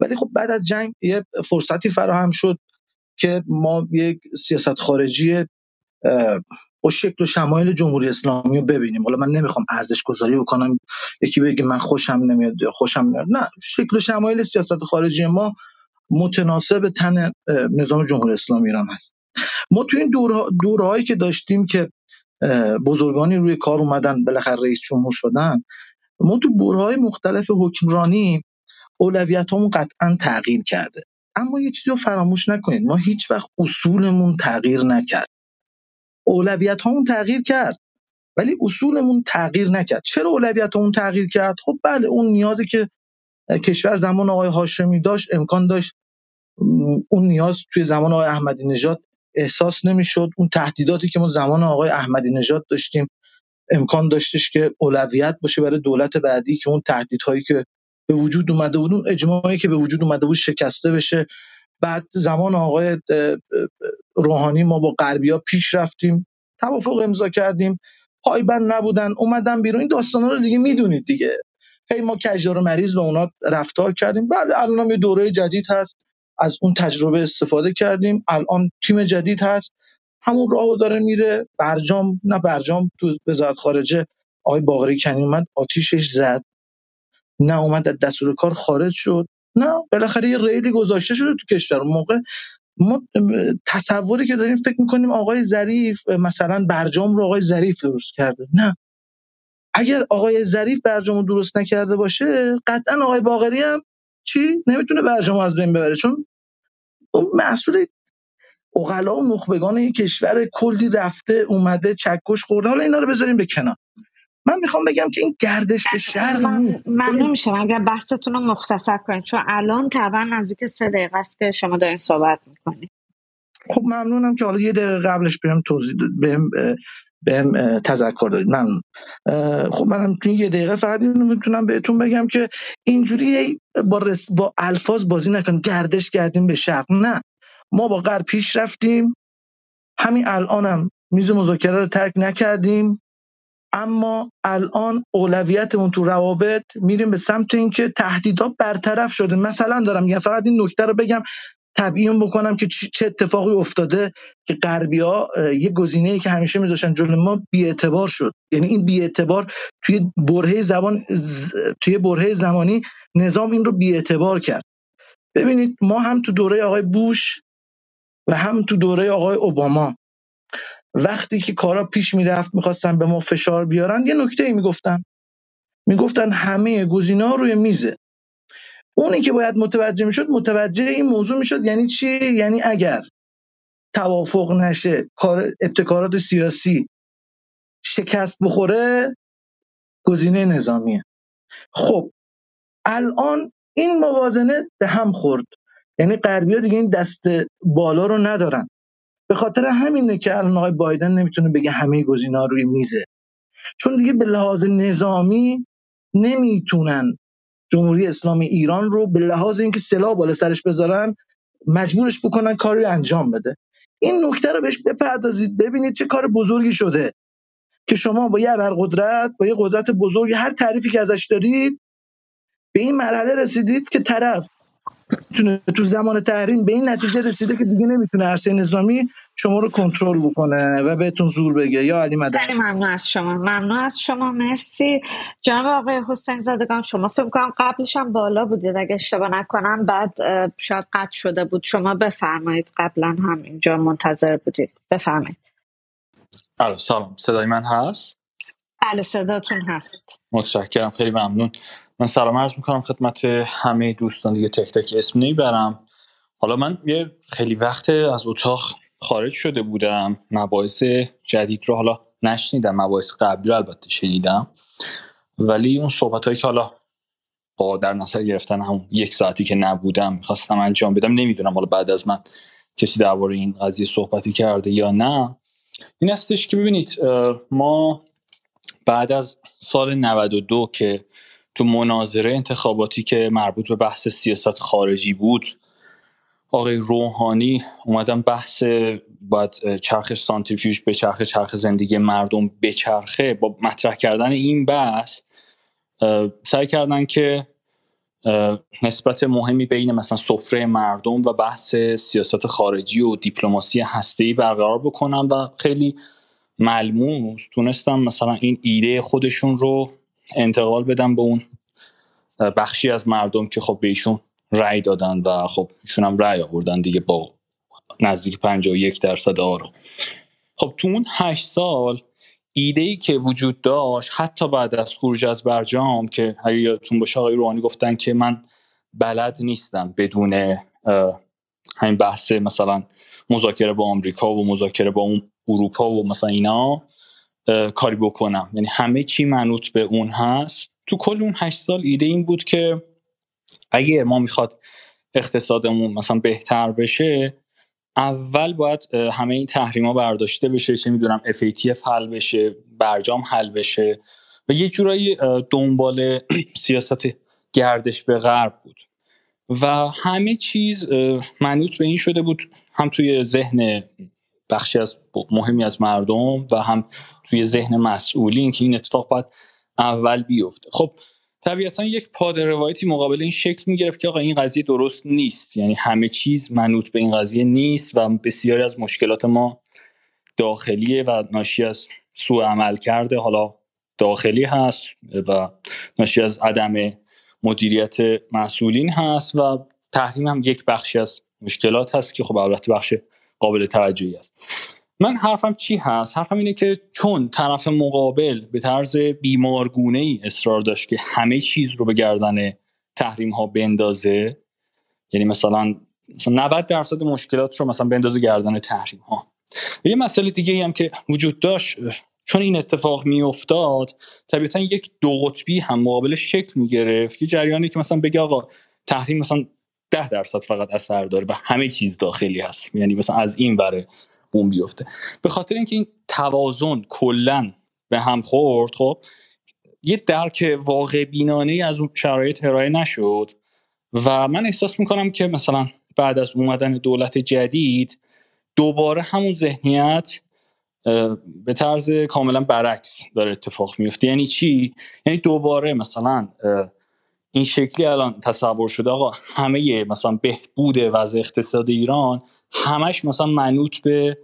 ولی خب بعد از جنگ یه فرصتی فراهم شد که ما یک سیاست خارجی با شکل و شمایل جمهوری اسلامی رو ببینیم. حالا من نمی‌خوام ارزش گذاری بکنم یکی بگه من خوشم نمیاد یا خوشم نمیاد. نه شکل و شمایل سیاست خارجی ما متناسب تن نظام جمهوری اسلامی ایران هست. ما تو این دورها دورهایی که داشتیم که بزرگانی روی کار اومدن بالاخره رئیس جمهور شدن ما تو برههای مختلف حکمرانی اولویتامون قطعا تغییر کرده. اما یه چیزی رو فراموش نکنید. ما هیچ وقت اصولمون تغییر نکرد. اولویت تغییر کرد. ولی اصولمون تغییر نکرد. چرا اولویتمون تغییر کرد؟ خب بله اون نیازی که کشور زمان آقای هاشمی داشت امکان داشت. اون نیاز توی زمان آقای احمدی نژاد احساس نمی‌شد. اون تهدیداتی که ما زمان آقای احمدی نژاد داشتیم امکان داشتش که اولویت باشه برای دولت بعدی که اون تهدیدهایی که به وجود اومده بود اون اجماعی که به وجود اومده بود شکسته بشه. بعد زمان آقای روحانی ما با غربیا پیش رفتیم توافق امضا کردیم. پایبند نبودن اومدن بیرون. این داستانا رو دیگه می‌دونید دیگه. هی ما کجدار مریض به اونا رفتار کردیم. بله الان یه دوره جدید هست. از اون تجربه استفاده کردیم. الان تیم جدید هست. همون راهو داره میره. برجام نه برجام تو وزارت خارجه آقای باقری کنی اومد آتیشش زد. نه اومد از دستور کار خارج شد. نه بالاخره یه ریلی گذاشته شده تو کشور. موقع ما تصوری که داریم فکر می‌کنیم آقای ظریف مثلا برجام رو آقای ظریف درست کرده. نه. اگر آقای ظریف برجام رو درست نکرده باشه قطعا آقای باقری هم چی؟ نمی‌تونه برجام از بین ببره. چون اون محصول عقلا و نخبگان کشور کلی رفته اومده چکش خورده. حالا اینا رو بذاریم به کنار. من می‌خوام بگم که این گردش به شرق من نیست. ممنون میشم. اگر بحثتون رو مختصر کنید چون الان تقریبا نزدیک سه دقیقه است که شما دارین صحبت می‌کنید. خب ممنونم که حالا یه دقیقه قبلش بهم توضیح بهم بهم تذکر دادید. ممنون. اه، خب منم تو یه دقیقه فقط اینو می‌تونم بهتون بگم که اینجوری با رس با الفاظ بازی نکن گردش کردیم به شرق نه. ما با غرب پیش رفتیم. همین الانم میز مذاکره رو ترک نکردیم. اما الان اولویتمون تو روابط میریم به سمت اینکه تهدیدها برطرف شده. مثلا دارم میگم فقط این نکته رو بگم تبیین بکنم که چه اتفاقی افتاده که غربیا یه گزینه‌ای که همیشه میذاشتن جلوی ما بی‌اعتبار شد. یعنی این بی‌اعتبار توی برهه زبان توی برهه زمانی نظام این رو بی‌اعتبار کرد. ببینید ما هم تو دوره آقای بوش و هم تو دوره آقای اوباما وقتی که کارا پیش می‌رفت می‌خواستن به ما فشار بیارن یه نکته ای می‌گفتن. می‌گفتن همه گزینه ها روی میزه. اونی که باید متوجه می‌شد متوجه این موضوع می‌شد یعنی چی؟ یعنی اگر توافق نشه کار ابتکارات سیاسی شکست بخوره گزینه نظامیه. خب الان این موازنه به هم خورد. یعنی غربی‌ها دیگه این دست بالا رو ندارن. به خاطر همینه که الان آقای بایدن نمی‌تونه بگه همه گزینه‌ها روی میزه. چون دیگه به لحاظ نظامی نمی‌تونن جمهوری اسلامی ایران رو به لحاظ اینکه سلاح بالا سرش بذارن مجبورش بکنن کاری انجام بده. این نکته رو بهش بپردازید ببینید چه کار بزرگی شده که شما با یه ابرقدرت با یه قدرت بزرگ هر تعریفی که ازش دارید به این مرحله رسیدید که طرف می‌تونه تو زمان تحریم به این نتیجه رسیده که دیگه نمی‌تونه عرصه نظامی شما رو کنترل بکنه و بهتون زور بگه. یا علی مدن خیلی ممنون از شما. ممنون از شما. مرسی. جناب آقای حسین زادگان شما فکر کنم قبلش هم بالا بودید. اگه اشتباه نکنم بعد شاید قطع شده بود. شما بفرمایید. قبلا هم اینجا منتظر بودید. بفرمایید. سلام. صدای من هست؟ بله صداتون هست. متشکرم. خیلی ممنون. من سلام عرض می‌کنم خدمت همه دوستان دیگه تک تک اسم نمی‌برم. حالا من یه خیلی وقت از اتاق خارج شده بودم. مباحث جدید رو حالا نشنیدم مباحث قبلی رو البته شنیدم. ولی اون صحبت هایی که حالا با در نظر گرفتن همون یک ساعتی که نبودم می‌خواستم انجام بدم نمی‌دونم حالا بعد از من کسی درباره این قضیه صحبتی کرده یا نه. این استش که ببینید ما بعد از سال 92 که تو مناظره انتخاباتی که مربوط به بحث سیاست خارجی بود آقای روحانی اومدن بحث باید چرخ سانتریفیوژ به چرخ چرخ زندگی مردم بچرخه. با مطرح کردن این بحث سعی کردن که نسبت مهمی بین مثلا سفره مردم و بحث سیاست خارجی و دیپلماسی هسته‌ای برقرار بکنن و خیلی ملموس تونستم مثلا این ایده خودشون رو انتقال بدم به اون بخشی از مردم که خب به ایشون رأی دادن و خب ایشون هم رأی آوردن دیگه با نزدیک 51 درصد آرا خب تو اون 8 سال ایده ای که وجود داشت حتی بعد از خروج از برجام که اگه یادتون باشه آقای روحانی گفتن که من بلد نیستم بدون همین بحث مثلا مذاکره با آمریکا و مذاکره با اون اروپا و مثلا اینا. کاری بکنم. یعنی همه چی منوط به اون هست. تو کل اون هشت سال ایده این بود که اگر ما می‌خواد اقتصادمون مثلا بهتر بشه اول باید همه این تحریما برداشته بشه چه می‌دونم FATF حل بشه برجام حل بشه. و یه جورایی دنبال سیاست گردش به غرب بود. و همه چیز منوط به این شده بود هم توی ذهن بخشی از مهمی از مردم و هم توی ذهن مسئولین که این اتفاق باید اول بیفته. خب طبیعتا یک پاد روایتی مقابل این شکل می‌گرفت که آقا این قضیه درست نیست. یعنی همه چیز منوط به این قضیه نیست و بسیاری از مشکلات ما داخلیه و ناشی از سوء عمل کرده. حالا داخلی هست و ناشی از عدم مدیریت مسئولین هست و تحریم هم یک بخشی از مشکلات هست که خب البته بخش قابل توجهی است. من حرفم چی هست؟ حرفم اینه که چون طرف مقابل به طرز بیمارگونه ای اصرار داشت که همه چیز رو به گردن تحریم ها بندازه یعنی مثلا مثلا 90 درصد مشکلات رو مثلا بندازه گردن تحریم ها یه مسئله دیگه هم که وجود داشت چون این اتفاق میافتاد طبیعتا یک دو قطبی هم مقابل شکل می‌گرفت. یه جریانی که مثلا بگه آقا تحریم مثلا ده درصد فقط اثر داره و همه چیز داخلی هست. یعنی مثلا از این بره بوم بیفته. به خاطر اینکه این توازن کلا به هم خورد خب یه درک واقع بینانه از اون شرایط ارائه نشد و من احساس می‌کنم که مثلا بعد از اومدن دولت جدید دوباره همون ذهنیت به طرز کاملا برعکس داره اتفاق میفته یعنی چی؟ یعنی دوباره مثلا این شکلی الان تصور شده آقا همه مثلا بهبود وضع اقتصاد ایران همش مثلا منوط به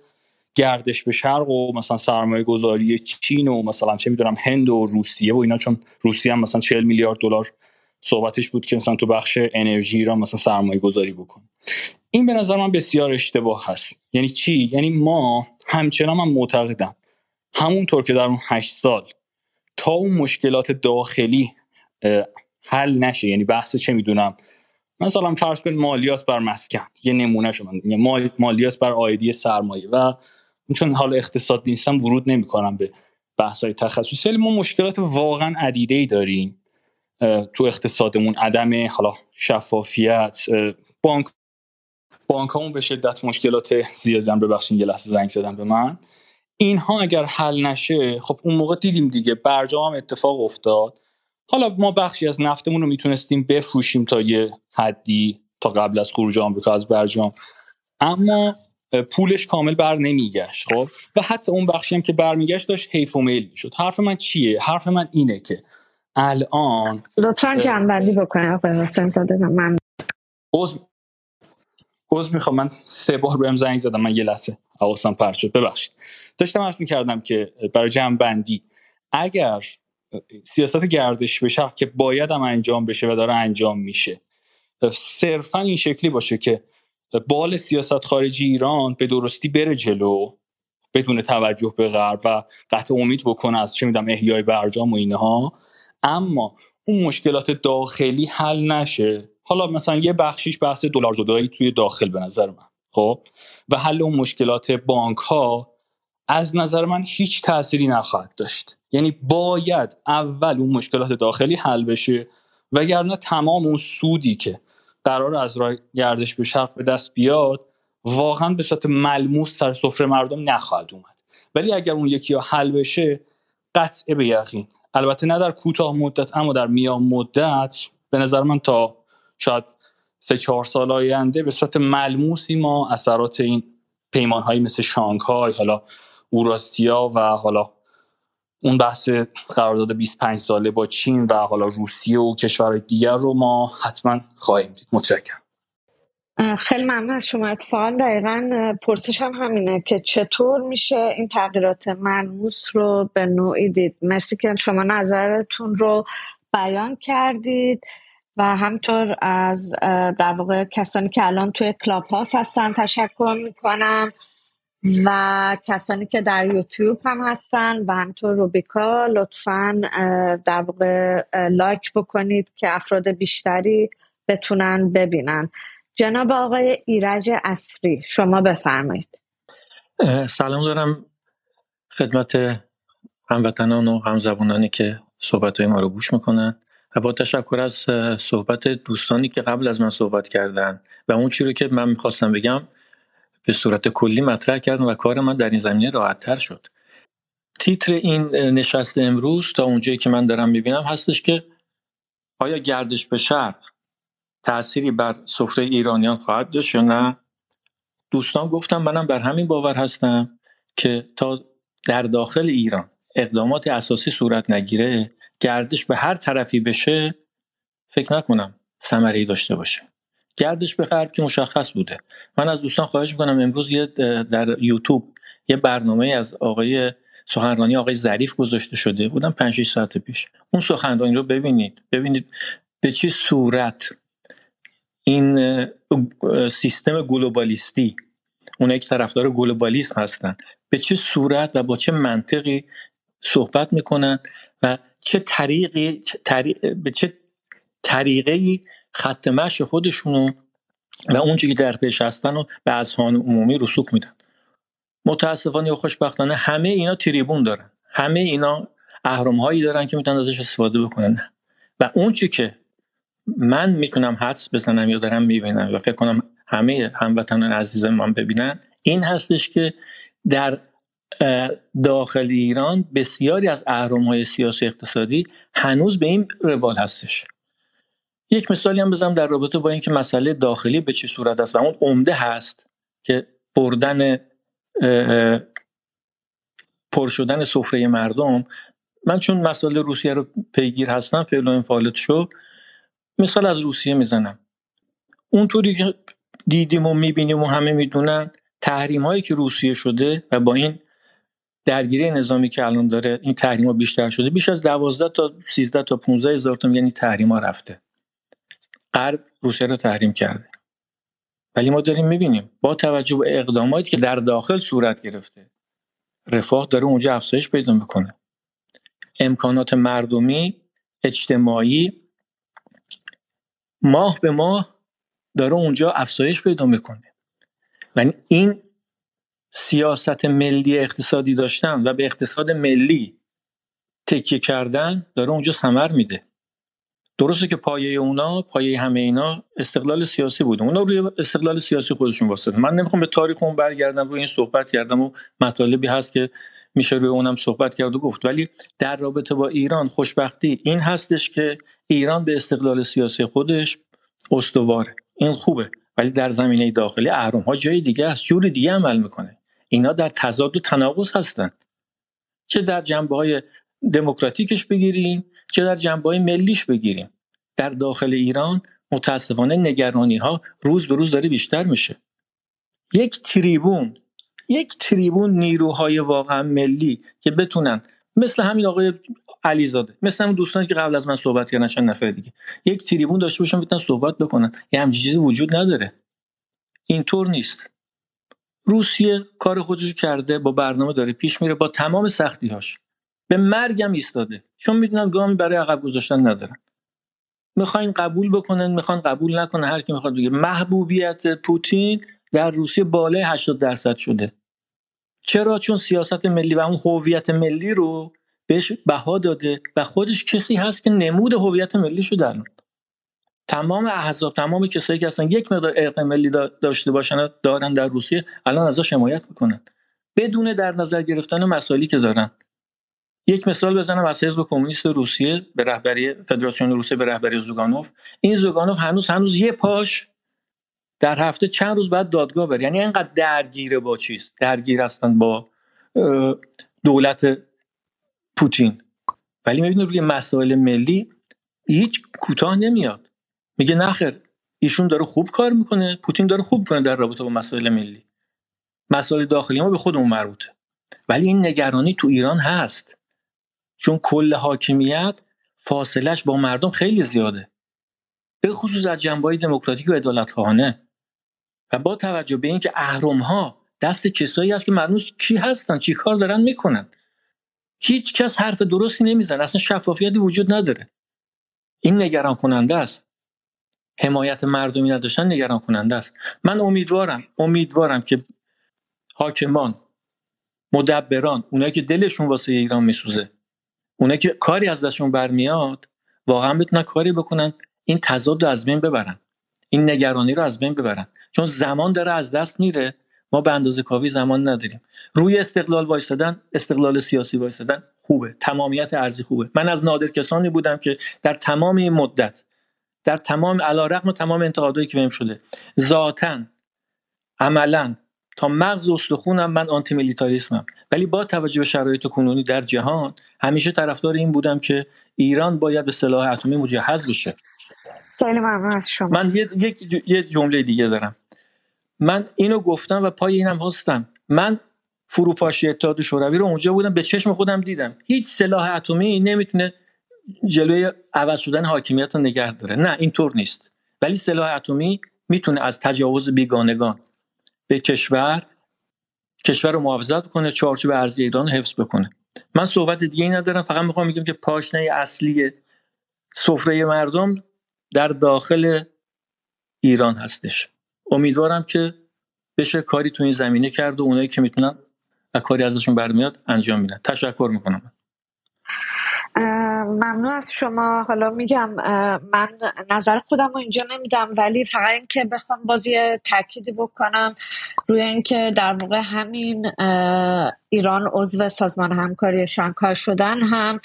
گردش به شرق و مثلا سرمایه گذاری چین و مثلا چه می‌دونم هند و روسیه و اینا چون روسیه هم مثلا 40 میلیارد دلار صحبتش بود که مثلا تو بخش انرژی ایران مثلا سرمایه گذاری بکن. این به نظر من بسیار اشتباه هست. یعنی چی؟ یعنی ما همچنان من معتقدم همونطور که در اون هشت سال تا اون مشکلات داخلی حل نشه یعنی بحث چه می‌دونم مثلا فرض کنید مالیات بر مسکن یه نمونه شما مالیات بر آیدی سرمایه و چون حال اقتصاد نیستم ورود نمی‌کنم به بحث های تخصصی ما مشکلات واقعا عدیده ای داریم تو اقتصادمون عدم حالا شفافیت بانک بانکامون به شدت مشکلات زیادی دارن. ببخشید یه لحظه زنگ زدن به من. اینها اگر حل نشه خب اون موقع دیدیم دیگه برجام هم اتفاق افتاد. حالا ما بخشی از نفتمون رو می‌تونستیم بفروشیم تا یه حدی تا قبل از خروج آمریکا از برجام. اما پولش کامل بر نمیگشت خب؟ و حتی اون بخشی هم که برمیگشت داشت حیف و میل می‌شد. حرف من چیه؟ حرف من اینه که الان لطفا جنبندی بکنه آقای حسین زاده من عذر عذر می‌خوام. من سه بار بهم زنگ زدم من یه لحظه حواسم پرت شد. ببخشید. داشتم عرض می‌کردم که برای جمع بندی اگر سیاست گردش بشه که باید هم انجام بشه و داره انجام میشه. صرفا این شکلی باشه که بال سیاست خارجی ایران به درستی بره جلو بدون توجه به غرب و قطع امید بکنه از چه می‌دونم احیای برجام و اینها. اما اون مشکلات داخلی حل نشه. حالا مثلا یه بخشیش بحث دلار زدایی توی داخل به نظر من خب؟ و حل اون مشکلات بانک ها از نظر من هیچ تأثیری نخواهد داشت. یعنی باید اول اون مشکلات داخلی حل بشه وگرنه تمام اون سودی که قرار از راه گردش به شرق به دست بیاد واقعا به صورت ملموس سر سفره مردم نخواهد اومد. ولی اگر اون یکی ها حل بشه قطع به یقین. البته نه در کوتاه مدت اما در میان مدت به نظر من تا شاید سه چهار سال آینده به صورت ملموسی ما اثرات این پیمان مثل شانگهای حالا اوراستیا و حالا اون بحث قرارداد 25 ساله با چین و حالا روسیه و کشورهای دیگر رو ما حتما خواهیم دید. متشکرم. خیلی ممنون از شما. اتفاقا دقیقا پرسش هم همینه که چطور میشه این تغییرات ملموس رو به نوعی دید. مرسی که شما نظرتون رو بیان کردید و همطور از در واقع کسانی که الان توی کلاب هاست هستن تشکر می‌کنم. و کسانی که در یوتیوب هم هستن و همطور روبیکا لطفا در واقع لایک بکنید که افراد بیشتری بتونن ببینن. جناب آقای ایرج اصری شما بفرمایید. سلام دارم خدمت هموطنان و همزبانانی که صحبت های ما رو گوش می‌کنن. و با تشکر از صحبت دوستانی که قبل از من صحبت کردن و اون چی رو که من می‌خواستم بگم به صورت کلی مطرح کردم و کار من در این زمینه راحت تر شد. تیتر این نشست امروز تا اونجایی که من دارم می‌بینم هستش که آیا گردش به شرق تأثیری بر سفره ایرانیان خواهد داشت یا نه؟ دوستان گفتم منم بر همین باور هستم که تا در داخل ایران اقدامات اساسی صورت نگیره گردش به هر طرفی بشه فکر نکنم ثمره داشته باشه. گردش غرب که مشخص بوده. من از دوستان خواهش می‌کنم امروز یه در یوتیوب یه برنامه از آقای سخنرانی آقای ظریف گذاشته شده. بودم 5 ساعت پیش. اون سخنرانی رو ببینید. ببینید به چه صورت این سیستم گلوبالیستی اونایی که طرفدار گلوبالیسم هستن به چه صورت و با چه منطقی صحبت می‌کنن و چه طریقی به چه طریقه خط مش خودشونو و اون که در پیش هستن رو به اذهان عمومی رسوخ میدن. متاسفانه یا خوشبختانه همه اینا تریبون دارن. همه اینا اهرم هایی دارن که می‌تونن ازش استفاده بکنن. و اون چی که من می‌تونم حدس بزنم یا دارم می‌بینم و فکر کنم همه هموطنان عزیز من ببینن این هستش که در داخل ایران بسیاری از اهرم های سیاسی اقتصادی هنوز به این روال هستش. یک مثالی هم بزنم در رابطه با اینکه مسئله داخلی به چه صورت است و اون عمده هست که بردن پر شدن سفره مردم. من چون مسئله روسیه رو پیگیر هستم فعل و انفعالت شو مثال از روسیه می‌زنم. اونطوری که دیدیم و می‌بینیم و همه می‌دونن تحریم هایی که روسیه شده و با این درگیری نظامی که الان داره این تحریم ها بیشتر شده بیش از 12 تا 13 تا 15 هزار تا یعنی تحریم ها رفته. غرب روسیه رو تحریم کرده. ولی ما داریم می‌بینیم با توجه به اقداماتی که در داخل صورت گرفته رفاه داره اونجا افزایش پیدا می‌کنه. امکانات مردمی اجتماعی ماه به ماه داره اونجا افزایش پیدا می‌کنه. و این سیاست ملی اقتصادی داشتن و به اقتصاد ملی تکیه کردن داره اونجا سمر میده. درسته که پایه اونا پایه همه اینا استقلال سیاسی بود. اونا روی استقلال سیاسی خودشون واسطه. من نمی‌خوام به تاریخ اون برگردم روی این صحبت کردم و مطالبی هست که میشه روی اونم صحبت کرد و گفت. ولی در رابطه با ایران خوشبختی این هستش که ایران به استقلال سیاسی خودش استواره این خوبه. ولی در زمینه داخلی اهرم ها جای دیگه است. جور دیگه عمل می‌کنه. اینا در تضاد و تناقض هستن. چه در جنبه های دموکراتیکش بگیریم چه در جنبه ملیش بگیریم. در داخل ایران متاسفانه نگرانی ها روز به روز داره بیشتر میشه. یک تریبون یک تریبون نیروهای واقعا ملی که بتونن مثل همین آقای علیزاده مثل همین دوستانی که قبل از من صحبت کردن چند نفر دیگه یک تریبون داشته باشن بتونن صحبت بکنن. یه همچین چیزی وجود نداره. اینطور نیست. روسیه کار خودش کرده با برنامه داره پیش میره با تمام سختیهاش. به مرگم ایستاده. چون می‌دونن گامی برای عقب گذاشتن ندارن. می‌خواین قبول بکنن می‌خوان قبول نکنن هر کی می‌خواد بگه. محبوبیت پوتین در روسیه بالای 80 درصد شده. چرا؟ چون سیاست ملی و اون هویت ملی رو بهش بها داده و خودش کسی هست که نمود هویت ملی شو در تمام احزاب تمام کسایی که اصلا یک مقدار ارق ملی داشته باشن دارن در روسیه الان ازش حمایت می‌کنن. بدون در نظر گرفتن مسائلی که دارن. یک مثال بزنم از حزب کمونیست روسیه به رهبری فدراسیون روسیه به رهبری زوگانوف. این زوگانوف هنوز هنوز یه پاش در هفته چند روز بعد دادگاه بره. یعنی اینقدر درگیره با چیز؟ درگیر هستن با دولت پوتین. ولی می‌بینید روی مسائل ملی هیچ کوتاه نمیاد. میگه نخیر ایشون داره خوب کار می‌کنه. پوتین داره خوب کنه در رابطه با مسائل ملی. مسائل داخلی ما به خودمون مربوطه. ولی این نگرانی تو ایران هست. چون کل حاکمیت فاصلش با مردم خیلی زیاده. به خصوص از جنبه دموکراتیک و عدالتخواهانه و با توجه به اینکه اهرم ها دست کسایی هست که مردم کی هستن چی کار دارن می‌کنن. هیچ کس حرف درستی نمیزن اصلا شفافیتی وجود نداره. این نگران کننده است. حمایت مردمی نداشتن نگران کننده است. من امیدوارم امیدوارم که حاکمان مدبران اونایی که دلشون واسه ایران میسوزه اونایی که کاری از دستشون برمیاد واقعا بتونن کاری بکنن این تضاد رو از بین ببرن. این نگرانی رو از بین ببرن. چون زمان داره از دست میره ما به اندازه کافی زمان نداریم. روی استقلال وایستادن استقلال سیاسی وایستادن خوبه. تمامیت ارزی خوبه. من از نادر کسانی بودم که در تمام این مدت در تمام علیرغم تمام انتقادایی که بهم شده ذاتا عملا تا مغز استخونم من آنتی میلیتاریسمم ولی با توجه به شرایط کنونی در جهان همیشه طرفدار این بودم که ایران باید به سلاح اتمی مجهز بشه. خیلی ممنون از شما. من یک یه جمله دیگه دارم. من اینو گفتم و پای اینم هستم. من فروپاشی اتحاد شوروی رو اونجا بودم به چشم خودم دیدم. هیچ سلاح اتمی نمی‌تونه جلوی عوض شدن حاکمیت رو نگه داره. نه اینطور نیست. ولی سلاح اتمی می‌تونه از تجاوز بیگانگان به کشور کشور رو محافظت کنه چارچوب ارزی ایران رو حفظ بکنه. من صحبت دیگه ای ندارم فقط می‌خوام میگم که پاشنه اصلی سفره مردم در داخل ایران هستش. امیدوارم که بشه کاری تو این زمینه کرد و اونایی که می‌تونن و کاری ازشون برمیاد انجام میدن. تشکر می‌کنم. ممنون از شما. حالا میگم من نظر خودم رو اینجا نمیدم ولی فقط اینکه بخوام بازی تأکیدی بکنم روی اینکه در واقع همین ایران عضو سازمان همکاری شانگهای شدن هم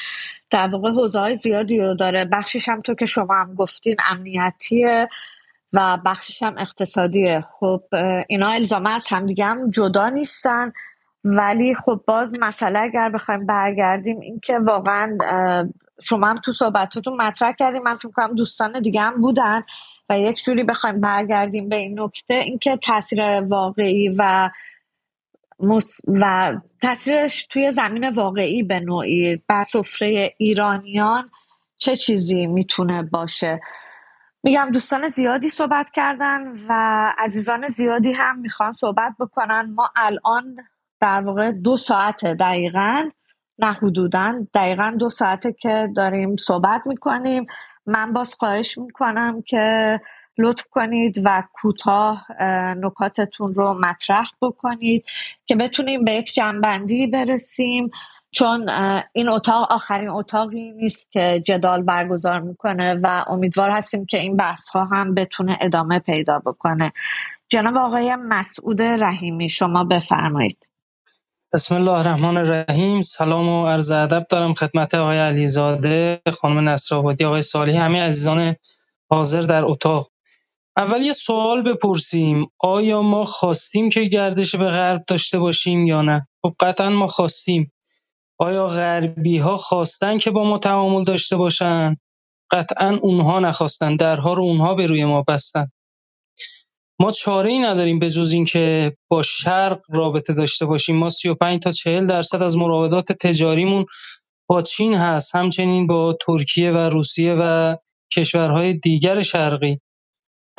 در واقع حوزه زیادی رو داره. بخشش هم تو که شما هم گفتین امنیتیه و بخشش هم اقتصادیه. خب اینا الزامه از همدیگه هم جدا نیستن. ولی خب باز مسئله اگر بخوایم برگردیم اینکه واقعا شما هم تو صحبتاتون مطرح کردیم من فکر کنم دوستان دیگه هم بودن و یک جوری بخوایم برگردیم به این نکته. اینکه تاثیر واقعی و و تاثیرش توی زمین واقعی به نوعی بر سفره ایرانیان چه چیزی می‌تونه باشه؟ میگم دوستان زیادی صحبت کردن و عزیزان زیادی هم می‌خوان صحبت بکنن. ما الان در واقع دو ساعت دقیقا نه حدودا. دقیقا دو ساعته که داریم صحبت می‌کنیم. من باز خواهش می‌کنم که لطف کنید و کوتاه نکاتتون رو مطرح بکنید که بتونیم به یک جنبندی برسیم. چون این اتاق آخرین اتاقی نیست که جدال برگزار می‌کنه و امیدوار هستیم که این بحث ها هم بتونه ادامه پیدا بکنه. جناب آقای مسعود رحیمی شما بفرمایید. بسم الله الرحمن الرحیم سلام و عرض ادب دارم خدمت آقای علیزاده خانم نصرآبادی آقای صالحی همه عزیزان حاضر در اتاق. اول یه سوال بپرسیم. آیا ما خواستیم که گردش به غرب داشته باشیم یا نه؟ خب قطعا ما خواستیم. آیا غربی ها خواستن که با ما تعامل داشته باشن؟ قطعا اونها نخواستن. درها رو اونها به روی ما بستن. ما چاره ای نداریم به جز اینکه با شرق رابطه داشته باشیم. ما 35 تا 40 درصد از مراودات تجاریمون با چین هست همچنین با ترکیه و روسیه و کشورهای دیگر شرقی.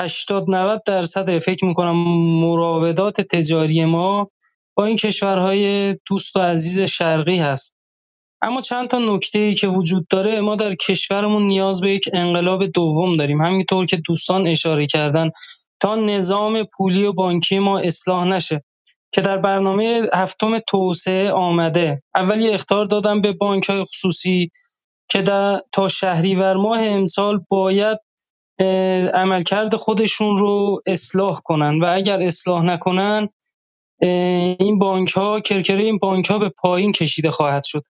80 90 درصد فکر می‌کنم مراودات تجاری ما با این کشورهای دوست و عزیز شرقی هست. اما چند تا نکته ای که وجود داره ما در کشورمون نیاز به یک انقلاب دوم داریم. همینطور که دوستان اشاره کردن تا نظام پولی و بانکی ما اصلاح نشه. که در برنامه هفتم توسعه آمده. اول یه اخطار دادم به بانک های خصوصی که در تا شهریور ماه امسال باید عملکرد خودشون رو اصلاح کنن. و اگر اصلاح نکنن این بانک ها کرکره این بانک ها به پایین کشیده خواهد شد.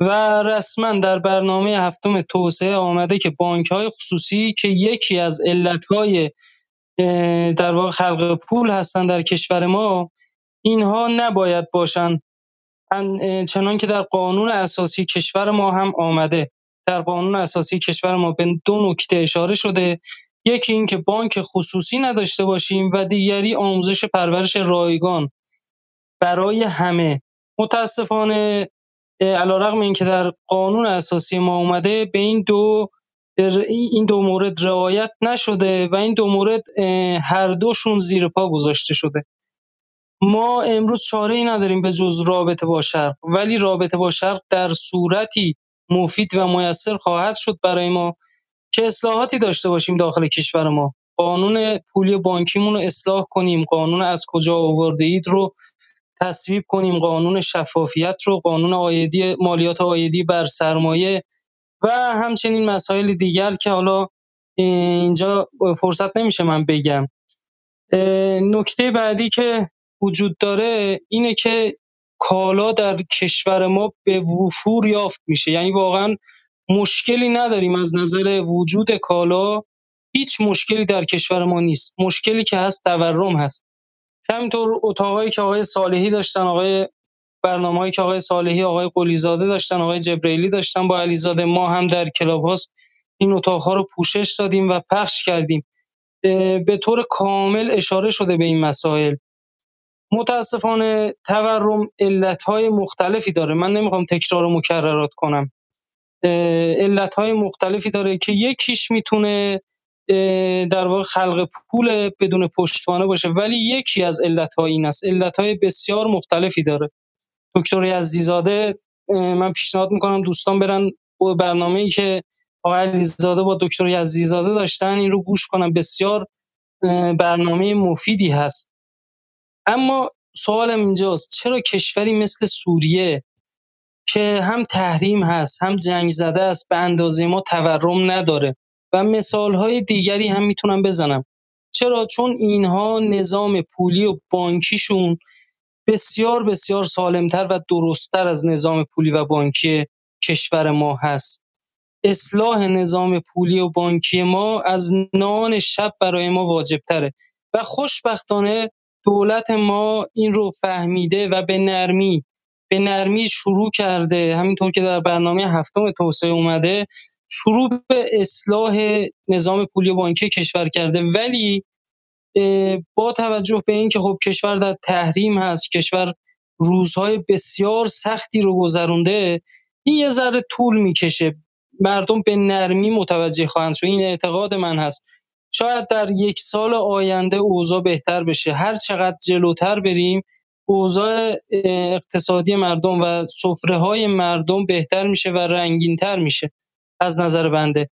و رسما در برنامه هفتم توسعه آمده که بانک های خصوصی که یکی از علت های در واقع خلق پول هستن در کشور ما اینها نباید باشن. چنان که در قانون اساسی کشور ما هم آمده. در قانون اساسی کشور ما به دو نکته اشاره شده. یکی این که بانک خصوصی نداشته باشیم و دیگری آموزش پرورش رایگان. برای همه. متاسفانه علیرغم اینکه در قانون اساسی ما اومده به این دو این دو مورد رعایت نشده و این دو مورد هر دوشون زیر پا گذاشته شده. ما امروز چاره ای نداریم به جز رابطه با شرق ولی رابطه با شرق در صورتی مفید و میسر خواهد شد برای ما که اصلاحاتی داشته باشیم داخل کشور ما. قانون پولی بانکیمون رو اصلاح کنیم قانون از کجا آورده اید رو تصویب کنیم قانون شفافیت رو قانون آیدی مالیات آیدی بر سرمایه و همچنین مسائل دیگر که حالا اینجا فرصت نمیشه من بگم. نکته بعدی که وجود داره اینه که کالا در کشور ما به وفور یافت میشه. یعنی واقعا مشکلی نداریم از نظر وجود کالا. هیچ مشکلی در کشور ما نیست. مشکلی که هست تورم هست. همینطور اتاقایی که آقای صالحی داشتن آقای برنامه‌ای که آقای صالحی آقای قلیزاده داشتن آقای جبرئیلی داشتن با علیزاده. ما هم در کلاب هاست این اتاقها رو پوشش دادیم و پخش کردیم. به طور کامل اشاره شده به این مسائل. متاسفانه تورم علتهای مختلفی داره. من نمی‌خوام تکرار و مکررات کنم. علتهای مختلفی داره که یکیش می‌تونه در واقع خلق پول بدون پشتوانه باشه ولی یکی از علتها این است. علتهای بسیار مختلفی داره. دکتر یزدیزاده من پیشنهاد می‌کنم دوستان برن برنامه ای که آقای علیزاده با دکتر یزدیزاده داشتن این رو گوش کنم بسیار برنامه مفیدی هست. اما سوالم اینجاست چرا کشوری مثل سوریه که هم تحریم هست هم جنگ زده است به اندازه ما تورم نداره؟ و مثالهای دیگری هم می‌تونم بزنم. چرا؟ چون اینها نظام پولی و بانکیشون بسیار بسیار سالمتر و درستتر از نظام پولی و بانکی کشور ما هست. اصلاح نظام پولی و بانکی ما از نان شب برای ما واجب تره و خوشبختانه دولت ما این رو فهمیده و به نرمی به نرمی شروع کرده. همینطور که در برنامه هفتم توسعه اومده شروع به اصلاح نظام پولی و بانکی کشور کرده. ولی با توجه به اینکه خب کشور در تحریم هست کشور روزهای بسیار سختی رو گذرونده این یه ذره طول می‌کشه. مردم به نرمی متوجه خواهند شد. این اعتقاد من هست. شاید در یک سال آینده اوضاع بهتر بشه. هر چقدر جلوتر بریم اوضاع اقتصادی مردم و سفره های مردم بهتر میشه و رنگینتر میشه. از نظر بنده.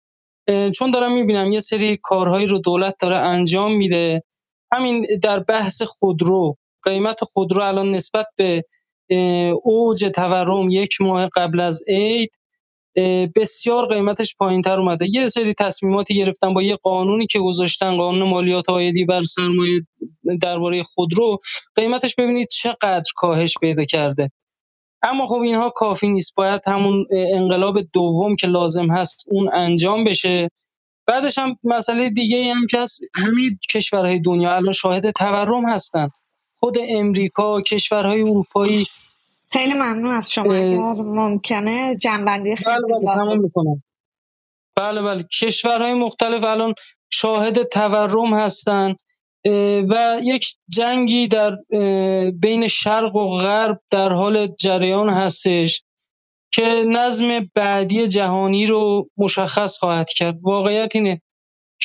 چون دارم می‌بینم یه سری کارهایی رو دولت داره انجام میده. همین در بحث خودرو قیمت خودرو الان نسبت به اوج تورم یک ماه قبل از عید بسیار قیمتش پایینتر اومده. یه سری تصمیماتی گرفتن با یه قانونی که گذاشتن قانون مالیات عایدی بر سرمایه درباره خودرو. قیمتش ببینید چقدر کاهش پیدا کرده. اما خب اینها کافی نیست. باید همون انقلاب دوم که لازم هست اون انجام بشه. بعدش هم مسئله دیگه ای هم که هست همه کشورهای دنیا الان شاهد تورم هستن. خود امریکا کشورهای اروپایی. خیلی ممنون از شما. اگر ممکنه جنبندی بله خیلی بله می‌کنم. بله بله. کشورهای مختلف الان شاهد تورم هستند و یک جنگی در بین شرق و غرب در حال جریان هستش که نظم بعدی جهانی رو مشخص خواهد کرد. واقعیت اینه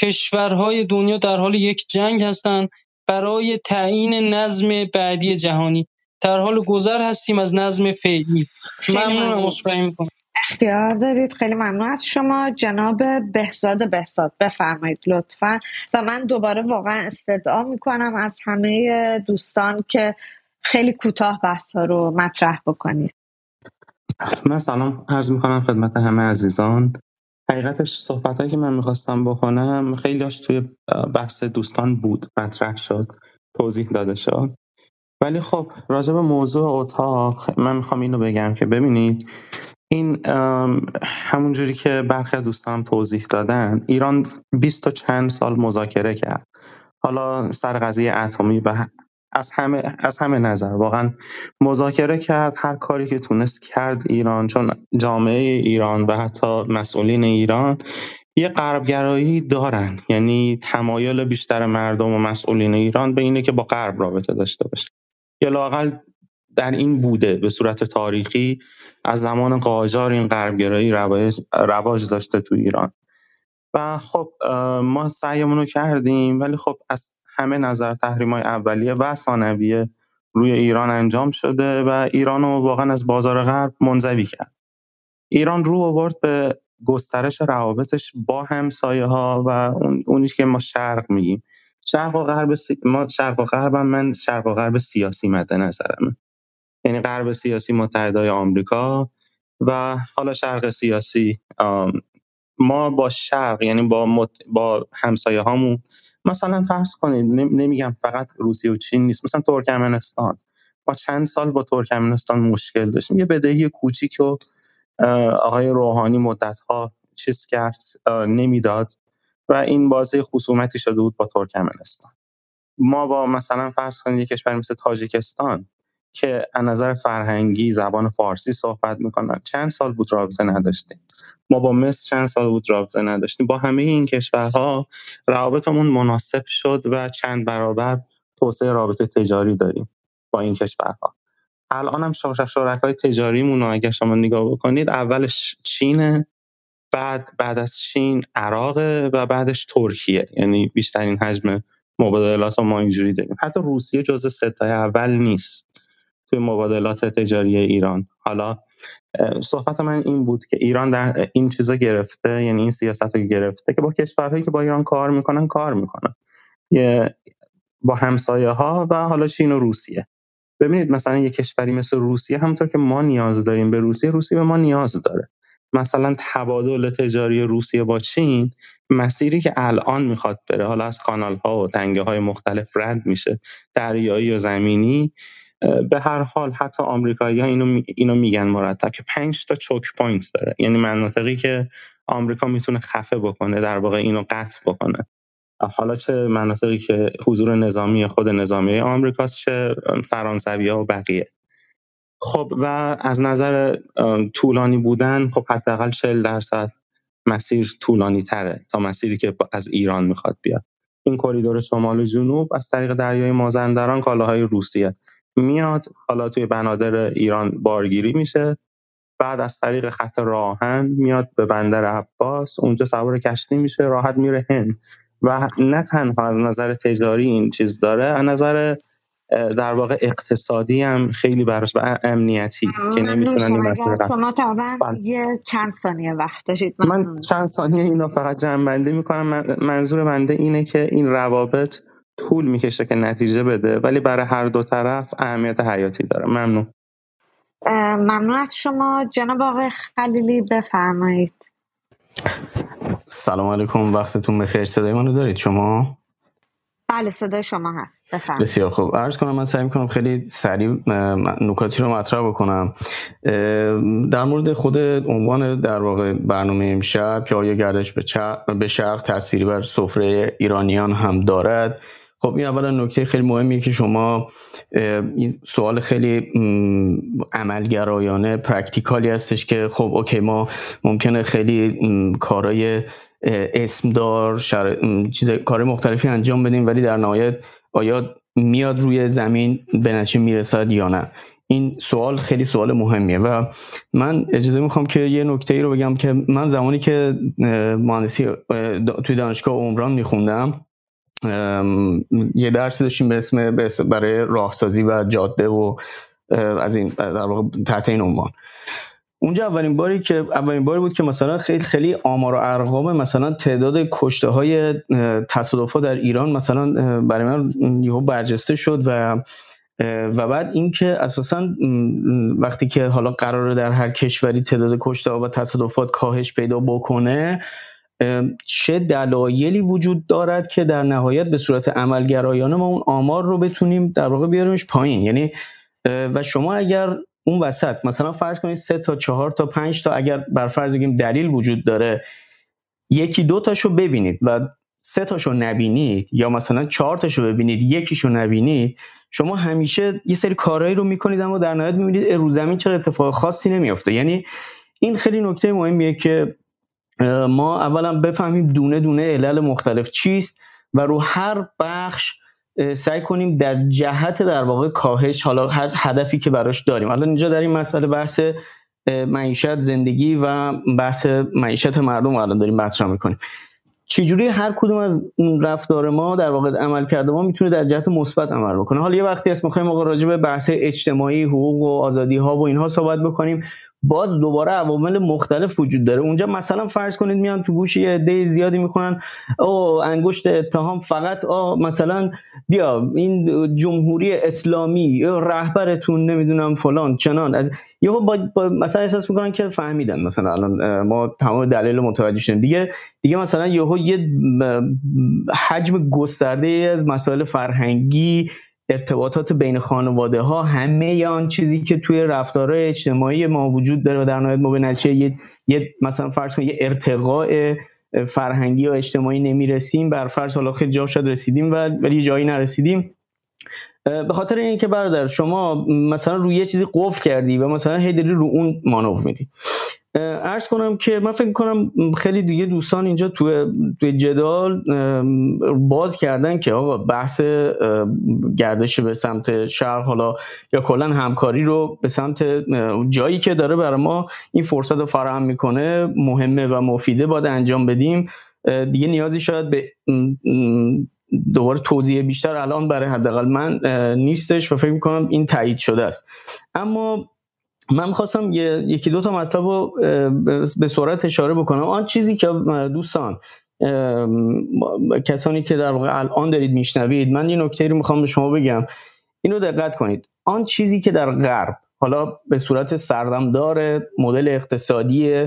کشورهای دنیا در حال یک جنگ هستند برای تعیین نظم بعدی جهانی. در حال گذر هستیم از نظم فعلی. ممنونم ممنون. عذرخواهی می‌کنم. اختیار دارید. خیلی ممنون از شما. جناب بهزاد بهزاد بفرمایید لطفا. و من دوباره واقعا استدعا می‌کنم از همه دوستان که خیلی کوتاه بحث رو مطرح بکنید. من سلام عرض می‌کنم خدمت همه عزیزان. حقیقتش صحبت که من می‌خواستم بکنم خیلیاش توی بحث دوستان بود مطرح شد توضیح داده شد. ولی خب راجع به موضوع اتاق من می‌خوام اینو بگم که ببینید این همونجوری که برخی دوستان توضیح دادن ایران بیست و چند سال مذاکره کرد. حالا سر قضیه اتمی و از همه از همه نظر. واقعا مذاکره کرد هر کاری که تونست کرد ایران چون جامعه ایران و حتی مسئولین ایران یه غربگرایی دارن. یعنی تمایل بیشتر مردم و مسئولین ایران به اینه که با غرب رابطه داشته باشه یا لاقل در این بوده به صورت تاریخی از زمان قاجار این غربگرایی رواج رواج داشته تو ایران. و خب ما سعیمون رو کردیم ولی خب از همه نظر تحریم های اولیه و ثانویه روی ایران انجام شده و ایران رو واقعا از بازار غرب منزوی کرد. ایران رو آورد به گسترش روابطش با همسایه ها و اون اونی که ما شرق میگیم. شرق و غرب سی... ما شرق و غرب من شرق و غرب سیاسی مد نظرمه. یعنی غرب سیاسی متحدای آمریکا و حالا شرق سیاسی ما با شرق یعنی با مت... با همسایه هامون مثلا فرض کنید نم- نمیگم فقط روسیه و چین نیست مثلا ترکمنستان. ما چند سال با ترکمنستان مشکل داشتیم. یه بدهی کوچیک و آقای روحانی مدت‌ها چیز کرد نمی‌داد و این باعث خصومتی شده بود با ترکمنستان. ما با مثلا فرض کنید یک کشور مثل تاجیکستان که از نظر فرهنگی زبان فارسی صحبت می‌کنن. چند سال بود رابطه نداشتیم. ما با مصر چند سال بود رابطه نداشتیم. با همه این کشورها روابطمون مناسب شد و چند برابر توسعه رابطه تجاری داریم با این کشورها. الان هم شرکای تجاریمون رو اگر شما نگاه بکنید اولش چینه بعد بعد از چین عراقه و بعدش ترکیه. یعنی بیشترین حجم مبادلات ما اینجوری داریم. حتی روسیه جزو ستای اول نیست. توی مبادلات تجاری ایران. حالا صحبت من این بود که ایران در این چیزا گرفته یعنی این سیاست رو گرفته که با کشورهایی که با ایران کار می‌کنن کار می‌کنن. با همسایه ها و حالا چین و روسیه. ببینید مثلا یه کشوری مثل روسیه همونطور که ما نیاز داریم به روسیه روسیه به ما نیاز داره. مثلا تبادل تجاری روسیه با چین مسیری که الان می‌خواد بره حالا از کانال ها و تنگه های مختلف رد میشه. دریایی و زمینی به هر حال حتی آمریکایی ها اینو, اینو میگن مرتب که 5 تا choke point داره. یعنی مناطقی که آمریکا می‌تونه خفه بکنه در واقع اینو قطع بکنه. حالا چه مناطقی که حضور نظامی خود نظامیه آمریکاست چه فرانسوی‌ها و بقیه. خب و از نظر طولانی بودن خب حداقل 40 درصد مسیر طولانی تره تا مسیری که از ایران می‌خواد بیاد. این کریدور شمال و جنوب از طریق دریای مازندران کالاهای روسیه. میاد. حالا توی بنادر ایران بارگیری میشه. بعد از طریق خط راهن میاد به بندر عباس. اونجا سوار کشتی میشه. راحت میره هند. و نه تنها از نظر تجاری این چیز داره از نظر در واقع اقتصادی هم خیلی براش و امنیتی که نمی‌تونن این قطع شما بله. یه چند ثانیه وقت دارید. من ممنون. چند ثانیه اینو فقط جمع می‌کنم. من- منظور بنده اینه که این روابط طول می‌کشه که نتیجه بده ولی برای هر دو طرف اهمیت حیاتی داره. ممنون. ممنون از شما. جناب آقای خلیلی بفرمایید. سلام علیکم. وقتتون بخیر. صدای منو دارید شما؟ بله صدای شما هست. بفرمایید. بسیار خوب. عرض کنم من سعی می‌کنم خیلی سریع نکاتی رو مطرح بکنم. در مورد خود عنوان در واقع برنامه امشب که آیا گردش به شرق تأثیری بر سفره ایرانیان هم دارد خب این اولا نکته خیلی مهمیه که شما این سوال خیلی عملگرایانه practical ی هستش که خب okay ما ممکنه خیلی کارای اسمدار شر... چیز کار مختلفی انجام بدیم ولی در نهایت آیا میاد روی زمین به نتیجه می‌رسد یا نه؟ این سوال خیلی سوال مهمیه و من اجازه می‌خوام که یه نکته ای رو بگم که من زمانی که مهندسی توی دانشگاه عمران میخوندم یه درسی داشتیم به اسم برای راهسازی و جاده و از این در واقع تحت این عنوان. اونجا اولین باری که اولین باری بود که مثلا خیلی خیلی آمار و ارقام مثلا تعداد کشته های تصادفات در ایران مثلا برای من یهو برجسته شد و و بعد اینکه اساسا وقتی که حالا قراره در هر کشوری تعداد کشته ها و تصادفات کاهش پیدا بکنه چه دلایلی وجود دارد که در نهایت به صورت عملگرایانه ما اون آمار رو بتونیم در واقع بیاریمش پایین؟ یعنی و شما اگر اون وسط مثلا فرض کنید سه تا چهار تا پنج تا اگر بر فرض بگیم دلیل وجود داره یکی دو تاشو ببینید و سه تاشو نبینید یا مثلا چهار تاشو ببینید یکیشو نبینید شما همیشه یه سری کارهایی رو می‌کنید اما در نهایت می‌بینید رو زمین چرا اتفاق خاصی نمیافته؟ یعنی این خیلی نکته مهمیه که ما اولا بفهمیم دونه دونه علل مختلف چیست و رو هر بخش سعی کنیم در جهت در واقع کاهش حالا هر هدفی که براش داریم. الان اینجا در این مسئله بحث معیشت زندگی و بحث معیشت مردم الان داریم مطرح می‌کنیم. چجوری هر کدوم از رفتار ما در واقع عمل کرده ما می‌تونه در جهت مثبت عمل بکنه؟ حالا یه وقتی هست می‌خوایم راجع به بحث اجتماعی حقوق و آزادی ها و اینها صحبت بکنیم. باز دوباره عوامل مختلف وجود داره. اونجا مثلا فرض کنید میان تو گوش یه عده زیادی می‌کنن او انگشت اتهام فقط آ مثلا بیا این جمهوری اسلامی رهبرتون نمی‌دونم فلان چنان. از یهو با, با مثلا احساس می‌کنن که فهمیدن مثلا الان ما تمام دلیل متوجه شدیم. دیگه دیگه مثلا یهو یه حجم گسترده از مسائل فرهنگی ارتباطات بین خانواده ها همه آن چیزی که توی رفتارهای اجتماعی ما وجود داره و در نهایت ما به نتیجه یه،, مثلا فرض کنید یه ارتقاء فرهنگی و اجتماعی نمی‌رسیم بر فرض حالا خیلی جا شد رسیدیم و ولی جایی نرسیدیم. به خاطر اینکه برادر شما مثلا روی یه چیزی قفل کردی و مثلا هی رو اون مانور میدی. ارز کنم که من فکر کنم خیلی دیگه دوستان اینجا تو جدال باز کردن که آقا بحث گردش به سمت شرق حالا یا کلا همکاری رو به سمت جایی که داره برای ما این فرصت رو فراهم می‌کنه مهمه و مفیده باید انجام بدیم. دیگه نیازی شاید به دوباره توضیح بیشتر الان برای حداقل من نیستش و فکر می‌کنم این تایید شده است. اما من می‌خواستم یکی دو تا مطلب رو به صورت اشاره بکنم. آن چیزی که دوستان کسانی که در واقع الان دارید میشنوید من یه نکته رو می‌خوام به شما بگم. اینو دقت کنید. آن چیزی که در غرب حالا به صورت سردمدار مدل اقتصادی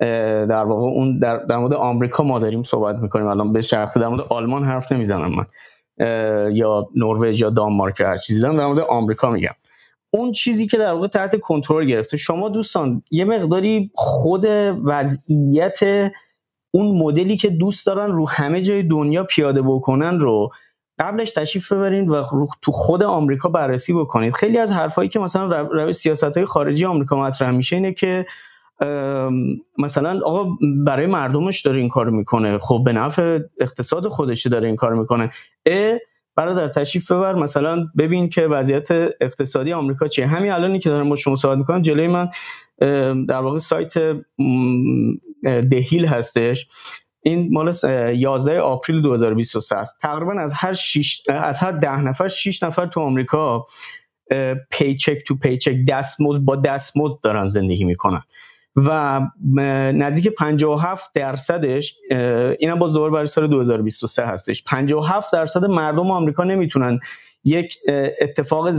در واقع اون در, در مورد آمریکا ما داریم صحبت می‌کنیم. الان به شخص در مورد آلمان حرف نمی‌زنم من. یا نروژ یا دانمارک هر چیزی. دارم در مورد آمریکا میگم. اون چیزی که در واقع تحت کنترل گرفته. شما دوستان یه مقداری خود وضعیت اون مدلی که دوست دارن رو همه جای دنیا پیاده بکنن رو قبلش تشریف ببرید و تو خود آمریکا بررسی بکنید. خیلی از حرفایی که مثلا روی سیاست های خارجی آمریکا مطرح میشه اینه که مثلا آقا برای مردمش داره این کار می‌کنه. خب به نفع اقتصاد خودش داره این کار می‌کنه. برادر تشریف ببر. مثلا ببین که وضعیت اقتصادی آمریکا چیه. همین الانی که دارم با شما صحبت می‌کنم جلوی من در واقع سایت دهیل هستش. این مال 11 آپریل 2023 است. تقریبا از هر شش از هر ده نفر 6 نفر تو آمریکا پیچک تو پیچک دستمزد با دستمزد دارن زندگی می‌کنن. و نزدیک 57 درصدش اینم باز دوباره برای سال 2023 هستش. 57 درصد مردم آمریکا نمی‌تونن یک اتفاق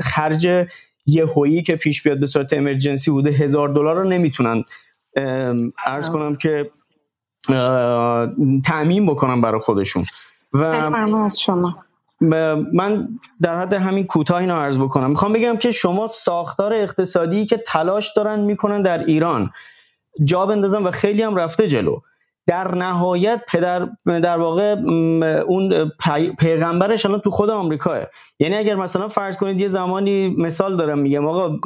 خرج یهویی که پیش بیاد به صورت امرجنسی بوده هزار دلار رو نمی‌تونن ارز کنم که تعمین بکنم برای خودشون. و از شما. من در حد همین کوتاه اینو عرض بکنم. می‌خوام بگم که شما ساختار اقتصادی که تلاش دارن می‌کنن در ایران جا بندازن و خیلی هم رفته جلو. در نهایت پدر در واقع اون پیغمبرش الان تو خود آمریکاه. یعنی اگر مثلا فرض کنید یه زمانی مثال دارم میگم آقا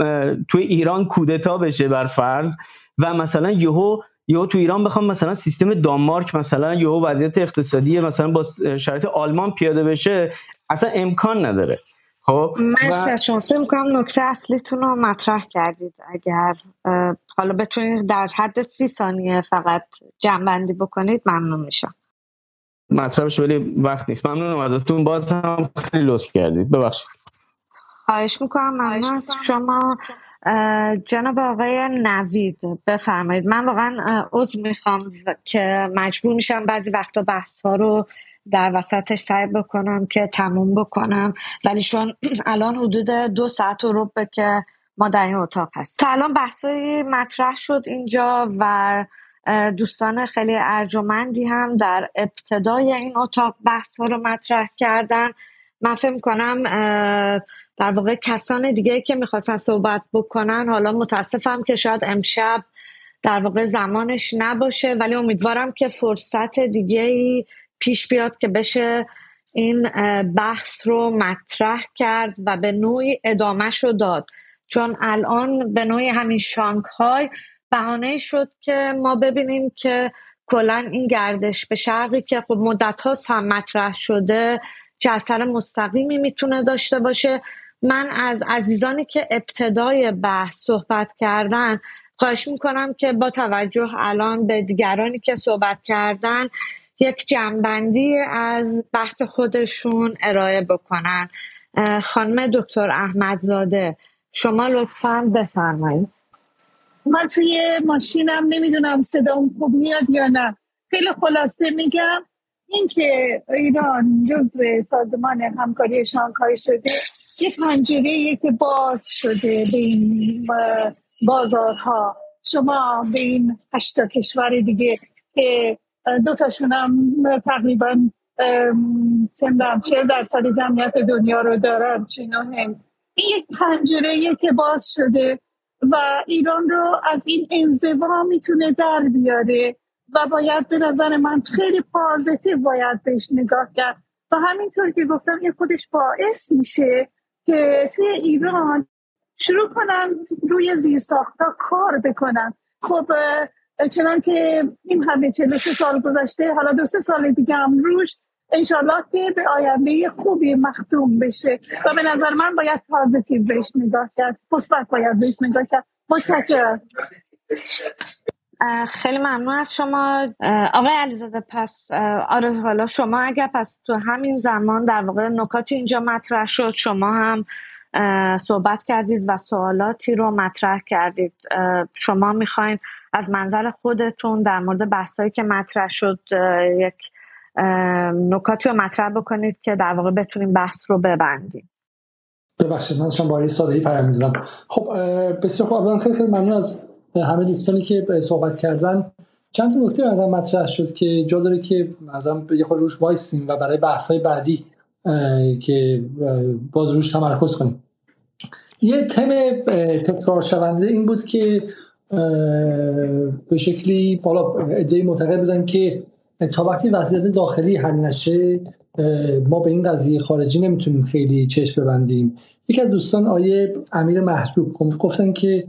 توی ایران کودتا بشه بر فرض و مثلا یهو یهو تو ایران بخوام مثلا سیستم دانمارک مثلا یهو وضعیت اقتصادی مثلا با شرایط آلمان پیاده بشه اصلا امکان نداره. خب؟ مرسی از شما. فکر می‌کنم نکته اصلیتون رو مطرح کردید. اگر حالا بتونید در حد سی ثانیه فقط جنبندی بکنید ممنون میشم. مطرحش ولی وقت نیست. ممنونم ازتون. باز هم خیلی لطف کردید. ببخشید. خواهش می‌کنم. ممنون از شما. جناب آقای نوید بفرمایید. من واقعا عضو می‌خوام که مجبور میشم بعضی وقتا بحث ها رو در وسطش سعی بکنم که تموم بکنم. ولی چون الان حدود دو ساعت و ربه که ما در این اتاق هست تا الان بحثایی مطرح شد اینجا و دوستان خیلی ارجمندی هم در ابتدای این اتاق بحث ها رو مطرح کردن. من فکر کنم در واقع کسان دیگه که می‌خواستن صحبت بکنن حالا متاسفم که شاید امشب در واقع زمانش نباشه ولی امیدوارم که فرصت دیگه پیش بیاد که بشه این بحث رو مطرح کرد و به نوعی ادامهش رو داد. چون الان به نوعی همین شانک های بهانه شد که ما ببینیم که کلا این گردش به شرقی که خب مدت هاست هم مطرح شده چه اثر مستقیمی می‌تونه داشته باشه. من از عزیزانی که ابتدای بحث صحبت کردن خواهش می‌کنم که با توجه الان به دیگرانی که صحبت کردن یک جنبندی از بحث خودشون ارائه بکنن. خانم دکتر احمدزاده شما لطفا بفرمایید. من توی ماشینم نمی‌دونم صدام خوب میاد یا نه. خیلی خلاصه میگم اینکه ایران جزو سازمان همکاری شانگهای شده یک پنجره که باز شده به این بازارها. شما به این هشتا کشور دیگه که دو تاشون هم تقریبا چندم چه درصد جمعیت دنیا رو دارن چین و این یک پنجره که باز شده و ایران رو از این انزوا می‌تونه در بیاره. و باید به نظر من خیلی پازیتیو باید بهش نگاه کرد. و همینطور که گفتم این خودش باعث میشه که توی ایران شروع کنن روی زیر ساختا کار بکنن. خب چنان که این همه 43 سال گذشته حالا دو سه سال دیگه هم روش انشالله که به آینده خوبی مختوم بشه. و به نظر من باید پازیتیو بهش نگاه کرد. مثبت باید بهش نگاه کرد. متشکرم. خیلی ممنون از شما. آقای علیزاده پس آره حالا شما اگر پس تو همین زمان در واقع نکاتی اینجا مطرح شد شما هم صحبت کردید و سوالاتی رو مطرح کردید. شما می‌خواین از منظر خودتون در مورد بحثایی که مطرح شد یک نکاتی رو مطرح بکنید که در واقع بتونیم بحث رو ببندیم. ببخشید من شما باری پیام می‌زدم خب بسیار خوب. خیلی خیلی ممنون از همه دوستانی که صحبت کردن چند تا نکته از مطرح شد که جا داره که مثلا یه خورده روش وایسیم و برای بحث های بعدی که باز روش تمرکز کنیم. یه تم تکرار شونده این بود که به شکلی بالا ادعای معتقد بودن که تا وقتی وضعیت داخلی حل نشه ما به این قضیه خارجی نمی‌تونیم خیلی چشم ببندیم. یکی از دوستان آیه امیر محجوب گفتن که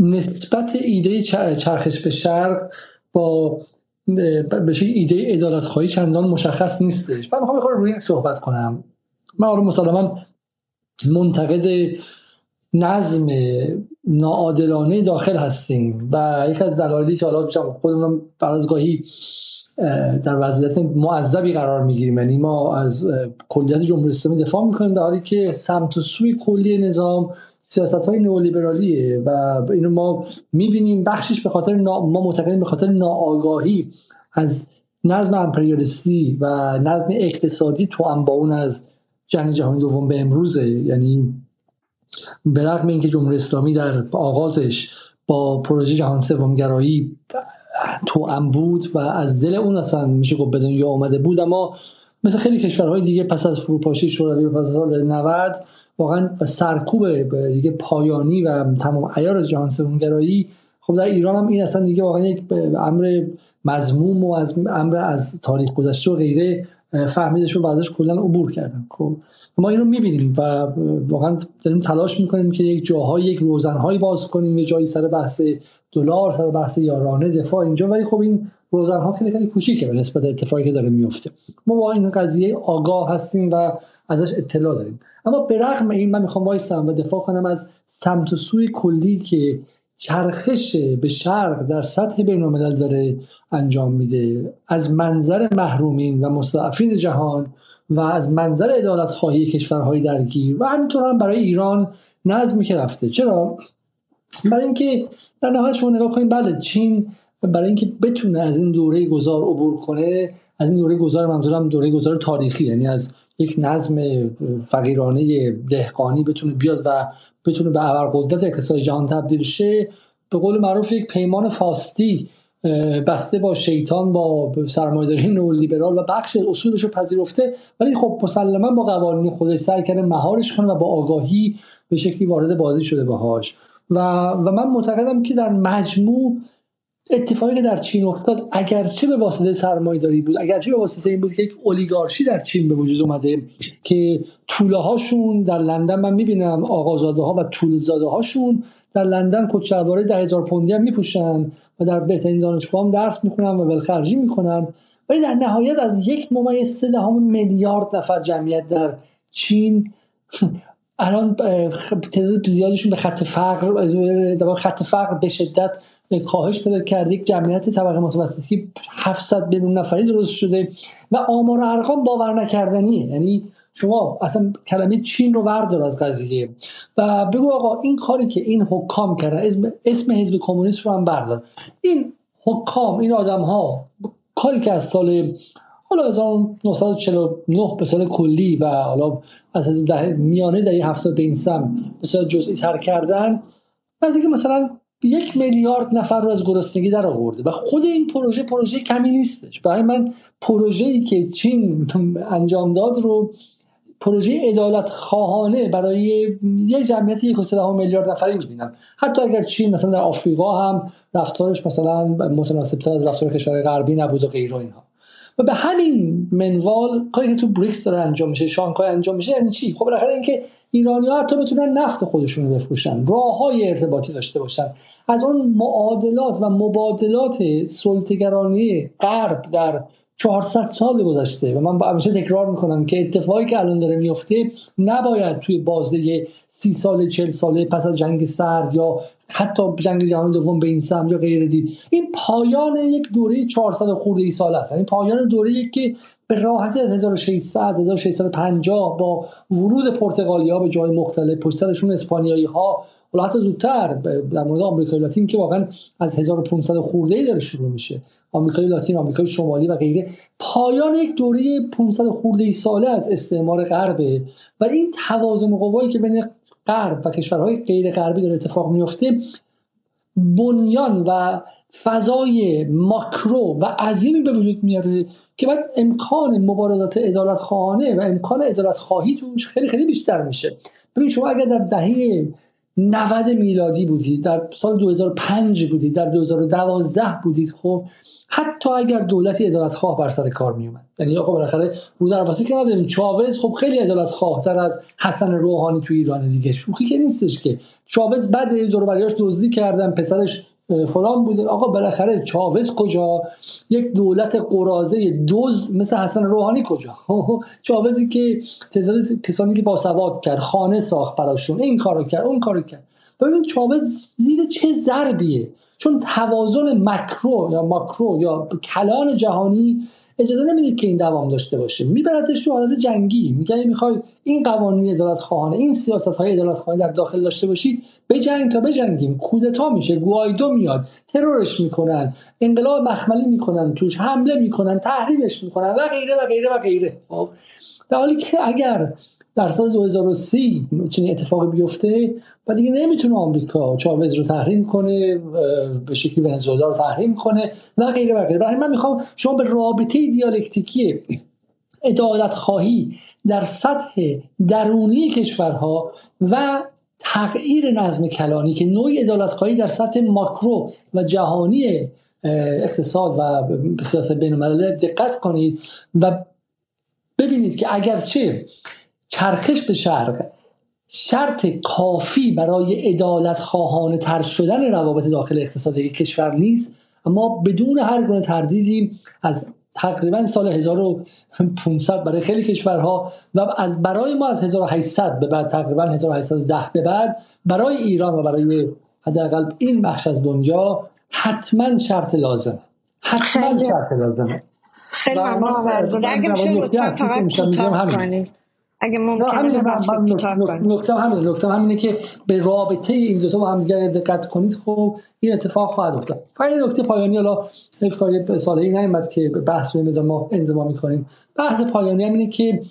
نسبت ایده چرخش به شرق با به ایده ادالت خواهی چندان مشخص نیستش. من می‌خوام روی این صحبت کنم. من آره مسلما منتقد نظم ناعادلانه داخل هستیم و یک از دلایلی که حالا خودمون برازگاهی در وضعیت معذبی قرار می‌گیریم. یعنی ما از کلیت جمهوری اسلامی دفاع می‌کنیم در حالی که سمت و سوی کلی نظام سیاست های نئولیبرالیه و اینو ما می‌بینیم بخشش به خاطر نا... ما معتقدیم به خاطر ناآگاهی از نظم امپریالیستی و نظم اقتصادی تو با اون از جنگ جهانی دوم به امروزه. یعنی به رغم اینکه جمهوری اسلامی در آغازش با پروژه جهان سومگرایی تو بود و از دل اون اصلا میشه گفت به دنیا آمده بود اما مثل خیلی کشورهای دیگه پس از فروپاشی شوروی پس از سال 90 واقعا سرکوب دیگه پایانی و تمام عیار جهان سومگرایی خب در ایران هم این اصلا دیگه واقعا یک امر مضموم و از امر از تاریخ گذشته و غیره فهمیدش و بعدش کلا عبور کردن. خب ما این رو می‌بینیم و واقعا داریم تلاش می‌کنیم که یک جاهای یک روزنهایی باز کنیم یه جایی سر بحث دلار سر بحث یارانه دفاع اینجا. ولی خب این روزنها خیلی خیلی کوچیکه به نسبت اتفاقی که داره میفته ما با این قضیه آگاه هستیم و ازش اطلاع داریم. اما به رغم این من می‌خوام وایسم و دفاع کنم از سمت و سوی کلی که چرخش به شرق در سطح بین داره انجام میده. از منظر محرومین و مستعفین جهان و از منظر ادالت خواهی کشورهای درگیر و همینطور هم برای ایران نظمی که رفته. چرا؟ برای اینکه در نهایت شما نگاه کنید بله چین برای اینکه بتونه از این دوره گذار عبور کنه از این دوره گذار منظورم دوره گذار تاریخی یعنی از یک نظم فقیرانه دهقانی بتونه بیاد و بتونه به ابرقدرت اقتصاد جهان تبدیل شه به قول معروف یک پیمان فاستی بسته با شیطان با سرمایه‌داری نئولیبرال و بخش اصولش رو پذیرفته. ولی خب مسلما با قوانین خودش سعی کرده مهارش کنه و با آگاهی به شکلی وارد بازی شده باهاش. و و من معتقدم که در مجموع اتفاقی که در چین افتاد اگرچه به واسطه سرمایه‌داری بود اگرچه به واسطه این بود که یک اولیگارشی در چین به وجود اومده که طوله هاشون در لندن من می‌بینم آقازاده ها و طول زاده هاشون در لندن کچلواره ده هزار پوندی هم میپوشن و در بهترین دانشگاه هم درس می‌خونن و ولخرجی می‌کنن. ولی در نهایت از یک ممیز سه دهم میلیارد نفر جمعیت در چین الان تعداد زیادشون به خط فقر خط فقر به شدت کاهش پیدا کرده یک جمعیت طبقه متوسطی 700 میلیون نفری درست شده و آمار و ارقام باور نکردنیه. یعنی شما اصلا کلمه چین رو وردار از قضیه. و بگو آقا این کاری که این حکام کردن اسم, اسم حزب کمونیست رو هم بردار. این حکام این آدم ها کاری که از سال حالا 1949 به سال کلی و حالا از ده میانه دهه 70 به این سم به صورت جزئی تر کردن نزدیک مثلا یک میلیارد نفر رو از گرسنگی در آورده و خود این پروژه پروژه کمی نیستش. برای من پروژه ای که چین انجام داد رو پروژه ادالت خواهانه برای یه جمعیت یک میلیارد نفری می‌بینم. حتی اگر چین مثلا در آفریقا هم رفتارش مثلا متناسب تر از رفتار کشور غربی نبود و غیره اینها. و به همین منوال کاری که تو بریکس داره انجام میشه شانگهای انجام میشه یعنی چی؟ خب بالاخره اینکه ایرانی ها حتی بتونن نفت خودشون رو بفروشن راه های ارتباطی داشته باشن. از اون معادلات و مبادلات سلطگرانی غرب در 400 سال گذشته و من همیشه تکرار می‌کنم که اتفاقی که الان داره میفته نباید توی بازه سی ساله چل ساله پس از جنگ سرد یا حتی جنگ جهانی دوم به این سمت یا غیره دید. این پایان یک دوره 400 خورده ای سال است. این پایان دوره که به راحتی از 1600 1650 با ورود پرتغالی ها به جای مختلف پشترشون اسپانیایی ها ولی حتی زودتر در مورد آمریکای لاتین که واقعا از 1500 خورده ای داره شروع میشه. آمریکای لاتین آمریکای شمالی و غیره. پایان یک دوره 500 خورده ای ساله از استعمار غربه و این توازن قوایی که بین غرب و کشورهای غیر غربی داره اتفاق میفته بنیان و فضای ماکرو و عظیمی به وجود میاره که بعد امکان مبارزات ادالت خواهانه و امکان ادالت خواهی توش خیلی خیلی بیشتر میشه. ببین شما اگر در دهه 90 میلادی بودید در سال 2005 بودید در 2012 بودید خب حتی اگر دولتی ادالت خواه بر سر کار می اومد یعنی آقا بالاخره رو در واسه که نداریم. چاوز خب خیلی ادالت خواه تر از حسن روحانی تو ایران دیگه. شوخی که نیستش که. چاوز بعد دور بریاش دزدی کردن پسرش فلان بوده. آقا بالاخره چاوز کجا؟ یک دولت قرازه دزد مثل حسن روحانی کجا؟ چاوزی که تعداد کسانی که باسواد کرد خانه ساخت براشون. این کارو کرد اون کارو کرد. ببین چاوز زیر چه ضربیه؟ چون توازن مکرو یا ماکرو یا کلان جهانی اجازه نمیده که این دوام داشته باشه. میبرتش تو حالت جنگی. میگه می‌خوای این قوانین عدالت خواهانه این سیاست های عدالت خواهانه در داخل داشته باشید بجنگ تا بجنگیم کودتا میشه. گوایدو میاد. ترورش می‌کنن. انقلاب مخملی می‌کنن توش. حمله می‌کنن. تحریمش می‌کنن. و غیره و غیره و غیره. خب در حالی که اگر در سال 2030 چنین اتفاقی بیفته و دیگه نمی‌تونه آمریکا چاوز رو تحریم کنه به شکلی ونزوئلا رو تحریم کنه و غیره و غیره. برای من می‌خوام شما به رابطه دیالکتیکی عدالت خواهی در سطح درونی کشورها و تغییر نظم کلانی که نوعی عدالت خواهی در سطح ماکرو و جهانی اقتصاد و سیاست بین دقت کنید و ببینید که اگرچه چرخش به شرق شرط کافی برای ادالت خواهان تر شدن روابط داخل اقتصادی کشور نیست. اما بدون هر گونه تردیدی از تقریبا سال 1500 برای خیلی کشورها و از برای ما از 1800 به بعد تقریبا 1810 به بعد برای ایران و برای حداقل این بخش از دنیا حتما شرط لازمه. حتما شرط لازمه. خیلی ممنون اگه میشه لطفا فقط کوتاه کنید اگه ممکنه نکته همینه نکته همینه که به رابطه این دو تا با هم دیگه دقت کنید خب این اتفاق خواهد افتاد. فقط نکته پایانی حالا حیف سالی نیومد که بحث رو ما انزما می‌کنیم. بحث پایانی هم اینه که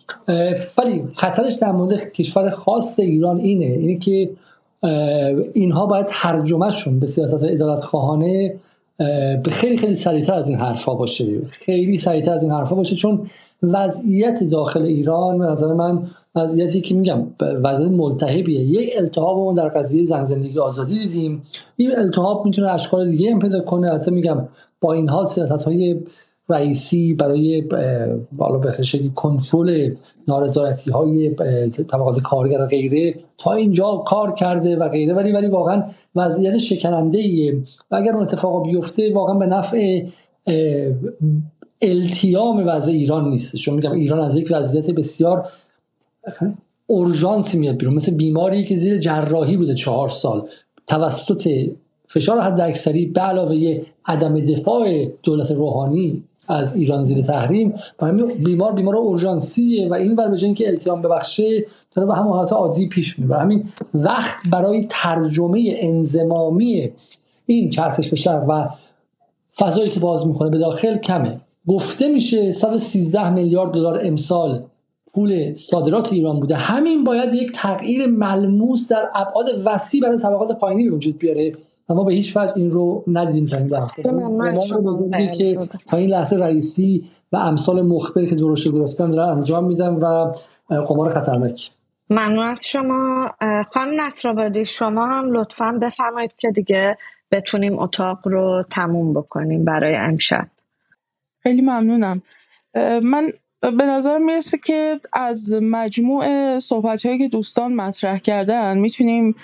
ولی خطرش در مورد کشور خاص ایران اینه اینه که اینها باید ترجمهشون به سیاست ادارت خواهانه به خیلی خیلی سریعتر از این حرفا باشه. خیلی سریعتر از این حرفا باشه چون وضعیت داخل ایران به نظر من وضعیتی که میگم وضعیت ملتهبیه. یک التهاب در قضیه زن زندگی آزادی دیدیم. این التهاب می‌تونه اشکال دیگه هم پیدا کنه. حتی میگم با این حال سیاست های رئیسی برای بالا به کنترل نارضایتی های طبقات کارگر و غیره تا اینجا کار کرده و غیره. ولی ولی واقعا وضعیت شکننده ایه و اگر اون اتفاق بیفته واقعا به نفع التیام وضع ایران نیست. چون میگم ایران از یک وضعیت بسیار اورژانسی میاد بیرون. مثل بیماری که زیر جراحی بوده چهار سال. توسط فشار حد اکثری به علاوه عدم دفاع دولت روحانی از ایران زیر تحریم بیمار بیمار اورژانسیه و این بر به که التیام ببخشه داره به همون حالت عادی پیش میره همین وقت برای ترجمه انزمامی این چرخش به و فضایی که باز می‌کنه به داخل کمه. گفته میشه 113 میلیارد دلار امسال پول صادرات ایران بوده. همین باید یک تغییر ملموس در ابعاد وسیع برای طبقات پایینی به وجود بیاره. و ما به هیچ وجه این رو ندیدیم تا این که تا این لحظه رئیسی و امثال مخبری که درست گرفتن دارن انجام میدن و قمار خطرناک. ممنون از شما. خانم نصرآبادی شما هم لطفا بفرمایید که دیگه بتونیم اتاق رو تموم بکنیم برای امشب. خیلی ممنونم. من به نظر می‌رسه که از مجموع صحبت هایی که دوستان مطرح کردن می‌تونیم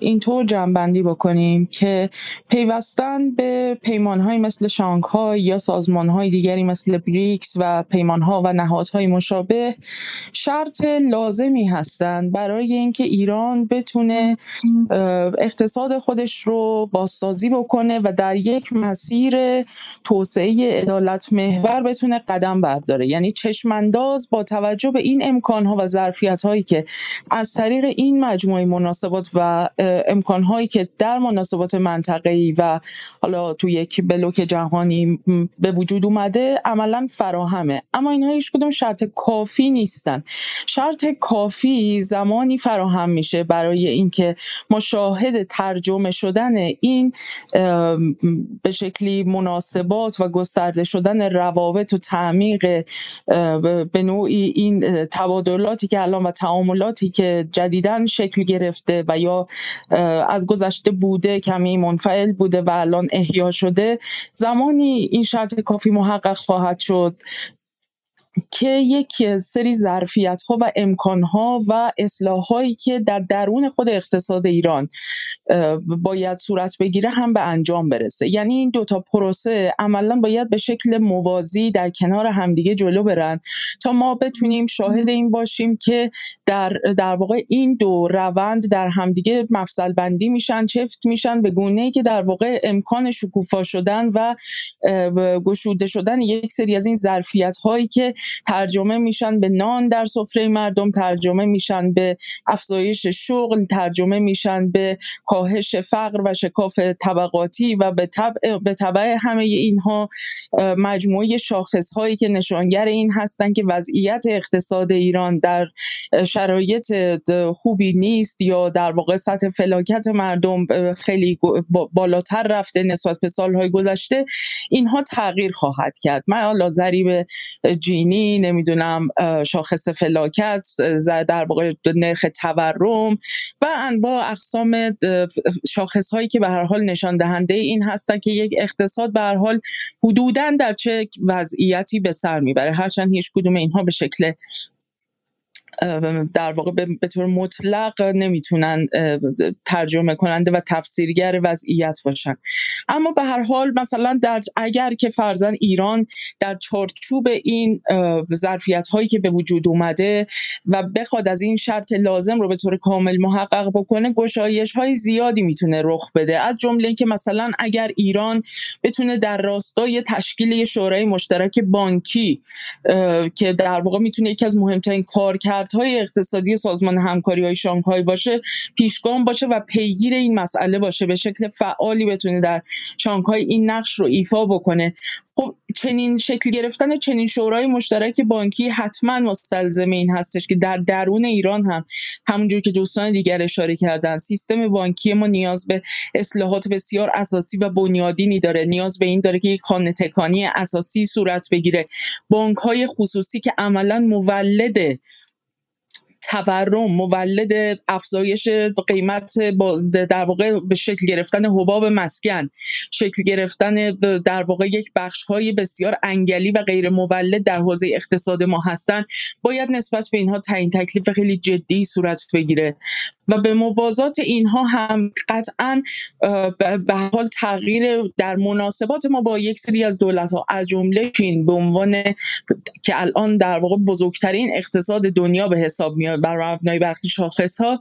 اینطور جنبندی بکنیم که پیوستن به پیمان های مثل شانگهای یا سازمان های دیگری مثل بریکس و پیمان ها و نهادهای مشابه شرط لازمی هستند برای اینکه ایران بتونه اقتصاد خودش رو بازسازی بکنه و در یک مسیر توسعه عدالت محور بتونه قدم برداره. یعنی چشمانداز با توجه به این امکانها و ظرفیت‌هایی که از طریق این مجموعه مناسبات و امکانهایی که در مناسبات منطقه‌ای و حالا تو یک بلوک جهانی به وجود اومده عملا فراهمه. اما اینها هیچ کدوم شرط کافی نیستن. شرط کافی زمانی فراهم میشه برای اینکه ما شاهد ترجمه شدن این به شکلی مناسبات و گسترده شدن روابط و تعمیق به نوعی این تبادلاتی که الان و تعاملاتی که جدیدا شکل گرفته و یا از گذشته بوده کمی منفعل بوده و الان احیا شده زمانی این شرط کافی محقق خواهد شد. که یک سری ظرفیت ها و امکان ها و اصلاح هایی که در درون خود اقتصاد ایران باید صورت بگیره هم به انجام برسه. یعنی این دوتا پروسه عملا باید به شکل موازی در کنار همدیگه جلو برن تا ما بتونیم شاهد این باشیم که در در واقع این دو روند در همدیگه مفصل بندی میشن چفت میشن به گونه ای که در واقع امکان شکوفا شدن و گشوده شدن یک سری از این ظرفیت هایی که ترجمه میشن به نان در سفره مردم ترجمه میشن به افزایش شغل ترجمه میشن به کاهش فقر و شکاف طبقاتی و به طبع, به طبع همه اینها مجموعه شاخص هایی که نشانگر این هستند که وضعیت اقتصاد ایران در شرایط خوبی نیست یا در واقع سطح فلاکت مردم خیلی بالاتر رفته نسبت به سالهای گذشته اینها تغییر خواهد کرد. من حالا ضریب جینی نمی‌دونم شاخص فلاکت در واقع نرخ تورم و انواع اقسام شاخص هایی که به هر حال نشان دهنده این هستن که یک اقتصاد به هر حال حدودا در چه وضعیتی به سر می‌بره. هرچند هیچ کدوم اینها به شکل در واقع به طور مطلق نمی‌تونن ترجمه کننده و تفسیرگر وضعیت باشن. اما به هر حال مثلا در اگر که فرزن ایران در چارچوب این ظرفیت هایی که به وجود اومده و بخواد از این شرط لازم رو به طور کامل محقق بکنه گشایش های زیادی می‌تونه رخ بده. از جمله که مثلا اگر ایران بتونه در راستای تشکیل شورای مشترک بانکی که در واقع می‌تونه یکی از مهمترین کارکرد های اقتصادی سازمان همکاری های شانگهای باشه پیشگام باشه و پیگیر این مسئله باشه به شکل فعالی بتونه در شانگهای این نقش رو ایفا بکنه. خب چنین شکل گرفتن چنین شورای مشترک بانکی حتما مستلزم این هستش که در درون ایران هم همونجور که دوستان دیگر اشاره کردن سیستم بانکی ما نیاز به اصلاحات بسیار اساسی و بنیادینی داره. نیاز به این داره که یک خانه تکانی اساسی صورت بگیره. بانک های خصوصی که عملا مولد تورم مولد افزایش قیمت در واقع به شکل گرفتن حباب مسکن شکل گرفتن در واقع یک بخش های بسیار انگلی و غیر مولد در حوزه اقتصاد ما هستند باید نسبت به اینها تعیین تکلیف خیلی جدی صورت بگیره. و به موازات اینها هم قطعا به حال تغییر در مناسبات ما با یک سری از دولت ها از جمله چین به عنوان که الان در واقع بزرگترین اقتصاد دنیا به حساب میاد. بر مبنای برخی شاخص ها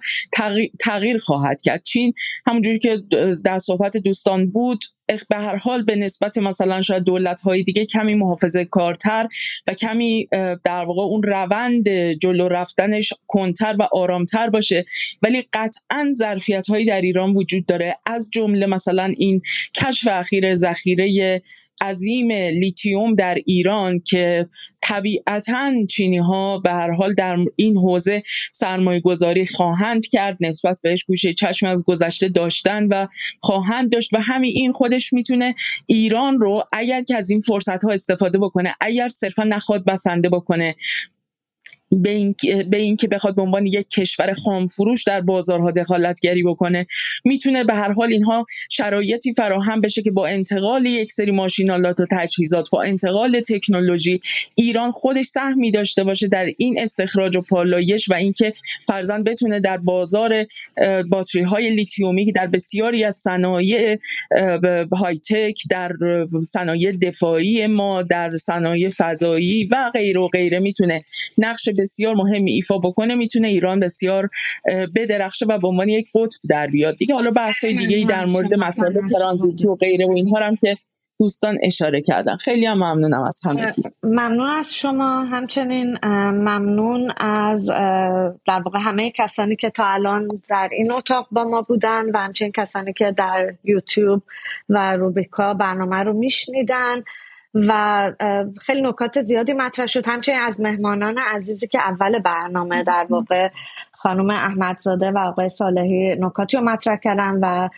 تغییر خواهد کرد. چین همونجوری که در صحبت دوستان بود به هر حال به نسبت مثلا شاید دولت های دیگه کمی محافظه کارتر و کمی در واقع اون روند جلو رفتنش کنتر و آرامتر باشه. ولی قطعا ظرفیت هایی در ایران وجود داره. از جمله مثلا این کشف اخیر ذخیره عظیم لیتیوم در ایران که طبیعتا چینی ها به هر حال در این حوزه سرمایه گذاری خواهند کرد نسبت بهش گوشه چشم از گذشته داشتن و خواهند داشت و همین این خودش می‌تونه ایران رو اگر که از این فرصت ها استفاده بکنه اگر صرفا نخواد بسنده بکنه به این به اینکه بخواد به عنوان یک کشور خام فروش در بازارها دخالتگری بکنه. می‌تونه به هر حال اینها شرایطی فراهم بشه که با انتقال یک سری ماشینالات و تجهیزات با انتقال تکنولوژی ایران خودش سهمی داشته باشه در این استخراج و پالایش و اینکه فرزن بتونه در بازار باتری های لیتیومی که در بسیاری از صنایع های تک در صنایع دفاعی ما در صنایع فضایی و غیره و غیره می‌تونه نقش بسیار مهمی ایفا بکنه می‌تونه ایران بسیار بدرخشه و به عنوان یک قطب در بیاد. دیگه حالا بحث دیگه ای در مورد مسائل ترانزیتی و غیره و اینها هم که دوستان اشاره کردن. خیلی هم ممنونم از همگی. ممنون از شما. همچنین ممنون از در واقع همه کسانی که تا الان در این اتاق با ما بودن و همچنین کسانی که در یوتیوب و روبیکا برنامه رو میشنیدن. و خیلی نکات زیادی مطرح شد. همچنین از مهمانان عزیزی که اول برنامه در واقع خانم احمدزاده و آقای صالحی نکاتی رو مطرح کردن و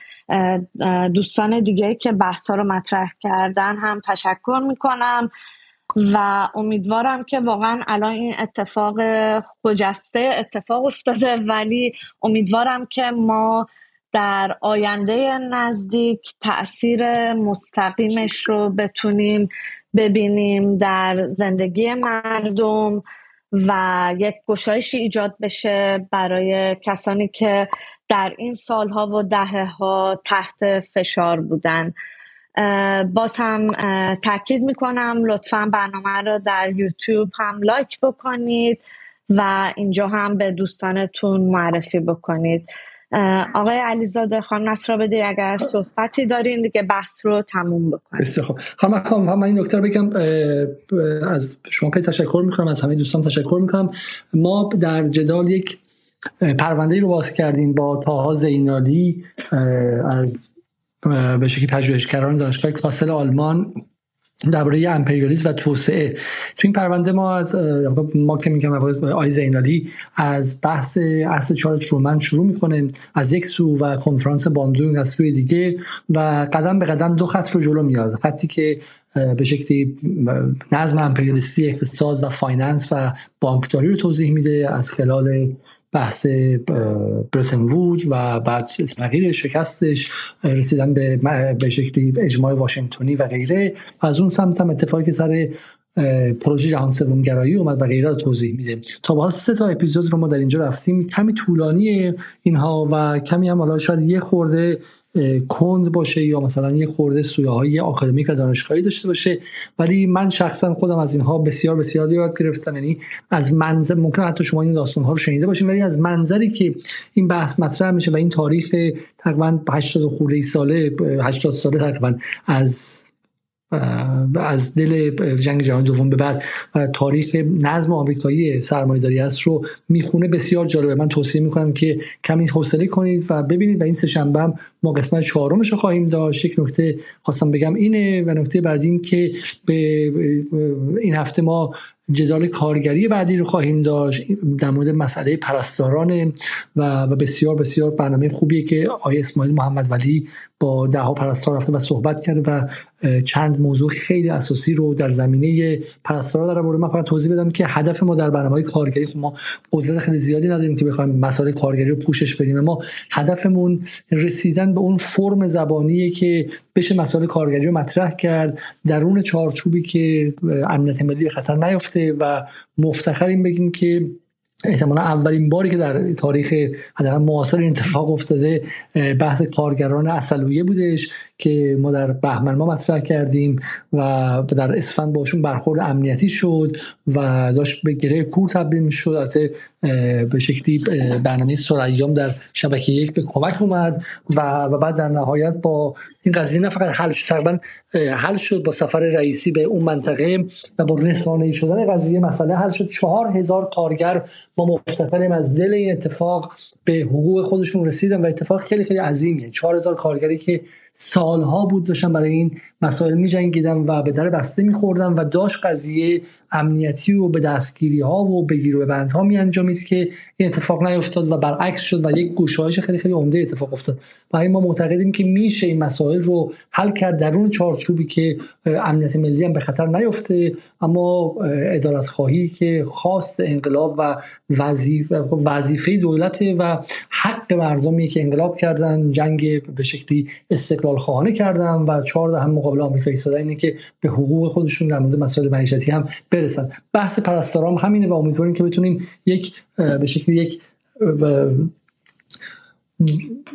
دوستان دیگه که بحث رو مطرح کردن هم تشکر می‌کنم و امیدوارم که واقعا الان این اتفاق خجسته اتفاق افتاده ولی امیدوارم که ما در آینده نزدیک تاثیر مستقیمش رو بتونیم ببینیم در زندگی مردم و یک گشایشی ایجاد بشه برای کسانی که در این سالها و دهه ها تحت فشار بودن. باز هم تاکید می‌کنم لطفا برنامه رو در یوتیوب هم لایک بکنید و اینجا هم به دوستانتون معرفی بکنید. آقای علیزاده خانم نصرا بده اگر صحبتی دارین دیگه بحث رو تموم بکنیم. بسیار خوب. خانم خانم من این نکته رو بگم از شما خیلی تشکر می‌کنم از همه دوستان تشکر می‌کنم. ما در جدال یک پرونده رو باز کردیم با تاها زینالی از به شکلی پژوهشگران دانشگاه کاسل آلمان. درباره امپریالیسم و توسعه. تو این پرونده ما از ما که میگم آی زینالی از بحث اصل چهار ترومن شروع می‌کنه از یک سو و کنفرانس باندونگ از سوی دیگه و قدم به قدم دو خط رو جلو میاد خطی که به شکلی نظم امپریالیستی اقتصاد و finance و بانکداری رو توضیح میده از خلال بحث برتن وود و بعد تغییر شکستش رسیدن به به شکلی اجماع واشنگتنی و غیره. از اون سمت هم اتفاقی که سر پروژه جهان سوم گرایی اومد و غیره رو توضیح میده. تا به سه تا اپیزود رو ما در اینجا رفتیم. کمی طولانی اینها و کمی هم حالا شاید یه خورده کند باشه یا مثلا یه خورده سویه های آکادمیک و دانشگاهی داشته باشه. ولی من شخصا خودم از اینها بسیار بسیار یاد گرفتم. یعنی از منظر ممکن حتی شما این داستان ها رو شنیده باشین ولی از منظری که این بحث مطرح میشه و این تاریخ تقریبا 80 خورده ساله 80 ساله تقریبا از از دل جنگ جهانی دوم به بعد و تاریخ نظم آمریکایی سرمایه‌داری است رو می‌خونه. بسیار جالبه. من توصیه می‌کنم که کمی حوصله کنید و ببینید و این سه شنبه ما قسمت چهارمش رو خواهیم داشت. یک نکته خواستم بگم اینه و نکته بعد این که به این هفته ما جدال کارگری بعدی رو خواهیم داشت. در مورد مسئله پرستاران و بسیار بسیار برنامه خوبیه که آقای اسماعیل محمد ولی با ده ها پرستار رفته و صحبت کرده و چند موضوع خیلی اساسی رو در زمینه پرستارا در مورد من فقط توضیح بدم که هدف ما در برنامه کارگری خب ما قدرت خیلی زیادی نداریم که بخوایم مسائل کارگری رو پوشش بدیم ما هدفمون رسیدن به اون فرم زبانیه که بشه مسائل کارگری رو مطرح کرد. درون چارچوبی که امنیت ملی به خطر نیفته. و مفتخریم بگیم که احتمالا اولین باری که در تاریخ حداقل معاصر این اتفاق افتاده بحث کارگران اصلویه بودش که ما در بهمن ما مطرح کردیم و در اسفند باشون برخورد امنیتی شد و داشت به گره کور تبدیل می شد از به شکلی برنامه سرایام در شبکه یک به کمک اومد و, و بعد در نهایت با این قضیه نه فقط حل شد تقریبا حل شد. با سفر رئیسی به اون منطقه و با رسانه شدن قضیه مسئله حل شد. چهار هزار کارگر ما مفتخریم از دل این اتفاق به حقوق خودشون رسیدن و اتفاق خیلی خیلی عظیمیه. چهار هزار کارگری که سالها بود داشتن برای این مسائل می جنگیدن و به در بسته می خوردن و داشت قضیه امنیتی و به دستگیری ها و بگیر و بند ها می انجامید که این اتفاق نیفتاد و برعکس شد و یک گشایش خیلی خیلی عمده اتفاق افتاد. و ما معتقدیم که میشه این مسائل رو حل کرد درون چارچوبی که امنیت ملی هم به خطر نیفته اما ادارت خواهی که خواست انقلاب و وظیفه دولت و حق مردمی که انقلاب کردن جنگ به شکلی استقلال خواهانه کردن و چهار هم مقابل آمریکا ایستادن اینه که به حقوق خودشون در مورد مسائل معیشتی هم برسن. بحث پرستارام همینه و امیدواریم که بتونیم یک به شکلی یک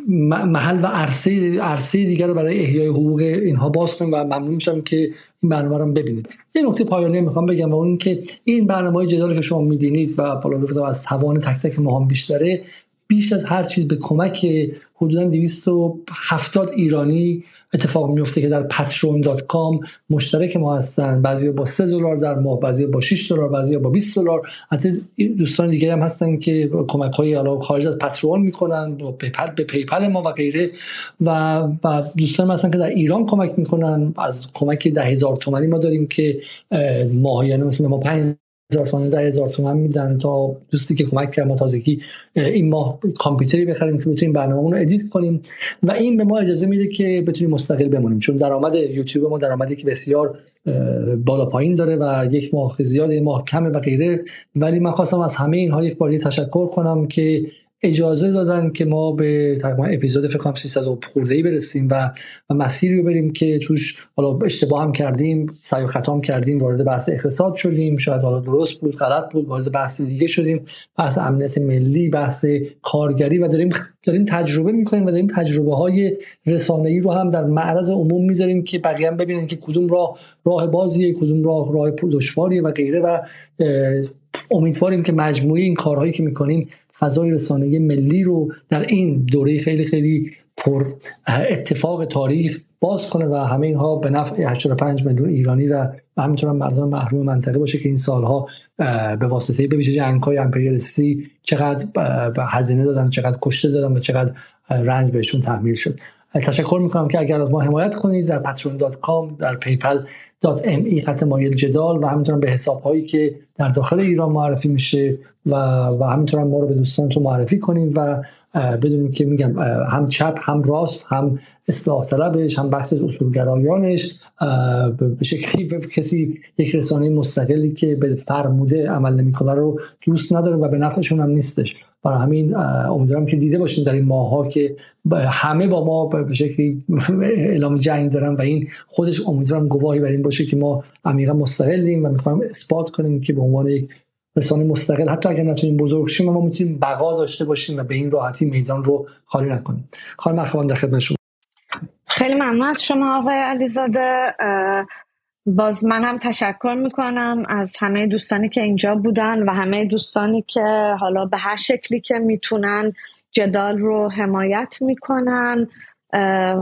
محل و عرصه عرصه دیگر رو برای احیای حقوق اینها باز کنیم و ممنون میشم که این برنامه رو ببینید. یه نکته پایانی می‌خوام بگم و اون که این برنامه های جدال که شما می‌بینید و بالا از توان تک تک ما هم بیشتره بیش از هر چیز به کمک حدودا 270 ایرانی اتفاق میفته که در patreon.com مشترک ما هستن. بعضی با 3 دلار در ماه بعضی با 6 دلار بعضی با 20 دلار. حتی دوستان دیگه هم هستن که کمک های خارج از Patreon می‌کنن با PayPal به PayPal ما و غیره. و و دوستان هستن که در ایران کمک می‌کنن. از کمک ده هزار تومانی ما داریم که ماهیانه مثل ما 5 هزار تومن ده هزار تومن میدن تا دوستی که کمک کرد ما تازگی این ماه کامپیوتری بخریم که بتونیم برنامه رو edit کنیم. و این به ما اجازه میده که بتونیم مستقل بمونیم. چون درآمد یوتیوب ما درآمدی که بسیار بالا پایین داره و یک ماه زیاد یک ماه کمه و غیره. ولی من خواستم از همه اینها یک بار تشکر کنم که اجازه دادن که ما به تقریبا اپیزود فکر کنم 300 خورده ای برسیم و, و مسیری رو بریم که توش حالا اشتباه هم کردیم سعی و خطا کردیم وارد بحث اقتصاد شدیم شاید حالا درست بود غلط بود وارد بحث دیگه شدیم بحث امنیت ملی بحث کارگری و داریم داریم تجربه می‌کنیم و داریم تجربه های رسانه ای رو هم در معرض عموم می‌ذاریم که بقیه هم ببینن که کدوم راه راه بازیه کدوم راه راه دشواریه و غیره و امیدواریم که مجموعه این کارهایی که می‌کنیم فضای رسانه ملی رو در این دوره خیلی خیلی پر اتفاق تاریخ باز کنه و همه اینها به نفع 85 میلیون ایرانی و همینطور هم مردم محروم منطقه باشه که این سالها به واسطه به ویژه جنگ‌های امپریالیستی چقدر هزینه دادن چقدر کشته دادن و چقدر رنج بهشون تحمیل شد. تشکر می‌کنم که اگر از ما حمایت کنید در patreon.com در پیپل ای خط مایل جدال و همینطور به حساب هایی که در داخل ایران معرفی میشه و و همینطور ما رو به دوستانتون معرفی کنیم و بدونیم که میگم هم چپ هم راست هم اصلاح طلبش هم بحث اصولگرایانش به شکلی به کسی یک رسانه مستقلی که به فرموده عمل نمی‌کنه رو دوست نداره و به نفعشون هم نیستش. برای همین امیدوارم که دیده باشین در این ماها که همه با ما به شکلی اعلام جنگ دارن و این خودش امیدوارم گواهی بر این باشه که ما عمیقا مستقلیم و می‌خوایم اثبات کنیم که به عنوان یک رسانه مستقل حتی اگر نتونیم بزرگ شیم ما می‌تونیم بقا داشته باشیم و به این راحتی میدان رو خالی نکنیم. خانم اخوان در خدمت شما. خیلی ممنون از شما آقای علیزاده. باز من هم تشکر می‌کنم از همه دوستانی که اینجا بودن و همه دوستانی که حالا به هر شکلی که می‌تونن جدال رو حمایت می‌کنن.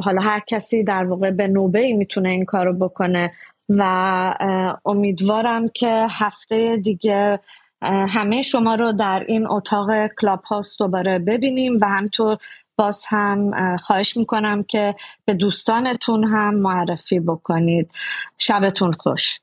حالا هر کسی در واقع به نوبه ای می‌تونه این کارو بکنه و امیدوارم که هفته دیگه همه شما رو در این اتاق کلاب هاست دوباره ببینیم و همطور باز هم خواهش می‌کنم که به دوستانتون هم معرفی بکنید. شبتون خوش.